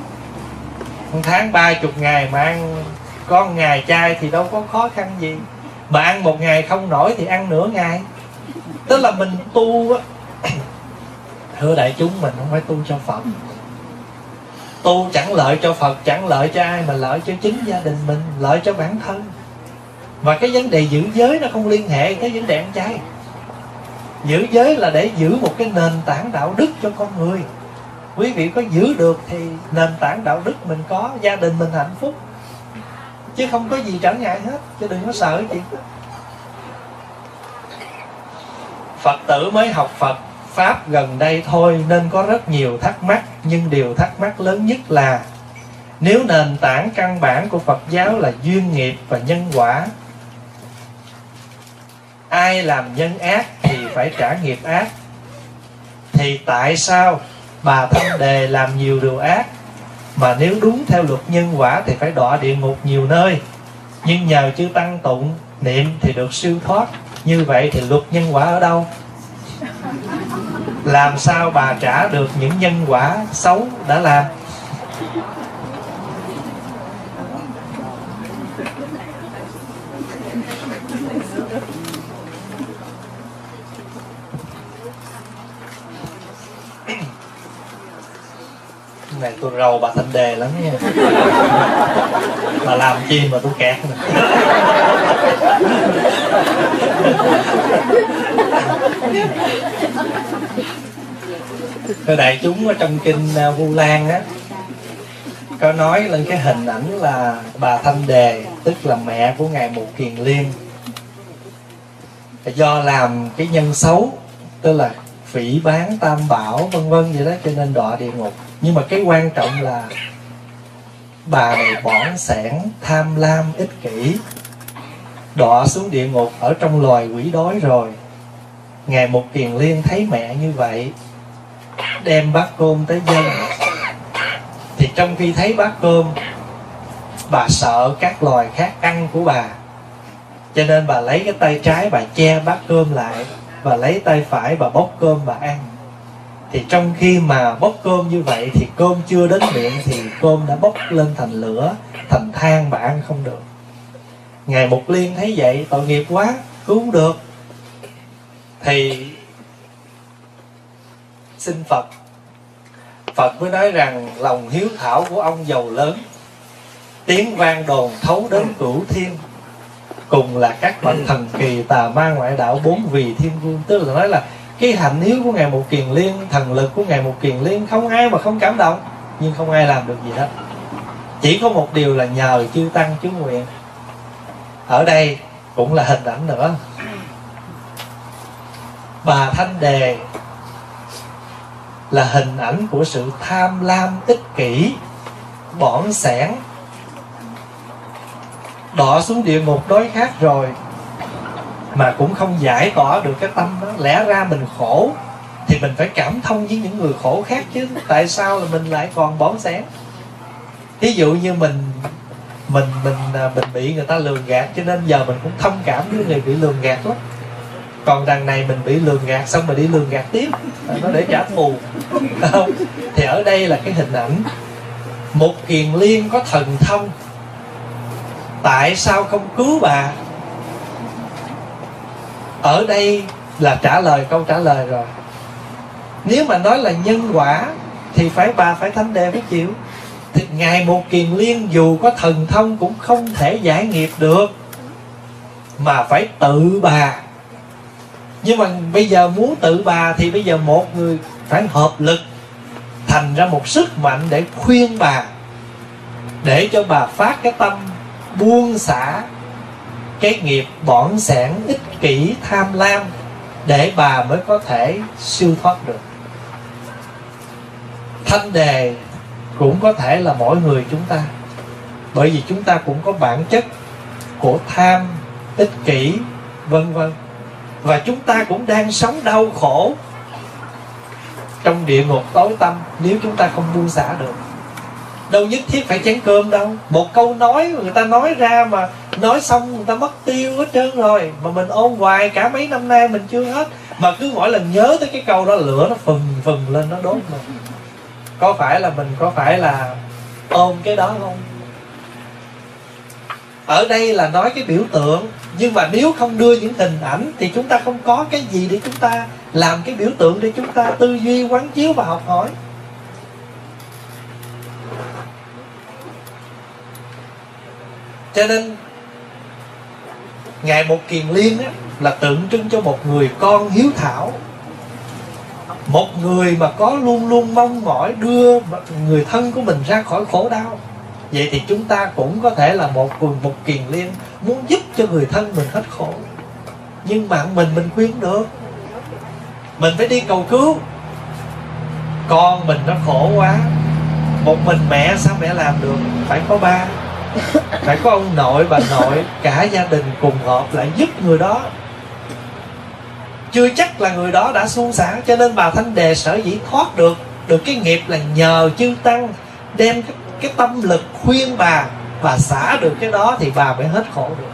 Ăn tháng ba chục ngày mà ăn có ngày chay thì đâu có khó khăn gì. Mà ăn một ngày không nổi thì ăn nửa ngày. Tức là mình tu á. Thưa đại chúng, mình không phải tu cho phẩm tu chẳng lợi cho phật, chẳng lợi cho ai mà lợi cho chính gia đình mình, lợi cho bản thân. Và cái vấn đề giữ giới nó không liên hệ tới vấn đề ăn chay. Giữ giới là để giữ một cái nền tảng đạo đức cho con người. Quý vị có giữ được thì nền tảng đạo đức mình có, gia đình mình hạnh phúc. Chứ không có gì trở ngại hết, chứ đừng có sợ chuyện đó. Phật tử mới học phật pháp gần đây thôi nên có rất nhiều thắc mắc, nhưng điều thắc mắc lớn nhất là, nếu nền tảng căn bản của phật giáo là duyên nghiệp và nhân quả, ai làm nhân ác thì phải trả nghiệp ác. Thì tại sao bà thanh đề làm nhiều điều ác, mà nếu đúng theo luật nhân quả thì phải đọa địa ngục nhiều nơi? Nhưng nhờ chư tăng tụng niệm thì được siêu thoát, như vậy thì luật nhân quả ở đâu? Làm sao bà trả được những nhân quả xấu đã làm? Này tôi rầu bà thanh đề lắm nha. Bà làm chi mà tôi kẹt nè. Thưa đại chúng, ở trong kinh à, Vu Lan á, có nói lên cái hình ảnh là bà Thanh Đề, tức là mẹ của ngài Mục Kiền Liên. Do làm cái nhân xấu, tức là phỉ bán tam bảo, vân vân vậy đó, cho nên đọa địa ngục. Nhưng mà cái quan trọng là bà này bỏng sẻn, tham lam, ích kỷ, đọa xuống địa ngục ở trong loài quỷ đói rồi ngài một kiền liên thấy mẹ như vậy, đem bát cơm tới dân. Thì trong khi thấy bát cơm, bà sợ các loài khác ăn của bà. Cho nên bà lấy cái tay trái bà che bát cơm lại và lấy tay phải bà bốc cơm bà ăn. Thì trong khi mà bốc cơm như vậy, thì cơm chưa đến miệng thì cơm đã bốc lên thành lửa, thành than bà ăn không được. Ngài mục liên thấy vậy, tội nghiệp quá, cứu không được thì xin phật. Phật mới nói rằng lòng hiếu thảo của ông giàu lớn tiếng vang đồn thấu đến cửu thiên. Cùng là các bậc thần kỳ tà ma ngoại đạo bốn vì thiên vương tức là nói là cái hạnh hiếu của ngài một kiền liên thần lực của ngài một kiền liên không ai mà không cảm động nhưng không ai làm được gì hết. Chỉ có một điều là nhờ chư tăng chú nguyện. Ở đây cũng là hình ảnh nữa bà thanh đề là hình ảnh của sự tham lam ích kỷ bỏn sẻn đọa xuống địa ngục đói khát rồi mà cũng không giải tỏa được cái tâm đó. Lẽ ra mình khổ thì mình phải cảm thông với những người khổ khác chứ. Tại sao là mình lại còn bỏng sẻn? Ví dụ như mình mình mình à, mình bị người ta lường gạt cho nên giờ mình cũng thông cảm với người bị lường gạt lắm còn đằng này mình bị lường gạt, xong rồi đi lường gạt tiếp. Nó để trả thù. Thì ở đây là cái hình ảnh. Một kiền liên có thần thông. Tại sao không cứu bà? Ở đây là trả lời, câu trả lời rồi. Nếu mà nói là nhân quả, thì phải bà phải thánh đề phải chịu. Thì ngài một kiền liên dù có thần thông cũng không thể giải nghiệp được, mà phải tự bà nhưng mà bây giờ muốn tự bà thì bây giờ một người phải hợp lực, thành ra một sức mạnh để khuyên bà, để cho bà phát cái tâm buông xả cái nghiệp bỏn sẻn, ích kỷ, tham lam để bà mới có thể siêu thoát được. Thanh đề cũng có thể là mỗi người chúng ta, bởi vì chúng ta cũng có bản chất của tham, ích kỷ, vân vân và chúng ta cũng đang sống đau khổ. Trong địa ngục tối tâm nếu chúng ta không buông xả được, đâu nhất thiết phải chén cơm đâu. Một câu nói người ta nói ra mà nói xong người ta mất tiêu hết trơn rồi. Mà mình ôn hoài cả mấy năm nay mình chưa hết. Mà cứ mỗi lần nhớ tới cái câu đó, lửa nó phừng phừng lên, nó đốt mình. Có phải là mình, có phải là ôm cái đó không? Ở đây là nói cái biểu tượng nhưng mà nếu không đưa những hình ảnh thì chúng ta không có cái gì để chúng ta làm cái biểu tượng để chúng ta tư duy quán chiếu và học hỏi. Cho nên ngài một kiền liên á, là tượng trưng cho một người con hiếu thảo. Một người mà có luôn luôn mong mỏi đưa người thân của mình ra khỏi khổ đau vậy thì chúng ta cũng có thể là một quần một kiền liên muốn giúp cho người thân mình hết khổ. Nhưng bạn mình mình khuyên được. Mình phải đi cầu cứu. Con mình nó khổ quá. Một mình mẹ sao mẹ làm được? Phải có ba. Phải có ông nội, bà nội, cả gia đình cùng hợp lại giúp người đó. Chưa chắc là người đó đã suôn sẻ cho nên bà thanh đề sở dĩ thoát được được cái nghiệp là nhờ chư tăng đem các cái tâm lực khuyên bà và xả được cái đó thì bà mới hết khổ được.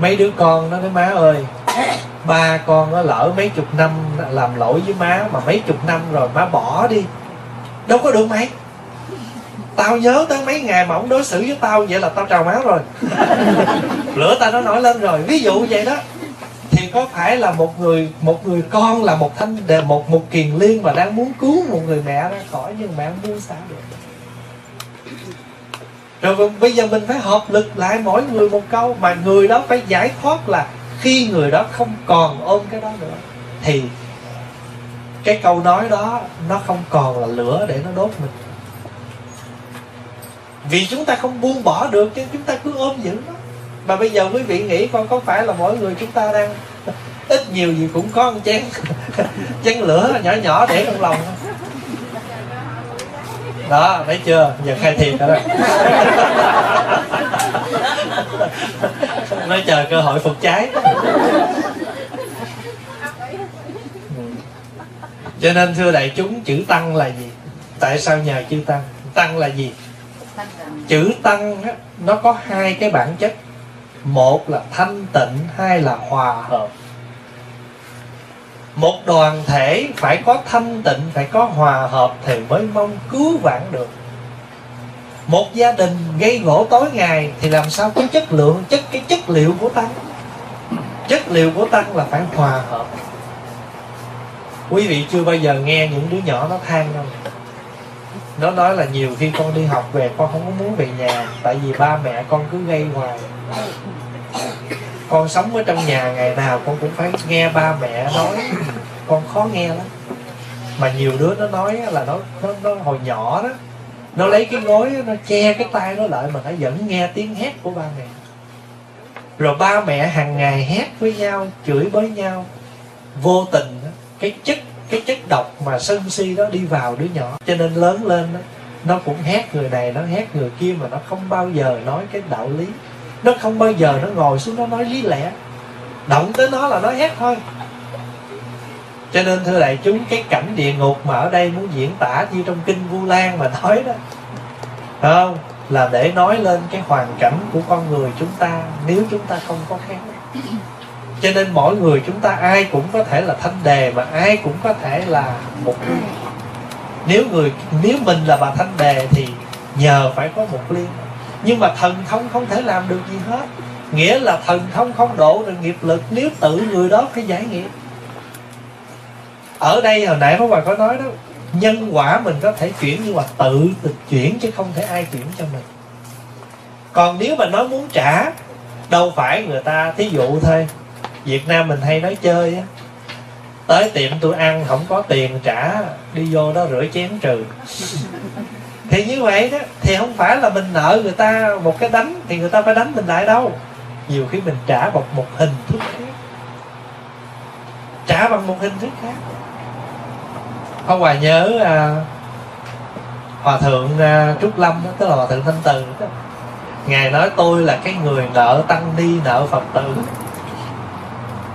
Mấy đứa con nó nói, má ơi, ba con nó lỡ mấy chục năm làm lỗi với má mà mấy chục năm rồi má bỏ đi, đâu có được mày tao nhớ tới mấy ngày mà ông đối xử với tao vậy là tao trào máu rồi. Lửa tao nó nổi lên rồi. Ví dụ vậy đó thì có phải là một người một người con là một thanh đề một một kiền liên mà đang muốn cứu một người mẹ ra khỏi nhưng mẹ không muốn xả được? Rồi vâng, bây giờ mình phải hợp lực lại mỗi người một câu, mà người đó phải giải thoát là khi người đó không còn ôm cái đó nữa, thì cái câu nói đó nó không còn là lửa để nó đốt mình. Vì chúng ta không buông bỏ được, chứ chúng ta cứ ôm giữ nó. Mà bây giờ quý vị nghĩ con có phải là mỗi người chúng ta đang ít nhiều gì cũng có một chén chén lửa nhỏ nhỏ để trong lòng. Đó thấy chưa? Giờ khai thiệt rồi đó. Nói chờ cơ hội phục cháy cho nên thưa đại chúng chữ tăng là gì? Tại sao nhờ chư tăng? Tăng là gì? Chữ tăng nó có hai cái bản chất một là thanh tịnh hai là hòa. Hợp một đoàn thể phải có thanh tịnh phải có hòa hợp thì mới mong cứu vãn được. Một gia đình gây gỗ tối ngày thì làm sao có chất lượng chất cái chất liệu của tăng? Chất liệu của tăng là phải hòa hợp. Quý vị chưa bao giờ nghe những đứa nhỏ nó than đâu. Nó nói là nhiều khi con đi học về con không có muốn về nhà tại vì ba mẹ con cứ gây hoài con sống ở trong nhà ngày nào con cũng phải nghe ba mẹ nói. Con khó nghe lắm. Mà nhiều đứa nó nói là nó nó, nó hồi nhỏ đó nó lấy cái gối nó che cái tay nó lại mà nó vẫn nghe tiếng hét của ba mẹ. Rồi ba mẹ hàng ngày hét với nhau chửi bới nhau. Vô tình cái chất cái chất độc mà sân si đó đi vào đứa nhỏ. Cho nên lớn lên đó, nó cũng hét người này nó hét người kia mà nó không bao giờ nói cái đạo lý nó không bao giờ nó ngồi xuống nó nói lý lẽ. Động tới nó là nó hét thôi. Cho nên thưa đại chúng, cái cảnh địa ngục mà ở đây muốn diễn tả như trong kinh vu lan mà nói đó không? Là để nói lên cái hoàn cảnh của con người chúng ta nếu chúng ta không có khéo. Cho nên mỗi người chúng ta ai cũng có thể là thanh đề mà ai cũng có thể là một nếu người, nếu mình là bà thanh đề thì nhờ phải có một liên nhưng mà thần thông không thể làm được gì hết. Nghĩa là thần thông không độ được nghiệp lực nếu tự người đó phải giải nghiệp. Ở đây hồi nãy Pháp Hòa có nói đó, nhân quả mình có thể chuyển nhưng mà tự được chuyển chứ không thể ai chuyển cho mình. Còn nếu mà nói muốn trả, đâu phải người ta, thí dụ thôi, Việt Nam mình hay nói chơi á, tới tiệm tôi ăn không có tiền trả, đi vô đó rửa chén trừ thì như vậy đó thì không phải là mình nợ người ta một cái đánh thì người ta phải đánh mình lại đâu. Nhiều khi mình trả bằng một hình thức khác. Trả bằng một hình thức khác. Pháp Hòa nhớ à, Hòa thượng à, Trúc Lâm đó, tức là Hòa thượng Thanh Từ đó. Ngài nói tôi là cái người nợ tăng ni nợ Phật tử.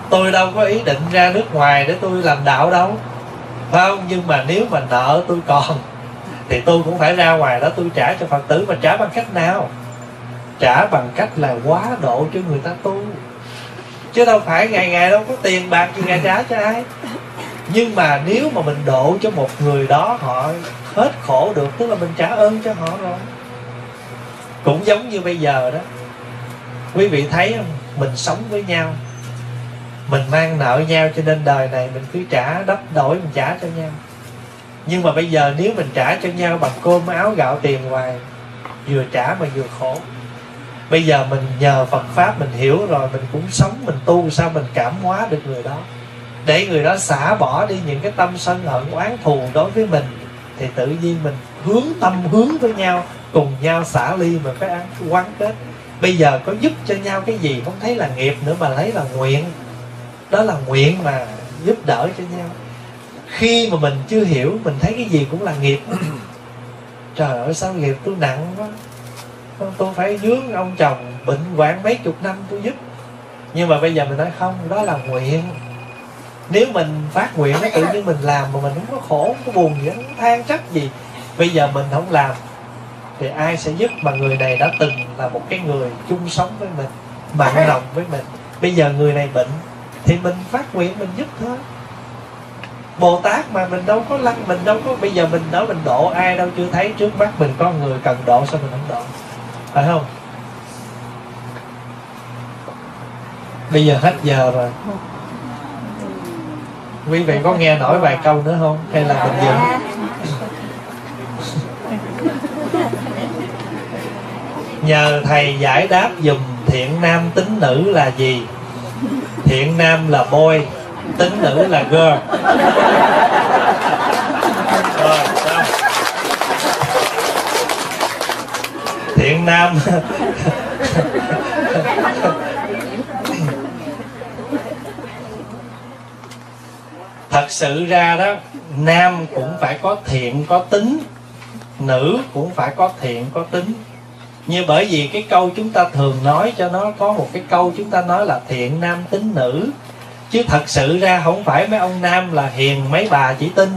Tôi đâu có ý định ra nước ngoài để tôi làm đạo đâu. Phải không? Nhưng mà nếu mà nợ tôi còn thì tôi cũng phải ra ngoài đó, tôi trả cho phật tử, mà trả bằng cách nào? Trả bằng cách là quá độ cho người ta tu. Chứ đâu phải ngày ngày đâu có tiền bạc gì ngày trả cho ai. Nhưng mà nếu mà mình độ cho một người đó, họ hết khổ được, tức là mình trả ơn cho họ rồi. Cũng giống như bây giờ đó. Quý vị thấy không? Mình sống với nhau. Mình mang nợ nhau cho nên đời này mình cứ trả, đắp đổi mình trả cho nhau nhưng mà bây giờ nếu mình trả cho nhau bằng cơm, áo, gạo, tiền hoài, vừa trả mà vừa khổ. Bây giờ mình nhờ Phật pháp mình hiểu rồi, mình cũng sống, mình tu sao mình cảm hóa được người đó. Để người đó xả bỏ đi những cái tâm sân hận, oán thù đối với mình, thì tự nhiên mình hướng tâm hướng với nhau, cùng nhau xả ly mà cái ăn quán kết. Bây giờ có giúp cho nhau cái gì không thấy là nghiệp nữa mà lấy là nguyện. Đó là nguyện mà giúp đỡ cho nhau khi mà mình chưa hiểu mình thấy cái gì cũng là nghiệp. Trời ơi sao nghiệp tôi nặng quá. Tôi phải dướng ông chồng bệnh hoạn mấy chục năm tôi giúp. Nhưng mà bây giờ mình nói không đó là nguyện. Nếu mình phát nguyện nó tự nhiên mình làm mà mình không có khổ không có buồn gì không than trách gì. Bây giờ mình không làm thì ai sẽ giúp mà người này đã từng là một cái người chung sống với mình mặn lòng với mình? Bây giờ người này bệnh thì mình phát nguyện mình giúp thôi Bồ Tát mà mình đâu có lăng mình đâu có bây giờ mình nói mình độ ai đâu, chưa thấy trước mắt mình có người cần độ sao mình không độ? Phải không? Bây giờ hết giờ rồi. Quý vị có nghe nổi vài câu nữa không? Hay là mình dừng? Nhờ thầy giải đáp dùm thiện nam tính nữ là gì? Thiện nam là boy tính nữ là girl rồi xong thiện nam. Thật sự ra đó, nam cũng phải có thiện, có tính. Nữ cũng phải có thiện, có tính. Như bởi vì cái câu chúng ta thường nói cho nó, có một cái câu chúng ta nói là thiện, nam, tính, nữ chứ thật sự ra không phải mấy ông nam là hiền mấy bà chỉ tin.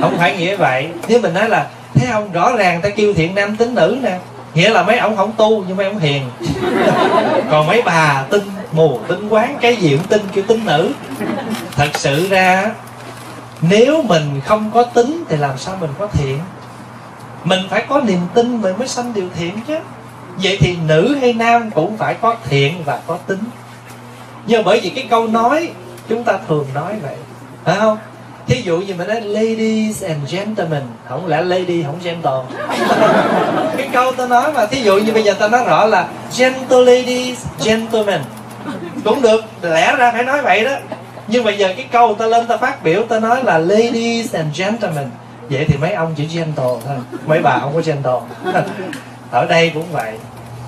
Không phải nghĩa vậy. Nếu mình nói là thấy ông rõ ràng ta kêu thiện nam tính nữ nè. Nghĩa là mấy ông không tu, nhưng mấy ông hiền. Còn mấy bà tin mù, tin quán, cái gì cũng tin, kêu tính nữ. Thật sự ra, nếu mình không có tính thì làm sao mình có thiện? Mình phải có niềm tin mình mới sanh điều thiện chứ. Vậy thì nữ hay nam cũng phải có thiện và có tính nhưng bởi vì cái câu nói, chúng ta thường nói vậy. Phải không? Thí dụ như mình nói, ladies and gentlemen không lẽ lady không gentle? Cái câu ta nói mà, thí dụ như bây giờ ta nói rõ là, gentle ladies, gentlemen cũng được, lẽ ra phải nói vậy đó. Nhưng bây giờ cái câu ta lên ta phát biểu, ta nói là, ladies and gentlemen vậy thì mấy ông chỉ gentle thôi, mấy bà không có gentle. Ở đây cũng vậy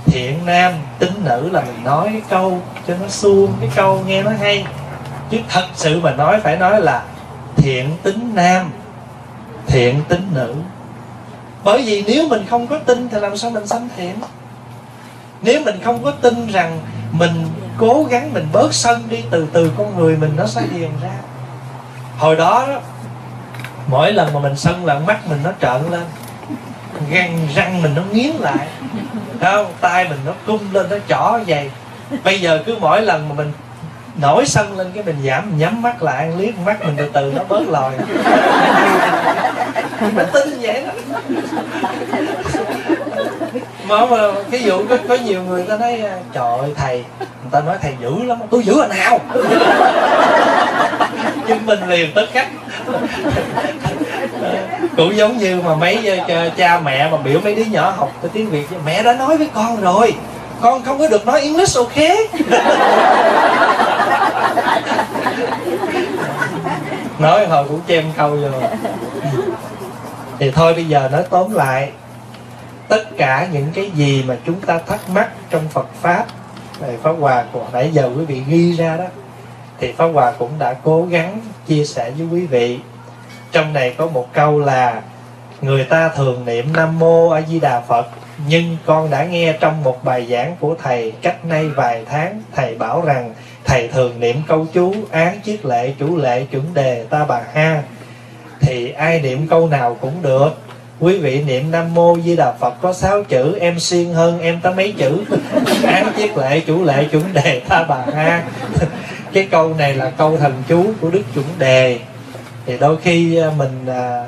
thiện nam, tính nữ là mình nói cái câu cho nó suông, cái câu nghe nó hay. Chứ thật sự mà nói, phải nói là thiện tính nam, thiện tính nữ. Bởi vì nếu mình không có tin thì làm sao mình sanh thiện? Nếu mình không có tin rằng mình cố gắng mình bớt sân đi, từ từ con người mình nó sẽ hiền ra. Hồi đó mỗi lần mà mình sân là mắt mình nó trợn lên răng răng mình nó nghiến lại không tay mình nó cung lên nó chỏ vậy. Bây giờ cứ mỗi lần mà mình nổi sân lên cái mình giảm mình nhắm mắt lại liếc mắt mình từ từ nó bớt lòi. Mình tin vậy đó mà, ví cái có, có nhiều người ta nói à, trời ơi thầy người ta nói thầy dữ lắm tôi dữ là nào? Nhưng mình liền tất cách ờ, cũng giống như mà mấy ờ, cha mẹ mà biểu mấy đứa nhỏ học cái tiếng việt mẹ đã nói với con rồi con không có được nói english ok. Nói hồi cũng chêm câu rồi thì thôi bây giờ nói tóm lại tất cả những cái gì mà chúng ta thắc mắc trong Phật pháp, về Pháp Hòa của nãy giờ quý vị ghi ra đó, thì Pháp Hòa cũng đã cố gắng chia sẻ với quý vị. Trong này có một câu là, người ta thường niệm Nam Mô A Di Đà Phật, nhưng con đã nghe trong một bài giảng của thầy cách nay vài tháng, thầy bảo rằng thầy thường niệm câu chú, án chiết lệ chủ lệ chuẩn đề, ta bà ha. Thì ai niệm câu nào cũng được quý vị niệm nam mô di đà phật có sáu chữ em xuyên hơn em tới mấy chữ. Án chiết lệ chủ lệ chuẩn đề tha bà ha. Cái câu này là câu thần chú của đức chuẩn đề. Thì đôi khi à, mình à,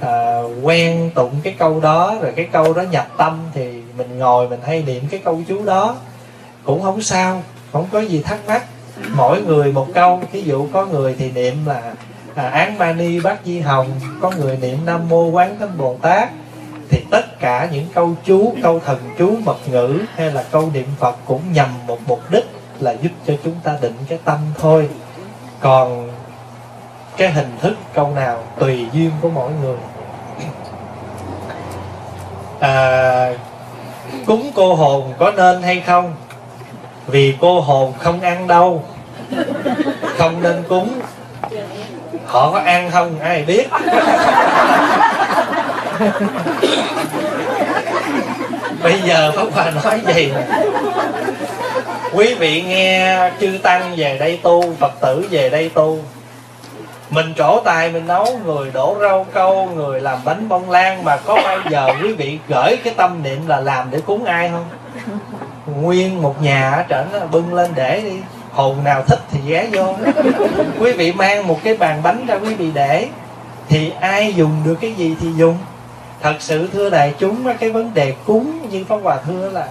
à, quen tụng cái câu đó rồi cái câu đó nhập tâm thì mình ngồi mình hay niệm cái câu chú đó. Cũng không sao không có gì thắc mắc. Mỗi người một câu. Ví dụ có người thì niệm là à, án mani bát di hồng có người niệm nam mô quán thánh bồ tát. Thì tất cả những câu chú câu thần chú mật ngữ hay là câu niệm phật cũng nhằm một mục đích là giúp cho chúng ta định cái tâm thôi. Còn cái hình thức câu nào tùy duyên của mỗi người. À, cúng cô hồn có nên hay không? Vì cô hồn không ăn đâu. Không nên cúng họ có ăn không? Ai biết. Bây giờ pháp hòa nói gì quý vị nghe chư tăng về đây tu, phật tử về đây tu. Mình trổ tài, mình nấu, người đổ rau câu, người làm bánh bông lan. Mà có bao giờ quý vị gửi cái tâm niệm là làm để cúng ai không? Nguyên một nhà ở trển bưng lên để đi hồn nào thích thì ghé vô. Quý vị mang một cái bàn bánh ra quý vị để. Thì ai dùng được cái gì thì dùng. Thật sự thưa đại chúng cái vấn đề cúng như pháp hòa thưa là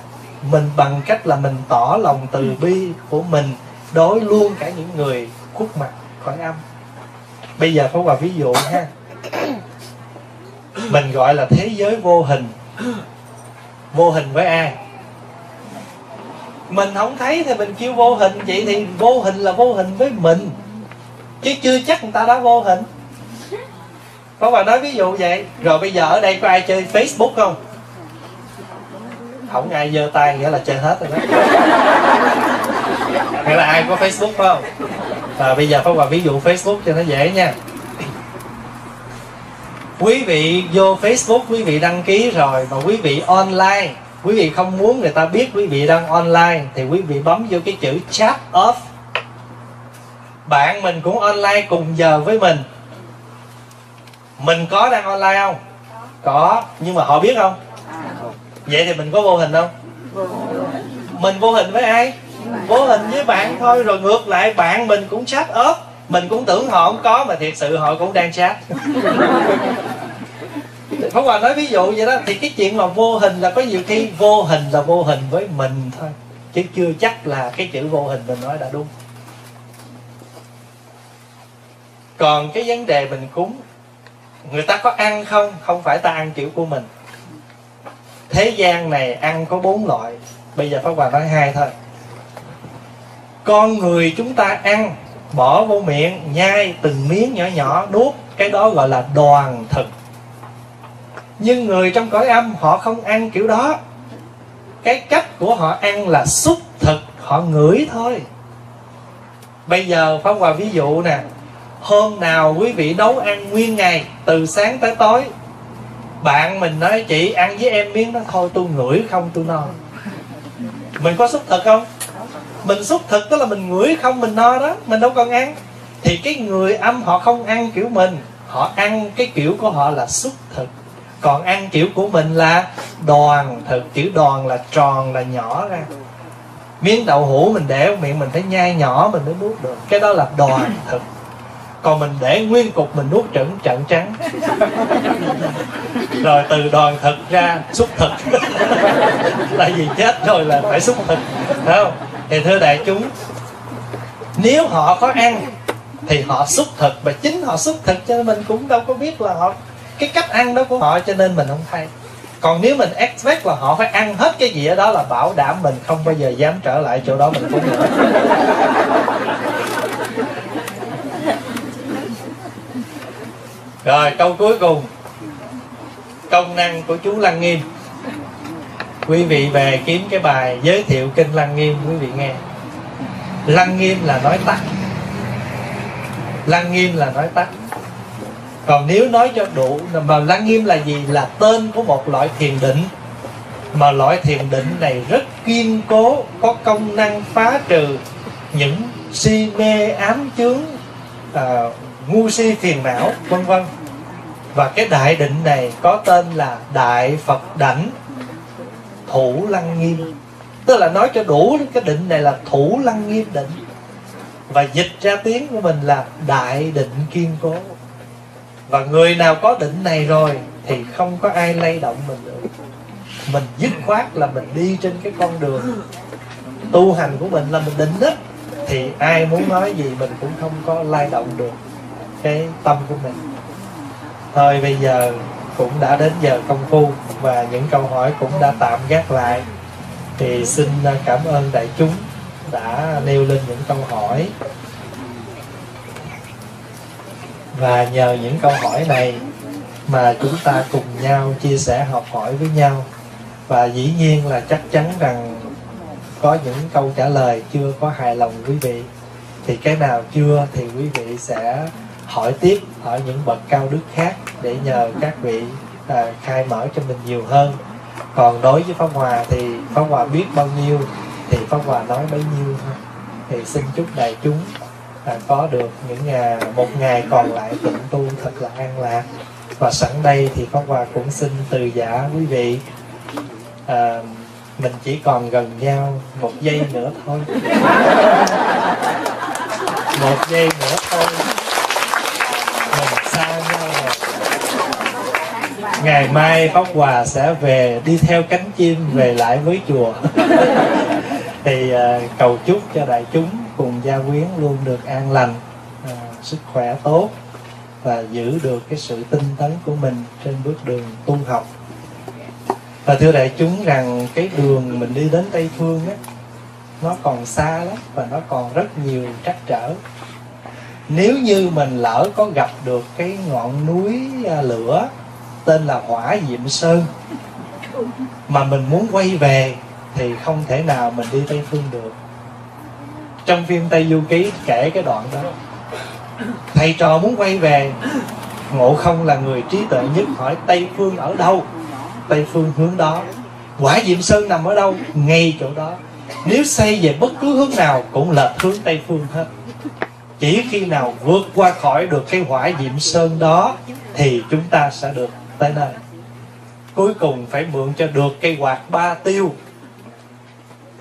mình bằng cách là mình tỏ lòng từ bi của mình, đối luôn cả những người khuất mặt, khỏi âm. Bây giờ pháp hòa ví dụ ha. Mình gọi là thế giới vô hình. Vô hình với ai? Mình không thấy thì mình kêu vô hình vậy thì vô hình là vô hình với mình. Chứ chưa chắc người ta đã vô hình. Có bà nói ví dụ vậy. Rồi bây giờ ở đây có ai chơi facebook không? Không ai giơ tay nghĩa là chơi hết rồi đó. Nghĩa là ai có facebook không? À, bây giờ có bà ví dụ facebook cho nó dễ nha. Quý vị vô facebook quý vị đăng ký rồi mà quý vị online quý vị không muốn người ta biết quý vị đang online thì quý vị bấm vô cái chữ chat off bạn mình cũng online cùng giờ với mình. Mình có đang online không? Có. Nhưng mà họ biết không? Vậy thì mình có vô hình không? Mình vô hình với ai? Vô hình với bạn thôi rồi ngược lại bạn mình cũng chat off mình cũng tưởng họ không có mà thiệt sự họ cũng đang chat không Hòa nói ví dụ vậy đó, Thì cái chuyện mà vô hình là có nhiều khi Vô hình là vô hình với mình thôi. Chứ chưa chắc là cái chữ vô hình mình nói đã đúng. Còn cái vấn đề mình cúng, Người ta có ăn không? Không phải ta ăn kiểu của mình. Thế gian này ăn có bốn loại. Bây giờ Pháp Hòa nói hai thôi. Con người chúng ta ăn, Bỏ vô miệng, Nhai từng miếng nhỏ nhỏ, nuốt. Cái đó gọi là đoàn thực nhưng người trong cõi âm, họ không ăn kiểu đó. Cái cách của họ ăn là xúc thực, họ ngửi thôi. Bây giờ pháp hòa ví dụ nè, hôm nào quý vị nấu ăn nguyên ngày, từ sáng tới tối, bạn mình nói, chị, ăn với em miếng đó thôi, tôi ngửi không, tôi no. Mình có xúc thực không? Mình xúc thực tức là mình ngửi không, mình no đó, mình đâu còn ăn. Thì cái người âm họ không ăn kiểu mình, họ ăn cái kiểu của họ là xúc thực còn ăn kiểu của mình là đoàn thực chữ đoàn là tròn, là nhỏ ra. Miếng đậu hũ mình để miệng mình phải nhai nhỏ mình mới nuốt được. Cái đó là đoàn thực còn mình để nguyên cục mình nuốt trận trận trắng. Rồi từ đoàn thực ra xúc thực tại vì chết rồi là phải xúc thực phải không? Thì thưa đại chúng, nếu họ có ăn thì họ xúc thực và chính họ xúc thực cho nên mình cũng đâu có biết là họ cái cách ăn đó của họ, cho nên mình không thay. Còn nếu mình expect là họ phải ăn hết cái gì ở đó là bảo đảm mình không bao giờ dám trở lại chỗ đó, mình cũng được. Rồi, câu cuối cùng. Công năng của chú lăng nghiêm. Quý vị về kiếm cái bài giới thiệu kinh lăng nghiêm, quý vị nghe. Lăng nghiêm là nói tắt. Lăng nghiêm là nói tắt còn nếu nói cho đủ mà lăng nghiêm là gì? Là tên của một loại thiền định. Mà loại thiền định này rất kiên cố có công năng phá trừ những si mê ám chướng à, ngu si phiền não vân vân. Và cái đại định này có tên là đại phật đảnh thủ lăng nghiêm. Tức là nói cho đủ cái định này là thủ lăng nghiêm định và dịch ra tiếng của mình là đại định kiên cố và người nào có định này rồi thì không có ai lay động mình được. Mình dứt khoát là mình đi trên cái con đường tu hành của mình là mình định đó, thì ai muốn nói gì mình cũng không có lay động được cái tâm của mình. Thôi bây giờ cũng đã đến giờ công phu và những câu hỏi cũng đã tạm gác lại. Thì xin cảm ơn đại chúng đã nêu lên những câu hỏi và nhờ những câu hỏi này mà chúng ta cùng nhau chia sẻ học hỏi với nhau. Và dĩ nhiên là chắc chắn rằng có những câu trả lời chưa có hài lòng quý vị. Thì cái nào chưa thì quý vị sẽ hỏi tiếp ở những bậc cao đức khác để nhờ các vị à, khai mở cho mình nhiều hơn. Còn đối với pháp hòa thì pháp hòa biết bao nhiêu thì pháp hòa nói bấy nhiêu thôi. Thì xin chúc đại chúng à, có được những ngày một ngày còn lại tụng tu thật là an lạc. Và sẵn đây thì pháp hòa cũng xin từ giả quý vị à, mình chỉ còn gần nhau một giây nữa thôi. Một giây nữa thôi. Mình xa nhau rồi. Ngày mai pháp hòa sẽ về đi theo cánh chim về lại với chùa. Thì à, cầu chúc cho đại chúng cùng gia quyến luôn được an lành à, sức khỏe tốt và giữ được cái sự tinh tấn của mình trên bước đường tu học. Và thưa đại chúng rằng cái đường mình đi đến tây phương á nó còn xa lắm và nó còn rất nhiều trắc trở. Nếu như mình lỡ có gặp được cái ngọn núi à, lửa tên là hỏa diệm sơn mà mình muốn quay về thì không thể nào mình đi tây phương được trong phim tây du ký kể cái đoạn đó. Thầy trò muốn quay về, ngộ không là người trí tuệ nhất hỏi tây phương ở đâu? Tây phương hướng đó. Quả diệm sơn nằm ở đâu? Ngay chỗ đó. Nếu xây về bất cứ hướng nào cũng lệch hướng tây phương hết. Chỉ khi nào vượt qua khỏi được cái hỏa diệm sơn đó thì chúng ta sẽ được tới nơi. Cuối cùng phải mượn cho được cây quạt ba tiêu.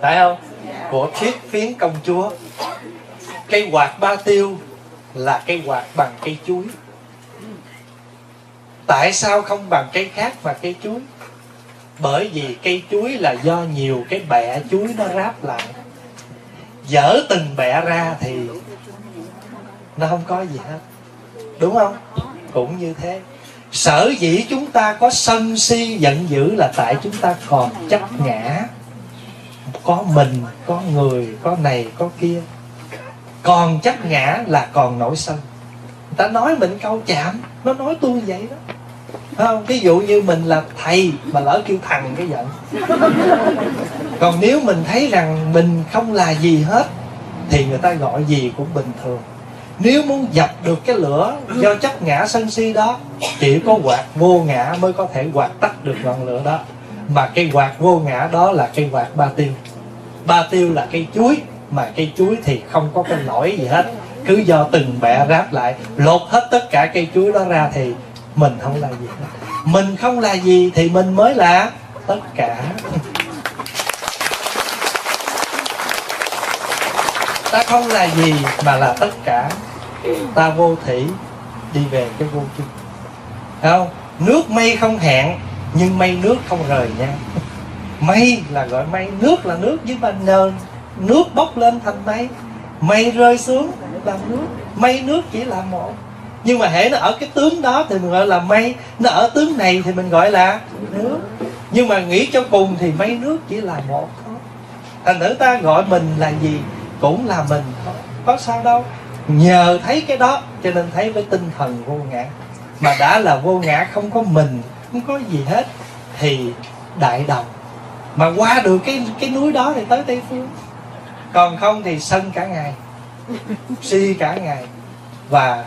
Phải không? Của thiết phiến công chúa. Cây quạt ba tiêu là cây quạt bằng cây chuối. Tại sao không bằng cây khác và cây chuối? Bởi vì cây chuối là do nhiều cái bẹ chuối nó ráp lại. Dở từng bẹ ra thì nó không có gì hết. Đúng không? Cũng như thế. Sở dĩ chúng ta có sân si giận dữ là tại chúng ta còn chấp ngã có mình, có người, có này, có kia. Còn chấp ngã là còn nổi sân. Người ta nói mình câu chạm, nó nói tôi vậy đó. Không? Ví dụ như mình là thầy mà lỡ kêu thằng cái giận. Còn nếu mình thấy rằng mình không là gì hết, thì người ta gọi gì cũng bình thường. Nếu muốn dập được cái lửa do chấp ngã sân si đó, chỉ có quạt vô ngã mới có thể quạt tắt được ngọn lửa đó. Mà cây quạt vô ngã đó là cây quạt ba tiêu ba tiêu là cây chuối, mà cây chuối thì không có cái nổi gì hết. Cứ do từng bẹ ráp lại, lột hết tất cả cây chuối đó ra thì mình không là gì hết. Mình không là gì thì mình mới là tất cả. Ta không là gì mà là tất cả. Ta vô thủy, đi về cái vô chung. Không? Nước mây không hẹn, nhưng mây nước không rời nhau mây là gọi mây, nước là nước, nhưng mà nền nước bốc lên thành mây. Mây rơi xuống là nước mây, nước chỉ là một. Nhưng mà hễ nó ở cái tướng đó thì mình gọi là mây. Nó ở tướng này thì mình gọi là nước. Nhưng mà nghĩ cho cùng thì mây, nước chỉ là một thôi. Thành nữ ta gọi mình là gì? Cũng là mình thôi. Có sao đâu. Nhờ thấy cái đó, cho nên thấy với tinh thần vô ngã. Mà đã là vô ngã không có mình, không có gì hết, thì đại đồng mà qua được cái cái núi đó thì tới tây phương còn không thì sân cả ngày, si cả ngày, và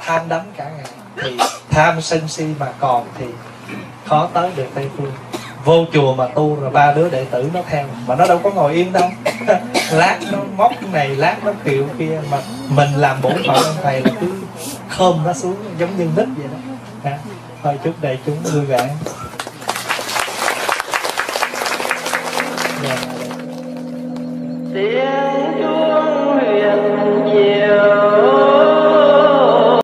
tham đắm cả ngày. Thì tham sân si mà còn thì khó tới được tây phương vô chùa mà tu rồi ba đứa đệ tử nó theo, mà nó đâu có ngồi yên đâu. Lát nó móc này, lát nó kiệu kia, mà mình làm bổn phận ông thầy là cứ khom nó xuống, giống như nít vậy đó. Thôi chúc đại chúng vui vẻ.